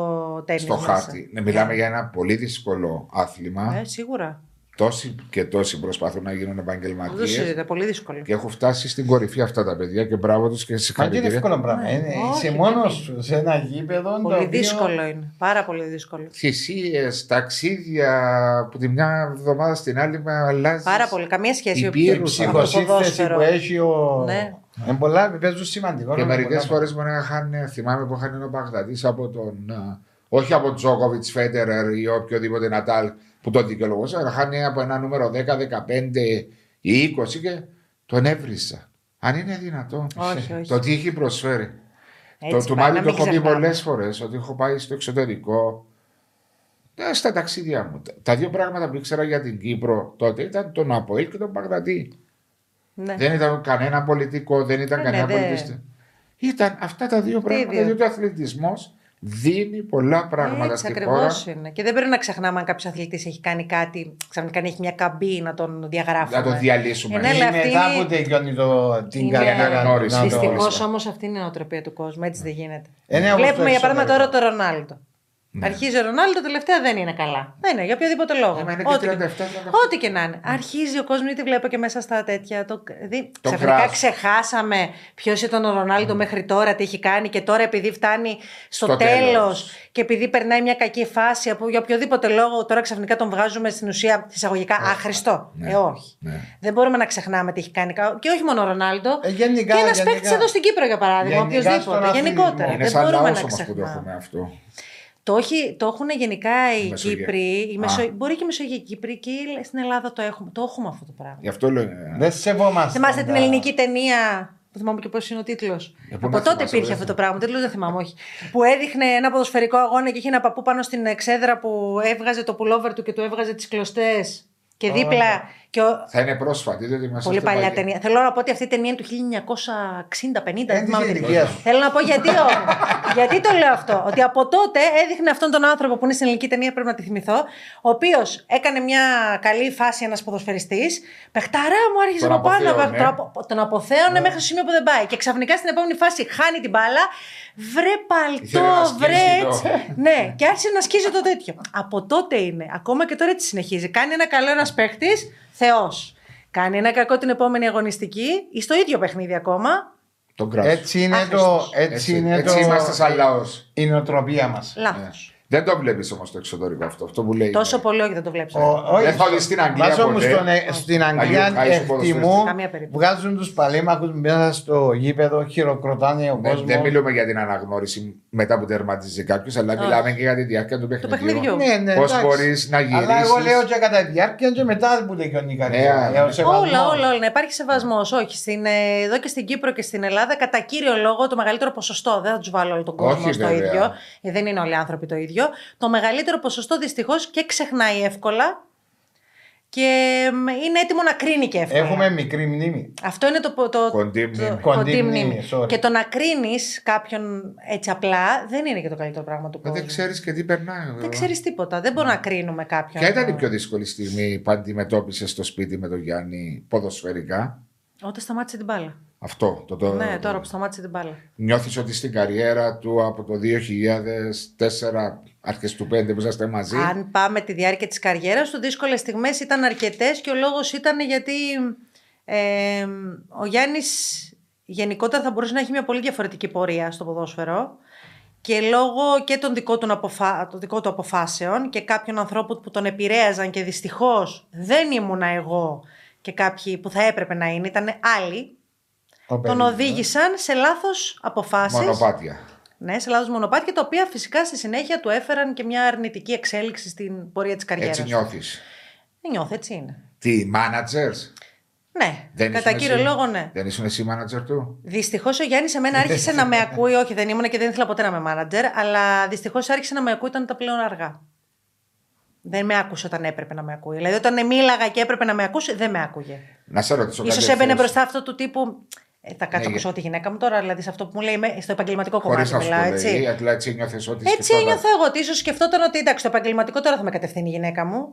Speaker 3: τέννη.
Speaker 1: στο χάρτη. Ναι, μιλάμε για ένα πολύ δύσκολο άθλημα.
Speaker 3: Ε, σίγουρα.
Speaker 1: Τόσοι και τόσοι προσπαθούν να γίνουν
Speaker 3: Δεν το
Speaker 1: επαγγελματίε.
Speaker 3: συζητώ, πολύ δύσκολο.
Speaker 1: Και έχουν φτάσει στην κορυφή αυτά τα παιδιά και μπράβο τους και
Speaker 2: Μα και είναι
Speaker 1: συγχαρητήρια.
Speaker 2: εύκολο πράγμα. είναι-
Speaker 3: Ναι, όχι,
Speaker 2: Είσαι μόνος
Speaker 3: δεν
Speaker 2: σου σε ένα γήπεδο. το
Speaker 3: Πολύ
Speaker 2: οποίο-
Speaker 3: δύσκολο είναι. Πάρα πολύ δύσκολο.
Speaker 1: Θυσίε, ταξίδια που τη μια εβδομάδα στην άλλη με αλλάζεις.
Speaker 3: Πάρα πολύ. Καμία σχέση
Speaker 1: Η
Speaker 3: ο
Speaker 1: πύρου,
Speaker 2: Η
Speaker 3: από το
Speaker 2: ψυχοσύνθεση
Speaker 3: ποδόσφαιρο.
Speaker 2: που έχει ο.
Speaker 3: Ναι.
Speaker 2: Είναι πολλά, παίζουν σημαντικό.
Speaker 1: Και
Speaker 2: είναι
Speaker 1: μερικές
Speaker 2: πολλά.
Speaker 1: φορές μπορεί να χάνει, θυμάμαι που είχαν ο Μπαγδατής από τον. α, Όχι από τον Τζόκοβιτς, Φέντερερ ή οποιοδήποτε Νατάλ που τον δικαιολογούσε, να χάνει από ένα νούμερο 10, 15 ή 20 και τον έβρισα. Αν είναι δυνατόν.
Speaker 3: Όχι, όχι.
Speaker 1: Το τι έχει προσφέρει.
Speaker 3: Έτσι
Speaker 1: το του
Speaker 3: πάει,
Speaker 1: Μάλι
Speaker 3: να
Speaker 1: το
Speaker 3: μην
Speaker 1: έχω πει
Speaker 3: ξεχνάμε.
Speaker 1: πολλές φορές ότι έχω πάει στο εξωτερικό. ε, Στα ταξίδια μου. Τα- Τα δύο πράγματα που ήξερα για την Κύπρο τότε ήταν τον Αποέλ και τον Παγδατή.
Speaker 3: Ναι.
Speaker 1: Δεν ήταν κανένα πολιτικό, δεν ήταν
Speaker 3: Ε,
Speaker 1: κανένα
Speaker 3: ναι, δε-
Speaker 1: πολιτιστικό. Ήταν αυτά τα δύο πράγματα.
Speaker 3: δύο.
Speaker 1: Διότι ο αθλητισμός δίνει πολλά πράγματα
Speaker 3: Έτσι
Speaker 1: στην
Speaker 3: ακριβώς
Speaker 1: χώρα.
Speaker 3: είναι. Και δεν πρέπει να ξεχνάμε αν κάποιος αθλητής έχει κάνει κάτι, ξαφνικά να έχει μια καμπή να τον διαγράφουμε.
Speaker 1: Να το διαλύσουμε.
Speaker 3: Ε, ναι,
Speaker 2: Ή
Speaker 3: αλλά αυτή
Speaker 2: μετά
Speaker 3: είναι-
Speaker 2: που τελειώνει το, την
Speaker 3: Είναι-
Speaker 2: καριέρα
Speaker 1: αναγνώριση.
Speaker 2: να το-
Speaker 3: Δυστυχώς όμως αυτή είναι η νοοτροπία του κόσμου. Έτσι δεν γίνεται.
Speaker 2: Ε, ναι, όμως
Speaker 3: Βλέπουμε
Speaker 2: το
Speaker 3: για παράδειγμα τώρα
Speaker 2: εξωτερικό.
Speaker 3: το Ρονάλντο.
Speaker 1: Ναι.
Speaker 3: Αρχίζει ο Ρονάλντο, τελευταία δεν είναι καλά. Δεν είναι, για οποιοδήποτε λόγο.
Speaker 1: Ε, μα είναι και
Speaker 3: Ό,τι,
Speaker 1: 37, 38.
Speaker 3: ό,τι και να είναι. Αρχίζει ο κόσμος, γιατί βλέπω και μέσα στα τέτοια. Το, δι,
Speaker 1: Το
Speaker 3: ξαφνικά
Speaker 1: κράσ.
Speaker 3: ξεχάσαμε ποιος ήταν ο Ρονάλντο μέχρι τώρα, τι έχει κάνει και τώρα επειδή φτάνει στο,
Speaker 1: Στο
Speaker 3: τέλος
Speaker 1: τέλος.
Speaker 3: και επειδή περνάει μια κακή φάση από για οποιοδήποτε λόγο, τώρα ξαφνικά τον βγάζουμε στην ουσία εισαγωγικά άχρηστο.
Speaker 1: ναι,
Speaker 3: Ε, όχι.
Speaker 1: ναι.
Speaker 3: Δεν μπορούμε να ξεχνάμε τι έχει κάνει. κα- Και όχι μόνο ο Ρονάλντο.
Speaker 2: Ε, γενικά,
Speaker 3: και ένας
Speaker 2: γενικά.
Speaker 3: παίκτης εδώ στην Κύπρο, για παράδειγμα.
Speaker 2: Γενικά
Speaker 3: Οποιοδήποτε.
Speaker 2: στον αθλητισμό.
Speaker 3: Γενικότερα.
Speaker 1: Είναι
Speaker 3: Δεν
Speaker 1: σαν
Speaker 3: μπορούμε
Speaker 1: λαός
Speaker 3: να
Speaker 1: όμως που το
Speaker 3: ξεχνάμε.
Speaker 1: έχουμε αυτό.
Speaker 3: Το, έχει, το έχουν γενικά οι
Speaker 1: Μεσογεία.
Speaker 3: Κύπροι, οι
Speaker 1: Α.
Speaker 3: Μεσο... μπορεί και οι Μεσογείοι Κύπροι και στην Ελλάδα το έχουμε, το έχουμε αυτό το πράγμα.
Speaker 1: Γι' αυτό λέω. ε,
Speaker 2: Δεν σεβόμαστε.
Speaker 3: Θυμάστε την
Speaker 2: τα-
Speaker 3: ελληνική ταινία. Δεν θυμάμαι και πώς είναι ο τίτλος.
Speaker 1: Ε, πού
Speaker 3: Από
Speaker 1: να
Speaker 3: τότε
Speaker 1: θυμάσαι,
Speaker 3: υπήρχε
Speaker 1: δεν
Speaker 3: αυτό το πράγμα. Τίτλος δεν θυμάμαι, όχι. Που έδειχνε ένα ποδοσφαιρικό αγώνα και είχε ένα παππού πάνω στην εξέδρα που έβγαζε το πουλόβερ του και του έβγαζε τις κλωστές. Και δίπλα. Και ο...
Speaker 1: Θα είναι πρόσφατη, διότι μας
Speaker 3: Πολύ παλιά ταινία. Θέλω να πω ότι αυτή η ταινία είναι του 1960-50. δεν
Speaker 2: της
Speaker 3: θυμάμαι την-
Speaker 2: ηλικίας σου.
Speaker 3: Θέλω να πω γιατί, όμως. γιατί το λέω αυτό. Ότι από τότε έδειχνε αυτόν τον άνθρωπο που είναι στην ελληνική ταινία, πρέπει να τη θυμηθώ, ο οποίος έκανε μια καλή φάση ένας ποδοσφαιριστής. Πεχταρά μου άρχισε
Speaker 1: Τον
Speaker 3: από πάνω.
Speaker 1: αποθέωνε.
Speaker 3: Τον, απο- τον αποθέωνε μέχρι το σημείο που δεν πάει. Και ξαφνικά στην επόμενη φάση χάνει την μπάλα. Βρε
Speaker 1: Ήθελε
Speaker 3: παλτό,
Speaker 1: να σκίσει
Speaker 3: βρε
Speaker 1: το-
Speaker 3: έτσι. ναι, και άρχισε να σκίζει το τέτοιο. Από τότε είναι. Ακόμα και τώρα έτσι συνεχίζει. Κάνει ένα καλό ένας παίχτη, Θεός. Κάνει ένα κακό την επόμενη αγωνιστική ή στο ίδιο παιχνίδι ακόμα.
Speaker 1: Τον κράτο.
Speaker 2: Έτσι είναι, το,
Speaker 3: Άχρηστος.
Speaker 2: έτσι είναι
Speaker 1: έτσι
Speaker 2: το,
Speaker 1: είμαστε σαν λαός.
Speaker 2: η νοοτροπία μας.
Speaker 3: Λάθος.
Speaker 1: Δεν το βλέπεις όμως το εξωτερικό αυτό. Αυτό που λέει.
Speaker 3: Τόσο
Speaker 1: είναι-
Speaker 3: πολύ όχι δεν το βλέπεις.
Speaker 1: Δεν θα δεις στην Αγγλία
Speaker 2: Βάζω μου
Speaker 1: ποτέ.
Speaker 2: στον, ε, στην Αγγλία
Speaker 1: Αγίου Χάη στο
Speaker 2: εκτιμούν,
Speaker 1: ποδοσφαίριστη.
Speaker 3: Καμία περίπτωση.
Speaker 2: βγάζουν τους παλέμαχου μέσα στο γήπεδο, χειροκροτάνε ο
Speaker 1: Δεν,
Speaker 2: κόσμος.
Speaker 1: δεν μιλούμε για την αναγνώριση μετά που τερματίζει κάποιος, αλλά
Speaker 3: Όχι.
Speaker 1: μιλάμε και για τη διάρκεια του παιχνιδιού.
Speaker 3: παιχνιδιού.
Speaker 2: Ναι, ναι,
Speaker 1: Πώς
Speaker 2: εντάξει.
Speaker 1: μπορείς να γυρίσει.
Speaker 2: Αλλά εγώ λέω και κατά τη διάρκεια και μετά που τελειώνει η καριέρα.
Speaker 1: Ναι,
Speaker 2: για
Speaker 1: ναι.
Speaker 2: σεβασμός.
Speaker 3: Όλα, όλα, όλα. Να υπάρχει σεβασμός. Όχι. Στην, ε, εδώ και στην Κύπρο και στην Ελλάδα, κατά κύριο λόγο, το μεγαλύτερο ποσοστό. Δεν θα τους βάλω όλο τον κόσμο
Speaker 1: Όχι,
Speaker 3: στο
Speaker 1: βέβαια.
Speaker 3: ίδιο. γιατί δεν είναι όλοι οι άνθρωποι το ίδιο. Το μεγαλύτερο ποσοστό δυστυχώς και ξεχνάει εύκολα και μ, είναι έτοιμο να κρίνει και εύκολα.
Speaker 2: Έχουμε μικρή μνήμη.
Speaker 3: Αυτό είναι το, το, το,
Speaker 1: Κοντή μνήμη.
Speaker 3: το-
Speaker 2: Κοντή
Speaker 3: κοντή
Speaker 2: μνήμη,
Speaker 3: μνήμη.
Speaker 2: sorry.
Speaker 3: Και το να κρίνεις κάποιον έτσι απλά δεν είναι και το καλύτερο πράγμα του
Speaker 1: Ε,
Speaker 3: κόσμου.
Speaker 1: Δεν ξέρεις και τι περνάει.
Speaker 3: Δεν ξέρεις τίποτα. Δεν μπορούμε να κρίνουμε κάποιον.
Speaker 1: Ποια ήταν η πιο δύσκολη στιγμή που αντιμετώπισες στο σπίτι με τον Γιάννη ποδοσφαιρικά;
Speaker 3: Όταν σταμάτησε την μπάλα.
Speaker 1: Αυτό. Το, το,
Speaker 3: ναι,
Speaker 1: το-
Speaker 3: τώρα που σταμάτησε την μπάλα.
Speaker 1: Νιώθεις ότι στην καριέρα του από το 2004 αρχές του 5 που είσαστε μαζί.
Speaker 3: Αν πάμε τη διάρκεια της καριέρας του, δύσκολες στιγμές ήταν αρκετές και ο λόγος ήταν γιατί ε, ο Γιάννης γενικότερα θα μπορούσε να έχει μια πολύ διαφορετική πορεία στο ποδόσφαιρο και λόγω και των δικών του, αποφα... των δικών του αποφάσεων και κάποιων ανθρώπων που τον επηρέαζαν και δυστυχώς δεν ήμουνα εγώ και κάποιοι που θα έπρεπε να είναι, ήταν άλλοι,
Speaker 2: Ο
Speaker 3: τον
Speaker 2: Περίπου.
Speaker 3: οδήγησαν σε λάθος αποφάσεις.
Speaker 1: Μονοπάτια.
Speaker 3: Ναι, σε λάθος μονοπάτια, τα οποία φυσικά στη συνέχεια του έφεραν και μια αρνητική εξέλιξη στην πορεία της καριέρας.
Speaker 1: Έτσι νιώθεις.
Speaker 3: Δεν νιώθω, έτσι είναι.
Speaker 1: Τι, managers;
Speaker 3: Ναι,
Speaker 1: Δεν
Speaker 3: κατά
Speaker 1: ήσουν
Speaker 3: κύριο
Speaker 1: εσύ;
Speaker 3: λόγο ναι.
Speaker 1: Δεν ήσουν εσύ manager του;
Speaker 3: Δυστυχώς ο Γιάννης εμένα άρχισε να με ακούει. Όχι, δεν ήμουν και δεν ήθελα ποτέ να είμαι manager, αλλά δυστυχώς άρχισε να με ακούει όταν ήταν πλέον αργά. Δεν με άκουσε όταν έπρεπε να με ακούει. Δηλαδή, όταν μίλαγα και έπρεπε να με ακούσει, δεν με άκουγε.
Speaker 1: Να σε ρωτήσω κάτι.
Speaker 3: σω έμπαινε
Speaker 1: ευθέως.
Speaker 3: μπροστά αυτό του τύπου. Ε, θα κάτσω
Speaker 1: Ναι,
Speaker 3: ακούσω τη γυναίκα μου τώρα, δηλαδή σε αυτό που μου λέει, είμαι στο επαγγελματικό
Speaker 1: Χωρίς
Speaker 3: κομμάτι
Speaker 1: να σου
Speaker 3: μιλάω,
Speaker 1: το λέει,
Speaker 3: έτσι.
Speaker 1: απλά έτσι νιώθεις ότι
Speaker 3: Έτσι
Speaker 1: σκεφτόταν.
Speaker 3: ένιωθα εγώ ότι ίσως σκεφτόταν ότι εντάξει, το επαγγελματικό τώρα θα με κατευθύνει η γυναίκα μου.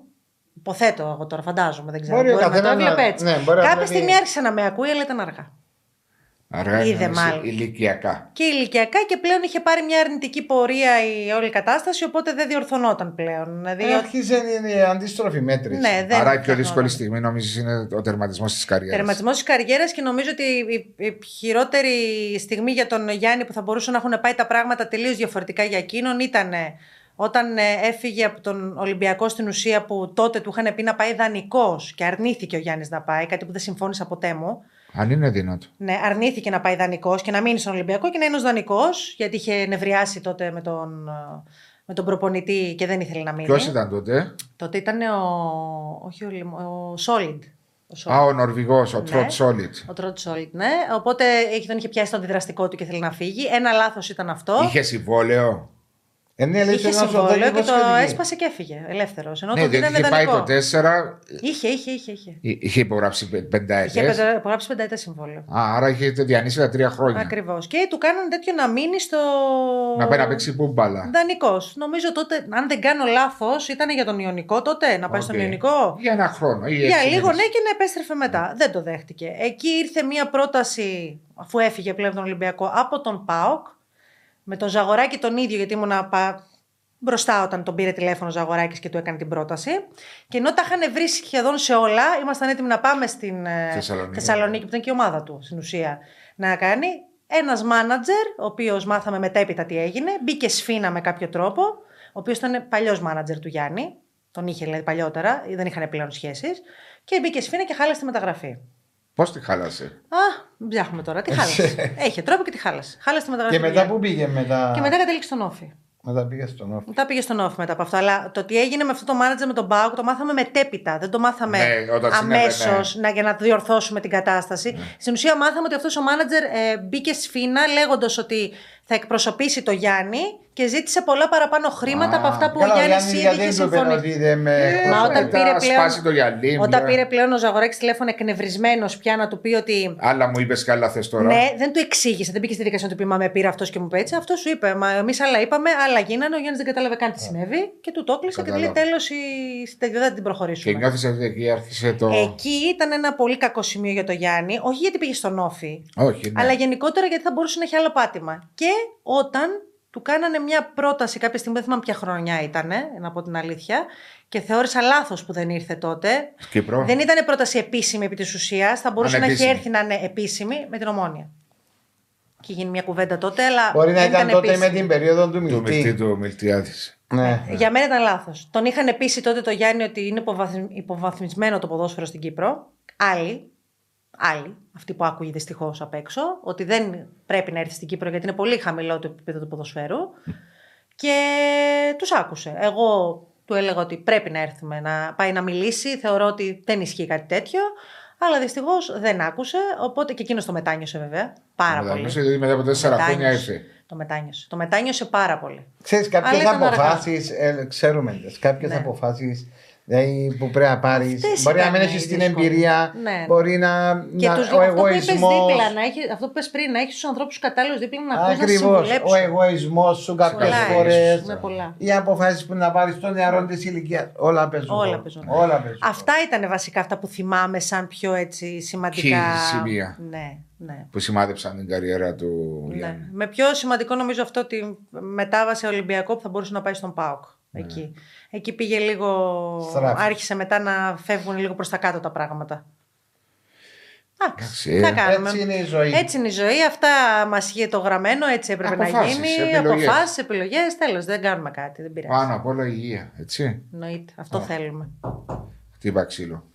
Speaker 3: Υποθέτω εγώ τώρα, φαντάζομαι, δεν ξέρω.
Speaker 2: Μπορεί ο
Speaker 3: να το
Speaker 2: καθένας να-
Speaker 3: έβλεπε έτσι.
Speaker 2: ναι, μπορεί να
Speaker 3: Κάποια
Speaker 2: βλέπει-
Speaker 3: στιγμή άρχισε να με ακούει, αλλά ήταν αργά.
Speaker 1: Αργά
Speaker 3: Είδε
Speaker 1: εννοείς
Speaker 3: μάλλον.
Speaker 1: ηλικιακά.
Speaker 3: Και ηλικιακά και πλέον είχε πάρει μια αρνητική πορεία η όλη κατάσταση, οπότε δεν διορθωνόταν πλέον. Δηλαδή,
Speaker 2: Ε, Άρχισε η αντίστροφη μέτρηση.
Speaker 3: ναι, δεν
Speaker 1: Άρα η πιο
Speaker 3: διορθωνόταν.
Speaker 1: δύσκολη στιγμή νομίζω είναι ο τερματισμός της καριέρας.
Speaker 3: Τερματισμός της καριέρας και νομίζω ότι η, η χειρότερη στιγμή για τον Γιάννη που θα μπορούσαν να έχουν πάει τα πράγματα τελείως διαφορετικά για εκείνον ήταν όταν ε, έφυγε από τον Ολυμπιακό στην ουσία που τότε του είχαν πει να πάει δανεικός και αρνήθηκε ο Γιάννης να πάει, κάτι που δεν συμφώνησα ποτέ μου.
Speaker 1: Αν είναι δυνατό.
Speaker 3: Ναι, αρνήθηκε να πάει δανεικός και να μείνει στον Ολυμπιακό και να είναι ως δανεικός, γιατί είχε νευριάσει τότε με τον, ε, με τον προπονητή και δεν ήθελε να μείνει.
Speaker 1: Ποιος ήταν τότε;
Speaker 3: Τότε ήταν ο. Όχι ο, Λιμ- ο Solid. Ο Solid.
Speaker 1: Α, ο Νορβηγός, ο
Speaker 3: Ναι.
Speaker 1: Τρότ Σόλιτ.
Speaker 3: Ο Τρότ Σόλιτ, ναι. Οπότε έχει- τον είχε πιάσει το αντιδραστικό του και θέλει να φύγει. Ένα λάθος ήταν αυτό.
Speaker 1: Είχε συμβόλαιο;
Speaker 2: Ε, ναι, λέει,
Speaker 3: Είχε
Speaker 2: θέλω να σου
Speaker 3: συμβόλαιο
Speaker 2: δω
Speaker 3: και το
Speaker 2: σχετική.
Speaker 3: έσπασε και έφυγε ελεύθερος. Ενώ
Speaker 1: Ναι,
Speaker 3: τότε
Speaker 1: διότι
Speaker 3: ήταν
Speaker 1: είχε πάει
Speaker 3: ιδανικό.
Speaker 1: το 4.
Speaker 3: Είχε, είχε, είχε. είχε.
Speaker 1: Είχε υπογράψει
Speaker 3: Είχε
Speaker 1: πενταετές.
Speaker 3: πεντε- υπογράψει πενταετές συμβόλαιο.
Speaker 1: Άρα είχε διανύσει τα τρία χρόνια.
Speaker 3: Ακριβώς. Και του κάνανε τέτοιο να μείνει στο.
Speaker 1: Να πάει να παίξει μπούμπαλα.
Speaker 3: Δανεικός. Νομίζω τότε, αν δεν κάνω λάθος, ήταν για τον Ιωνικό τότε, να πάει στον
Speaker 1: Οκ.
Speaker 3: Ιωνικό;
Speaker 1: Για ένα χρόνο. Ή
Speaker 3: Για
Speaker 1: έξι
Speaker 3: λίγο
Speaker 1: μήνες.
Speaker 3: ναι και να επέστρεφε μετά. Δεν το δέχτηκε. Εκεί ήρθε μία πρόταση, αφού έφυγε πλέον τον Ολυμπιακό, από τον ΠΑΟΚ, με τον Ζαγοράκη τον ίδιο, γιατί ήμουν πα... μπροστά όταν τον πήρε τηλέφωνο ο Ζαγοράκης και του έκανε την πρόταση. Και ενώ τα είχαν βρει σχεδόν σε όλα, ήμασταν έτοιμοι να πάμε στην ε,
Speaker 1: Θεσσαλονίκη.
Speaker 3: Θεσσαλονίκη, που ήταν και η ομάδα του στην ουσία, να κάνει. Ένας μάνατζερ, ο οποίος μάθαμε μετέπειτα τι έγινε, μπήκε σφίνα με κάποιο τρόπο, ο οποίος ήταν παλιός μάνατζερ του Γιάννη, τον είχε δηλαδή παλιότερα, δεν είχαν πλέον σχέσεις, και μπήκε σφίνα και χάλασε τη μεταγραφή.
Speaker 1: Πώς τη χάλασε;
Speaker 3: Α, ψάχνουμε τώρα. Τι χάλασε. Έχει τρόπο και τη χάλασε. Χάλασε τη μεταγραφή.
Speaker 2: Και
Speaker 3: του
Speaker 2: μετά
Speaker 3: Γιάννη.
Speaker 2: που πήγε μετά.
Speaker 3: Και μετά κατέληξε στον Όφη.
Speaker 2: Μετά πήγε στον όφη.
Speaker 3: Μετά πήγε στον Όφη μετά από αυτό. Αλλά το τι έγινε με αυτό το μάνατζερ με τον Μπάουκ το μάθαμε μετέπειτα. Δεν το μάθαμε
Speaker 1: Ναι, όταν συνέβαινε.
Speaker 3: αμέσως για να διορθώσουμε την κατάσταση. Στην ουσία μάθαμε ότι αυτός ο μάνατζερ ε, μπήκε σφίνα λέγοντας ότι θα εκπροσωπήσει το Γιάννη και ζήτησε πολλά παραπάνω χρήματα
Speaker 1: Α,
Speaker 3: από αυτά που
Speaker 2: Καλά,
Speaker 3: ο
Speaker 2: ο
Speaker 3: Γιάννης
Speaker 2: Γιάννης
Speaker 3: ήδη
Speaker 2: γιατί
Speaker 3: είχε
Speaker 2: δεν του είπε
Speaker 3: συμφωνήσει.
Speaker 2: ότι δεν με.
Speaker 1: Ε,
Speaker 3: Μα όταν
Speaker 1: μετά
Speaker 3: πήρε πλέον,
Speaker 1: σπάσει το γυαλί,
Speaker 3: όταν
Speaker 1: μια-
Speaker 3: πήρε πλέον ο Ζαγοράκη τηλέφωνο εκνευρισμένος πια να του πει ότι
Speaker 1: Άλλα μου είπες και άλλα θες τώρα.
Speaker 3: ναι, δεν του εξήγησε, δεν μπήκε στη δικασία να του πει Μα με πήρε αυτός και μου είπε έτσι. Αυτό σου είπε. Μα εμείς άλλα είπαμε, άλλα γίνανε. Ο Γιάννης δεν κατάλαβε καν τι συνέβη και του το έκλεισε και του λέει
Speaker 1: Κατάλαβα.
Speaker 3: τέλος η σταδιοδία δεν την
Speaker 1: Και
Speaker 3: προχωρήσουμε.
Speaker 1: νιώθεις ότι εκεί άρχισε το.
Speaker 3: Εκεί ήταν ένα πολύ κακό σημείο για το Γιάννη, όχι γιατί πήγε στον Όφη,
Speaker 1: Όχι, ναι.
Speaker 3: αλλά γενικότερα γιατί θα μπορούσε να έχει άλλο πάτημα. Και όταν του κάνανε μια πρόταση κάποια στιγμή, δεν θυμάμαι ποια χρονιά ήταν, να πω την αλήθεια, και θεώρησα λάθος που δεν ήρθε τότε.
Speaker 1: Κύπρο.
Speaker 3: Δεν ήταν πρόταση επίσημη επί της ουσίας, θα μπορούσε να έχει
Speaker 1: Ανεπίσημη.
Speaker 3: έρθει να είναι επίσημη με την ομόνια.
Speaker 1: Ανεπίσημη.
Speaker 3: Με την ομόνια.
Speaker 1: Και νιώθει ότι εκεί άρχισε το.
Speaker 3: Εκεί ήταν ένα πολύ κακό σημείο για το Γιάννη. Όχι γιατί πήγε στον Όφη, αλλά γιατί όταν του κάνανε μια πρόταση κάποια στιγμή, δεν θυμάμαι ποια χρονιά ήταν, να πω την αλήθεια, και θεώρησα λάθο που δεν ήρθε τότε. Δεν ήταν πρόταση επίσημη επί τη ουσία, θα μπορούσε να έχει έρθει να είναι επίσημη με την ομόνια. και γίνει μια κουβέντα τότε, αλλά.
Speaker 2: Μπορεί να
Speaker 3: δεν
Speaker 2: ήταν τότε
Speaker 3: επίσημη.
Speaker 2: με την περίοδο του
Speaker 1: Του μιλτή
Speaker 2: μιλτή.
Speaker 1: του Μιλτιάδης.
Speaker 2: Ναι.
Speaker 3: Για μένα ήταν λάθος. Τον είχαν πείσει τότε το Γιάννη ότι είναι υποβαθμι- υποβαθμισμένο το ποδόσφαιρο στην Κύπρο. Άλλοι, άλλοι, αυτοί που άκουγε δυστυχώς απ' έξω, ότι δεν πρέπει να έρθει στην Κύπρο γιατί είναι πολύ χαμηλό το επίπεδο του ποδοσφαίρου. Και τους άκουσε. Εγώ του έλεγα ότι πρέπει να έρθουμε να πάει να μιλήσει. Θεωρώ ότι δεν ισχύει κάτι τέτοιο. Αλλά δυστυχώς δεν άκουσε. Οπότε και εκείνος το μετάνιωσε βέβαια. Πάρα πολύ.
Speaker 1: Μετάνιωσε, δηλαδή μετά από τέσσερα χρόνια
Speaker 3: Μετάνιωσε.
Speaker 1: ήρθε.
Speaker 3: Το μετάνιωσε. Το μετάνιωσε πάρα πολύ.
Speaker 2: Ξέρεις
Speaker 3: Αλλά
Speaker 2: κάποιες
Speaker 3: ήταν αργά.
Speaker 2: αποφάσεις, ε, ξέρουμε τις, κάποιες
Speaker 3: Ναι.
Speaker 2: αποφάσεις δηλαδή, που πρέπει να πάρεις.
Speaker 3: Αυτές
Speaker 2: Μπορεί να
Speaker 3: ήταν
Speaker 2: μην
Speaker 3: οι
Speaker 2: έχεις την
Speaker 3: δύσκολες.
Speaker 2: εμπειρία,
Speaker 3: Ναι.
Speaker 2: μπορεί να,
Speaker 3: Και
Speaker 2: να
Speaker 3: τους,
Speaker 2: ο
Speaker 3: αυτό που είπες
Speaker 2: εγωισμός.
Speaker 3: δίπλα, να έχει, αυτό που είπες πριν, να έχεις τους ανθρώπους κατάλληλους δίπλα να ακούς να
Speaker 2: Ακριβώς, ο
Speaker 3: συμβουλέψουν.
Speaker 2: εγωισμός σου κάποιες
Speaker 3: Πολλά,
Speaker 2: φορές.
Speaker 3: με πολλά.
Speaker 2: Οι αποφάσεις που να πάρεις των νεαρών της ηλικίας. Όλα παίζουν.
Speaker 3: Όλα
Speaker 2: ρόλο.
Speaker 3: παίζουν.
Speaker 2: Όλα παίζουν.
Speaker 3: Αυτά ήταν βασικά αυτά που θυμάμαι σαν πιο έτσι σημαντικά.
Speaker 1: Key σημεία.
Speaker 3: Ναι, ναι.
Speaker 1: Που σημάδεψαν την καριέρα του
Speaker 3: ναι.
Speaker 1: Γιάννη.
Speaker 3: Με πιο σημαντικό νομίζω αυτό ότι μετάβασε Ολυμπιακό που θα μπορούσε να πάει στον ΠΑΟΚ. Εκεί. Εκεί πήγε λίγο.
Speaker 2: Στράφη.
Speaker 3: Άρχισε μετά να φεύγουν λίγο προς τα κάτω τα πράγματα. Εντάξει,
Speaker 1: Εντάξει,
Speaker 3: θα
Speaker 1: ε.
Speaker 3: κάνουμε.
Speaker 2: Έτσι είναι η ζωή.
Speaker 3: Έτσι είναι η ζωή. Αυτά μας είχε το γραμμένο, έτσι έπρεπε να
Speaker 1: Αποφάσεις,
Speaker 3: γίνει.
Speaker 1: επιλογές.
Speaker 3: Αποφάσεις, επιλογές. Τέλος, δεν κάνουμε κάτι. Δεν πειράζει.
Speaker 1: Πάνω απ' όλα υγεία, έτσι.
Speaker 3: Εννοείται. Αυτό θέλουμε.
Speaker 1: Χτύπα ξύλο.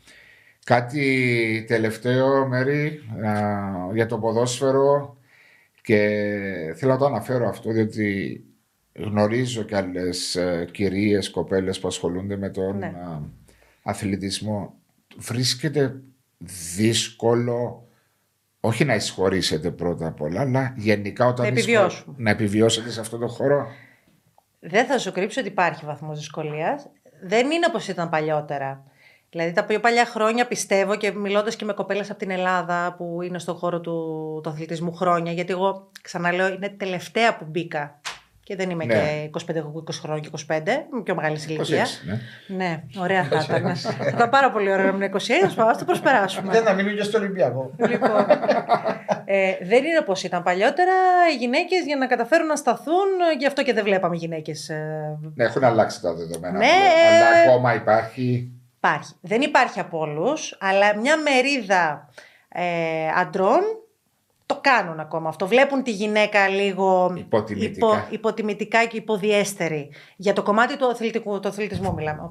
Speaker 1: Κάτι τελευταίο, Μέρη, α, για το ποδόσφαιρο και θέλω να το αναφέρω αυτό διότι γνωρίζω και άλλες ε, κυρίες, κοπέλες που ασχολούνται με τον
Speaker 3: Ναι.
Speaker 1: α, αθλητισμό. Βρίσκεται δύσκολο όχι να εισχωρήσετε πρώτα απ' όλα, αλλά γενικά όταν
Speaker 3: Να
Speaker 1: εισχω-
Speaker 3: επιβιώσουμε.
Speaker 1: να επιβιώσετε σε αυτό το χώρο.
Speaker 3: Δεν θα σου κρύψω ότι υπάρχει βαθμός δυσκολίας. Δεν είναι όπως ήταν παλιότερα. Δηλαδή τα πιο παλιά χρόνια πιστεύω και μιλώντας και με κοπέλες από την Ελλάδα που είναι στον χώρο του, του αθλητισμού χρόνια, γιατί εγώ ξαναλέω είναι τελευταία που μπήκα και δεν είμαι
Speaker 1: Ναι.
Speaker 3: και 25, 20 χρόνια και 25, είμαι πιο μεγάλη σε ηλικία.
Speaker 1: 26, ναι.
Speaker 3: Ναι, ωραία θα ήταν. θα ήταν πάρα πολύ ωραία να ήμουν 26, ας το προσπεράσουμε.
Speaker 2: Δεν θα μείνουν και στο Ολυμπιακό.
Speaker 3: Λοιπόν, ε, δεν είναι όπως ήταν παλιότερα. Οι γυναίκες για να καταφέρουν να σταθούν, γι' αυτό και δεν βλέπαμε γυναίκες. Ε,
Speaker 1: Ναι, έχουν αλλάξει τα δεδομένα.
Speaker 3: Ναι.
Speaker 1: πλέον, Αλλά ακόμα υπάρχει.
Speaker 3: υπάρχει. Δεν υπάρχει από όλους, αλλά μια μερίδα ε, αντρών το κάνουν ακόμα αυτό. Βλέπουν τη γυναίκα λίγο
Speaker 1: Υποτιμητικά.
Speaker 3: υποτιμητικά και υποδιέστερη. Για το κομμάτι του, αθλητικού, του αθλητισμού μιλάμε.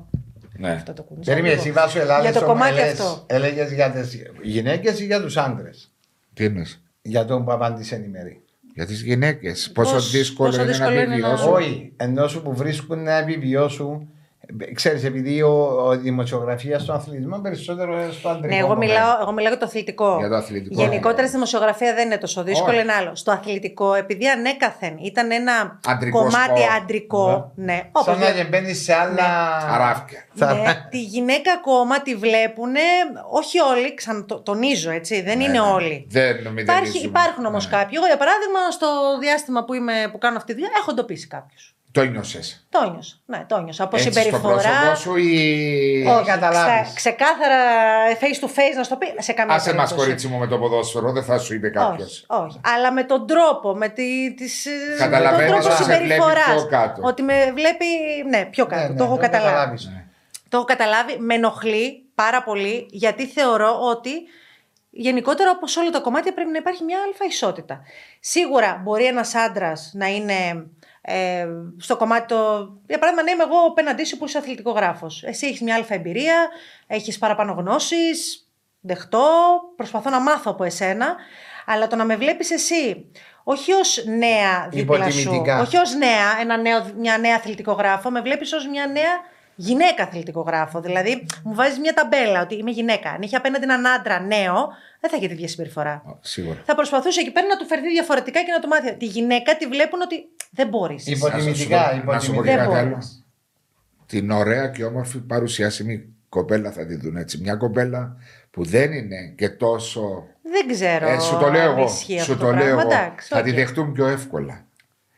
Speaker 1: Ναι.
Speaker 3: Αυτό το κούνησα
Speaker 2: Περίμενε,
Speaker 3: λίγο.
Speaker 2: εσύ Βάσο Ελλάδα
Speaker 3: Για το κομμάτι αυτό.
Speaker 2: έλεγες για τις γυναίκες ή για τους άντρες;
Speaker 1: Τι εννοείς;
Speaker 2: Για τον που απάντησε η Μέρη.
Speaker 1: Για τις γυναίκες. Πόσο
Speaker 3: Πώς-
Speaker 1: δύσκολο
Speaker 3: πόσο
Speaker 1: είναι
Speaker 3: δύσκολο
Speaker 1: να
Speaker 3: είναι να-
Speaker 1: επιβιώσουν.
Speaker 2: Όχι, ενώ σου που βρίσκουν να επιβιώσουν. Ε, Ξέρεις, επειδή ο, ο δημοσιογραφία στον αθλητισμό περισσότερο στο αντρικό.
Speaker 3: Ναι, εγώ
Speaker 2: κομμάτι.
Speaker 3: μιλάω, εγώ μιλάω για το αθλητικό.
Speaker 1: Για το αθλητικό.
Speaker 3: Γενικότερα στη δημοσιογραφία δεν είναι τόσο δύσκολο,
Speaker 1: Όχι.
Speaker 3: είναι άλλο. Στο αθλητικό, επειδή ανέκαθεν ήταν ένα
Speaker 1: Αντρικό
Speaker 3: κομμάτι
Speaker 1: σπορ.
Speaker 3: αντρικό. Ναι,
Speaker 2: Σαν
Speaker 3: όπως
Speaker 2: να
Speaker 3: λέω-
Speaker 2: μπαίνει σε άλλα.
Speaker 1: Αράφια.
Speaker 2: Θα-
Speaker 3: ναι, τη γυναίκα ακόμα τη βλέπουν, όχι όλοι, ξανατονίζω έτσι, δεν είναι
Speaker 1: Ναι, ναι.
Speaker 3: όλοι.
Speaker 1: Δεν
Speaker 3: Υπάρχει,
Speaker 1: μηδενίζουμε.
Speaker 3: υπάρχουν όμως
Speaker 1: Ναι.
Speaker 3: κάποιοι. Εγώ, για παράδειγμα, στο διάστημα που, είμαι, που κάνω αυτή τη δουλειά, έχω εντοπίσει κάποιους.
Speaker 1: Το νιώσες.
Speaker 3: Το νιώσα. Ναι, το νιώσα. Από
Speaker 1: Έτσι στο
Speaker 3: συμπεριφορά.
Speaker 1: πρόσωπό σου ή...
Speaker 2: Όχι. καταλάβεις.
Speaker 3: ξε- ξεκάθαρα face to face να σου το πει σε καμία
Speaker 1: Άσε μας
Speaker 3: περίπτωση.
Speaker 1: κορίτσι μου με το ποδόσφαιρο, δεν θα σου είπε κάποιος.
Speaker 3: Όχι, όχι. Αλλά με τον τρόπο, με, τη, τις, ε,
Speaker 1: Καταλαβαίνεις
Speaker 3: τον τρόπο
Speaker 1: ότι σε βλέπει
Speaker 3: συμπεριφοράς.
Speaker 1: πιο κάτω.
Speaker 3: Ότι με βλέπει, ναι, πιο κάτω.
Speaker 2: Ναι, ναι,
Speaker 3: το έχω καταλάβεις.
Speaker 2: καταλάβεις.
Speaker 3: Το έχω καταλάβει. Με ενοχλεί πάρα πολύ γιατί θεωρώ ότι γενικότερα όπως όλα τα κομμάτια πρέπει να υπάρχει μια αλφα ισότητα. Σίγουρα μπορεί ένας άντρας να είναι ε, στο κομμάτι το... Για παράδειγμα να είμαι εγώ απέναντί σου που είσαι αθλητικογράφος. Εσύ έχεις μια αλφα εμπειρία, έχεις παραπάνω γνώσεις, δεχτώ, προσπαθώ να μάθω από εσένα, αλλά το να με βλέπεις εσύ όχι ως νέα δίπλα σου,
Speaker 2: Υποτιμητικά.
Speaker 3: όχι ως νέα, ένα νέο, μια νέα αθλητικογράφο, με βλέπεις ως μια νέα γυναίκα αθλητικογράφο. Δηλαδή, μου βάζεις μια ταμπέλα ότι είμαι γυναίκα. Αν είχε απέναντι έναν άντρα νέο, δεν θα είχε την ίδια συμπεριφορά.
Speaker 1: Ω, Σίγουρα.
Speaker 3: Θα προσπαθούσε εκεί πέρα να του φερθεί διαφορετικά και να του μάθει. Τη γυναίκα τη βλέπουν ότι δεν μπορείς.
Speaker 2: Υποτιμητικά.
Speaker 1: Να σου πω- να σου πω και
Speaker 3: Δεν
Speaker 1: κάτι άλλο.
Speaker 3: μπορείς.
Speaker 1: Την ωραία και όμορφη παρουσιάσιμη κοπέλα θα τη δουν έτσι. Μια κοπέλα που δεν είναι και τόσο.
Speaker 3: Δεν ξέρω.
Speaker 1: Ε, σου το λέω
Speaker 3: αν
Speaker 1: εγώ.
Speaker 3: ισχύει
Speaker 1: Σου
Speaker 3: αυτό
Speaker 1: το λέω
Speaker 3: πράγμα.
Speaker 1: εγώ.
Speaker 3: Εντάξει,
Speaker 1: Θα
Speaker 3: οκ.
Speaker 1: τη δεχτούν πιο εύκολα.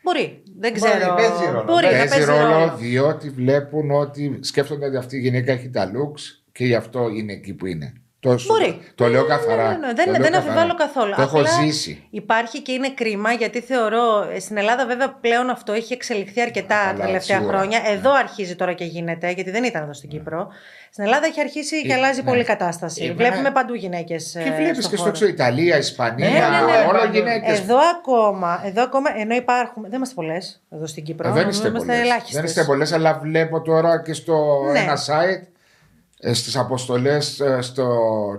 Speaker 3: Μπορεί. Δεν
Speaker 2: Μπορεί,
Speaker 3: ξέρω.
Speaker 2: παίζει ρόλο.
Speaker 3: Μπορεί να
Speaker 1: παίζει
Speaker 3: παίζει
Speaker 1: ρόλο,
Speaker 3: ρόλο.
Speaker 1: διότι βλέπουν ότι σκέφτονται ότι αυτή η γυναίκα έχει τα looks και γι' αυτό είναι εκεί που είναι. Το,
Speaker 3: Μπορεί.
Speaker 1: το λέω
Speaker 3: Ναι,
Speaker 1: καθαρά.
Speaker 3: ναι, ναι, ναι.
Speaker 1: Το
Speaker 3: Δεν,
Speaker 1: λέω
Speaker 3: δεν
Speaker 1: καθαρά.
Speaker 3: αμφιβάλλω καθόλου.
Speaker 1: Το έχω
Speaker 3: Απλά
Speaker 1: ζήσει.
Speaker 3: Υπάρχει και είναι κρίμα γιατί θεωρώ. ε, Στην Ελλάδα, βέβαια, πλέον αυτό έχει εξελιχθεί αρκετά
Speaker 1: Α,
Speaker 3: τα
Speaker 1: καλά,
Speaker 3: τελευταία
Speaker 1: σίγουρα.
Speaker 3: χρόνια. Εδώ αρχίζει τώρα και γίνεται, γιατί δεν ήταν εδώ στην Κύπρο. Στην Ελλάδα έχει αρχίσει και
Speaker 1: Ε,
Speaker 3: αλλάζει
Speaker 1: ναι.
Speaker 3: πολύ η κατάσταση.
Speaker 1: Ε,
Speaker 3: Βλέπουμε
Speaker 1: βέβαια.
Speaker 3: παντού γυναίκες.
Speaker 1: Και βλέπεις και στο εξωτερικό Ιταλία, Ισπανία,
Speaker 3: Ναι, ναι, ναι.
Speaker 1: όλα
Speaker 2: Παντού.
Speaker 1: γυναίκες.
Speaker 3: Εδώ ακόμα, εδώ ακόμα, ενώ υπάρχουν. Δεν είμαστε πολλές εδώ στην Κύπρο.
Speaker 1: δεν είστε
Speaker 3: είμαστε
Speaker 1: πολλές.
Speaker 3: ελάχιστες.
Speaker 1: Δεν είστε πολλές, αλλά βλέπω τώρα και στο
Speaker 3: Ναι.
Speaker 1: ένα site ε, στις αποστολές ε, στο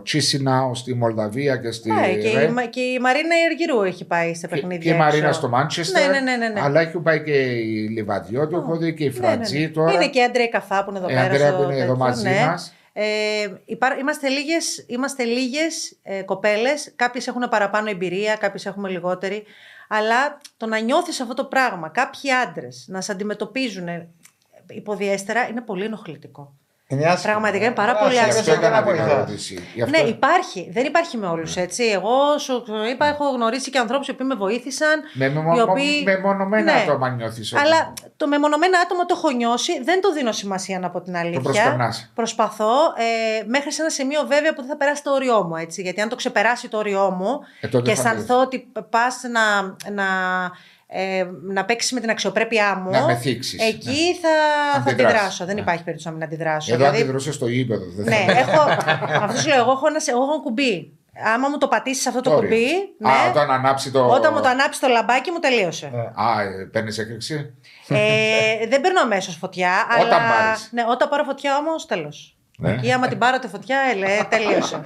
Speaker 1: Chisinau στη Μολδαβία και στη
Speaker 3: Ναι, και,
Speaker 1: Ρε.
Speaker 3: η, Μα- και η Μαρίνα Ιεργυρού έχει πάει σε
Speaker 1: και,
Speaker 3: παιχνίδια.
Speaker 1: και η Μαρίνα
Speaker 3: έξω.
Speaker 1: στο Μάντσεστερ.
Speaker 3: Ναι, ναι, ναι, ναι, ναι.
Speaker 1: Αλλά έχει πάει και η Λιβαδιώτη, έχω δει και η
Speaker 3: Ναι, ναι, ναι.
Speaker 1: Φραντζή τώρα.
Speaker 3: Είναι και η Άντρεα Καφά που είναι εδώ
Speaker 1: Η
Speaker 3: πέρα.
Speaker 1: Άντρεα
Speaker 3: στο
Speaker 1: που είναι εδώ
Speaker 3: τέτοιο,
Speaker 1: μαζί
Speaker 3: ναι.
Speaker 1: μας.
Speaker 3: Ε, υπά- είμαστε λίγες, είμαστε λίγες ε, κοπέλες, κάποιες έχουν παραπάνω εμπειρία, κάποιες έχουμε λιγότερη, αλλά το να νιώθεις αυτό το πράγμα, κάποιοι άντρες να σε αντιμετωπίζουν ε, υποδιέστερα είναι πολύ ενοχλητικό.
Speaker 2: Είναι άσχημο.
Speaker 3: Πραγματικά είναι πάρα
Speaker 2: Α,
Speaker 3: πολύ
Speaker 2: σε
Speaker 1: Γι'
Speaker 3: άσχημο.
Speaker 1: αυτό
Speaker 2: αυτό
Speaker 1: έκανα την
Speaker 2: βοηθάς.
Speaker 1: ερώτηση. Γι' αυτό-
Speaker 3: Ναι, υπάρχει. Δεν υπάρχει με όλους έτσι. Εγώ σου είπα, έχω γνωρίσει και ανθρώπους οι οποίοι με βοήθησαν.
Speaker 1: Με, με,
Speaker 3: οι οποίοι-
Speaker 1: με μονομένα
Speaker 3: Ναι.
Speaker 1: άτομα νιώθεις ότι-
Speaker 3: Αλλά το μεμονωμένο άτομο το έχω νιώσει, δεν το δίνω σημασία να πω την αλήθεια.
Speaker 1: προσπερνάς.
Speaker 3: Προσπαθώ ε, μέχρι σε ένα σημείο βέβαια που δεν θα περάσει το όριό μου. Έτσι, γιατί αν το ξεπεράσει το όριό μου
Speaker 1: Ε, τότε
Speaker 3: και
Speaker 1: θα
Speaker 3: αισθανθώ ότι πας να, να, ε, να παίξεις με την αξιοπρέπειά μου.
Speaker 1: Να με θίξεις,
Speaker 3: Εκεί θα, θα
Speaker 1: Αντιδράσεις.
Speaker 3: αντιδράσω. Δεν
Speaker 1: Ναι.
Speaker 3: υπάρχει περίπτωση να μην αντιδράσω.
Speaker 1: Εδώ
Speaker 3: Δηλαδή,
Speaker 1: αντιδρούσε στο ύπεδο. δεν
Speaker 3: ναι,
Speaker 1: θα-
Speaker 3: έχω, αυτό σου λέω, εγώ έχω ένα, εγώ έχω ένα κουμπί. Άμα μου το πατήσεις αυτό το
Speaker 1: Τώρα.
Speaker 3: κουμπί, ναι,
Speaker 1: Α, όταν ανάψει το.
Speaker 3: όταν μου το ανάψει το λαμπάκι μου τελείωσε.
Speaker 1: Α, ε, παίρνεις έκρηξη;
Speaker 3: Ε, δεν παίρνω αμέσως φωτιά.
Speaker 1: Όταν
Speaker 3: αλλά...
Speaker 1: πάρεις.
Speaker 3: Ναι, όταν πάρω φωτιά όμως, τέλος.
Speaker 1: Ναι.
Speaker 3: Εκεί άμα την πάρω τη φωτιά, ελε, τελείωσε.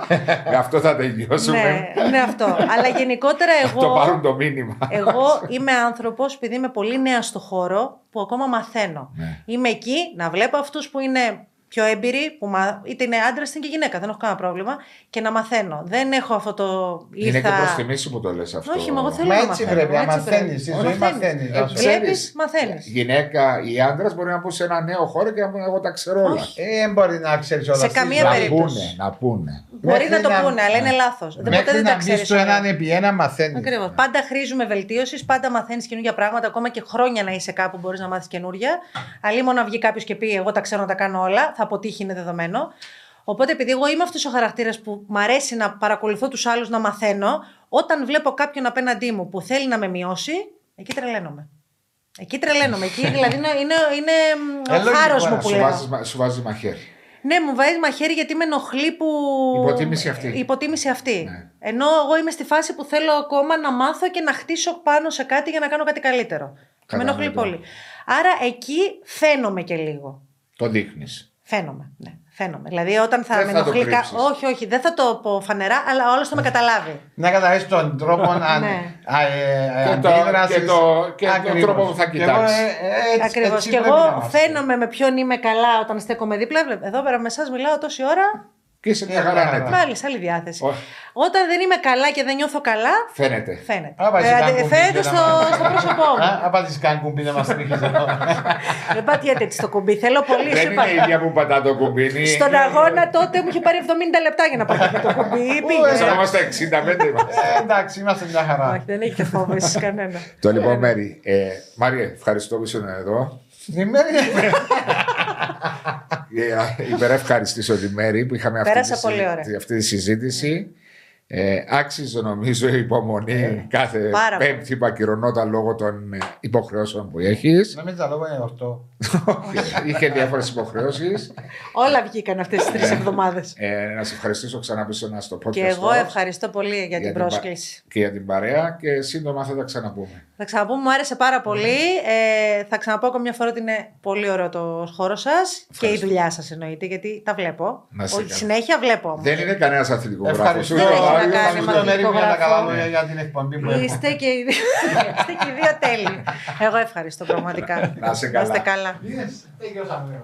Speaker 1: Με αυτό θα τελειώσουμε.
Speaker 3: ναι, ναι, αυτό. Αλλά γενικότερα εγώ.
Speaker 1: Το πάρουν το μήνυμα.
Speaker 3: Εγώ είμαι άνθρωπος, επειδή είμαι πολύ νέα στο χώρο, που ακόμα μαθαίνω.
Speaker 1: Ναι.
Speaker 3: Είμαι εκεί να βλέπω αυτούς που είναι πιο έμπειροι, που μα... είτε είναι άντρας είτε και γυναίκα, δεν έχω κανένα πρόβλημα, και να μαθαίνω. Δεν έχω αυτό το.
Speaker 1: Είναι
Speaker 3: ήρθα-
Speaker 1: και προ τιμή σου που το λες αυτό.
Speaker 3: Όχι, μα εγώ θέλω
Speaker 2: Μα
Speaker 3: να
Speaker 2: έτσι
Speaker 3: μαθαίνω,
Speaker 2: πρέπει,
Speaker 3: έτσι
Speaker 2: άμα
Speaker 3: πρέπει.
Speaker 2: μαθαίνεις, στη
Speaker 3: Όχι,
Speaker 2: ζωή μαθαίνεις,
Speaker 3: Ε,
Speaker 2: Δάσο.
Speaker 3: Βλέπεις,
Speaker 1: Ξέρεις,
Speaker 3: μαθαίνεις.
Speaker 1: Γυναίκα ή άντρας μπορεί να μπουν σε ένα νέο χώρο και να πούνε εγώ τα ξέρω όλα.
Speaker 2: Ε, δεν μπορεί να ξέρεις όλα
Speaker 3: Σε
Speaker 2: στη
Speaker 3: καμία
Speaker 2: ζωή.
Speaker 1: Να
Speaker 3: περίπτωση.
Speaker 1: πούνε, να πούνε.
Speaker 3: Μπορεί
Speaker 2: Μέχρι
Speaker 3: να το
Speaker 2: να-
Speaker 3: πούνε, αλλά είναι
Speaker 1: Ναι.
Speaker 3: λάθος. Δεν ποτέ
Speaker 2: Μέχρι
Speaker 3: δεν
Speaker 2: να
Speaker 3: τα
Speaker 2: μπει
Speaker 3: ξέρει.
Speaker 2: στο έναν επί ένα μαθαίνεις.
Speaker 3: Ακριβώς. Πάντα χρήζουμε βελτίωσης, πάντα μαθαίνεις καινούργια πράγματα, ακόμα και χρόνια να είσαι κάπου μπορείς να μάθεις καινούργια. Αλλήμον να βγει κάποιος και πει: Εγώ τα ξέρω να τα κάνω όλα, θα αποτύχει, είναι δεδομένο. Οπότε, επειδή εγώ είμαι αυτός ο χαρακτήρας που μ' αρέσει να παρακολουθώ τους άλλους να μαθαίνω, όταν βλέπω κάποιον απέναντί μου που θέλει να με μειώσει, εκεί τρελαίνομαι. Εκεί τρελαίνομαι. Εκεί δηλαδή είναι, είναι, είναι
Speaker 2: Ε,
Speaker 3: ο
Speaker 2: λογικό,
Speaker 3: χάρος
Speaker 2: ε,
Speaker 3: μου που
Speaker 1: Σου
Speaker 3: λέω.
Speaker 1: βάζεις, μα- σου βάζει μαχαίρι.
Speaker 3: Ναι, μου βάζει μαχαίρι γιατί με ενοχλεί που.
Speaker 1: Υποτίμηση αυτή.
Speaker 3: Η υποτίμηση αυτή.
Speaker 1: Ναι.
Speaker 3: Ενώ εγώ είμαι στη φάση που θέλω ακόμα να μάθω και να χτίσω πάνω σε κάτι για να κάνω κάτι καλύτερο. Με ενοχλεί
Speaker 1: Κατανοητό.
Speaker 3: πολύ. Άρα εκεί φαίνομαι και λίγο.
Speaker 1: Το δείχνεις.
Speaker 3: Φαίνομαι. Ναι, φαίνομαι. Δηλαδή όταν θα
Speaker 1: Δεν
Speaker 3: με
Speaker 1: θα το
Speaker 3: ενοχλεί. κα-
Speaker 1: κρύψεις.
Speaker 3: Όχι, όχι, δεν θα το πω φανερά, αλλά όλο θα με καταλάβει.
Speaker 2: Να καταλάβεις τον τρόπο αν,
Speaker 3: Ναι.
Speaker 2: α, ε,
Speaker 1: Και το-
Speaker 2: αντίδρασης.
Speaker 1: και το- και τον
Speaker 2: Ακριβώς.
Speaker 1: τρόπο που θα
Speaker 2: Και εγώ,
Speaker 1: κοιτάξεις.
Speaker 2: ε, ε, έτσι-
Speaker 3: Ακριβώς.
Speaker 2: έτσι
Speaker 3: Και
Speaker 2: πρέπει να
Speaker 3: εγώ
Speaker 2: είμαστε.
Speaker 3: φαίνομαι με ποιον είμαι καλά όταν στέκομαι δίπλα. Βλέπε, Εδώ πέρα με εσάς μιλάω τόση ώρα.
Speaker 1: Και είσαι μια
Speaker 2: Ε,
Speaker 1: χαρά
Speaker 2: ναι,
Speaker 1: νέτη.
Speaker 3: Πάλι σε άλλη διάθεση.
Speaker 1: Όχι.
Speaker 3: Όταν δεν είμαι καλά και δεν νιώθω καλά,
Speaker 1: Φαίνεται.
Speaker 3: φαίνεται.
Speaker 2: Α, πάει
Speaker 3: Ε,
Speaker 2: σε
Speaker 3: αντε-
Speaker 2: κάγκουν
Speaker 3: φαίνεται
Speaker 2: πίτι
Speaker 3: στο,
Speaker 2: να μας-
Speaker 3: στο πρόσωπό μου.
Speaker 2: Α, πάτε κάνει κουμπί να μας τρίχει εδώ.
Speaker 3: Δεν πατιέται έτσι το κουμπί. Θέλω πολύ. σου
Speaker 1: Δεν
Speaker 3: είπα.
Speaker 1: είναι η ίδια που πατά το κουμπί.
Speaker 3: Στον αγώνα τότε μου είχε πάρει 70 λεπτά για να πατήσει το κουμπί. Πήγε.
Speaker 1: Είμαστε 65 είμαστε.
Speaker 2: Ε, Εντάξει, είμαστε μια χαρά.
Speaker 3: Όχι, δεν έχει φόβο εσείς κανένα.
Speaker 1: Το λοιπόν, Μέρη. Ε, Μάρια, ευχαριστώ που ήσουν εδώ.
Speaker 2: Σημαίνει.
Speaker 1: Ε, Υπερευχαριστήσω τη Μέρη που είχαμε αυτή,
Speaker 3: Πέρασα
Speaker 1: τη,
Speaker 3: πολύ
Speaker 1: συζη-
Speaker 3: ωραία.
Speaker 1: αυτή τη συζήτηση. Ε, άξιζε νομίζω η υπομονή κάθε
Speaker 3: Πάρα πολύ.
Speaker 1: πέμπτη που ακυρωνόταν λόγω των ε, υποχρεώσεων που έχεις.
Speaker 2: Νομίζω λόγω είναι αυτό.
Speaker 1: Είχε διάφορες υποχρεώσεις.
Speaker 3: Όλα βγήκαν αυτές τις τρεις εβδομάδες.
Speaker 1: Ε, να σε ευχαριστήσω ξανά που ήσουν στο podcast.
Speaker 3: Και εγώ
Speaker 1: Talks
Speaker 3: ευχαριστώ πολύ για την
Speaker 1: πα-
Speaker 3: πρόσκληση.
Speaker 1: Και για την παρέα και σύντομα θα τα ξαναπούμε.
Speaker 3: Θα ξαναπούμε, μου άρεσε πάρα πολύ. Ε, θα ξαναπώ ακόμα μια φορά ότι είναι πολύ ωραίο το χώρο σας και η δουλειά σας εννοείται, γιατί τα βλέπω.
Speaker 1: Να σε
Speaker 3: Όχι
Speaker 1: καλά.
Speaker 3: συνέχεια βλέπω όμως.
Speaker 1: Δεν είναι κανένας αθλητικογράφο.
Speaker 2: Ευχαριστώ.
Speaker 3: Δεν έχει να κάνει
Speaker 2: Ευχαριστώ,
Speaker 3: με
Speaker 2: Μέρη, για τα
Speaker 3: αυτογράφο.
Speaker 2: καλά λόγια για την εκπομπή που έχουμε.
Speaker 3: Είστε και, οι δύο- είστε και οι δύο τέλειοι. Εγώ ευχαριστώ πραγματικά.
Speaker 1: Να είσαι
Speaker 3: Να είστε
Speaker 1: καλά.
Speaker 3: καλά.
Speaker 2: Είδες, τελειώσαμε.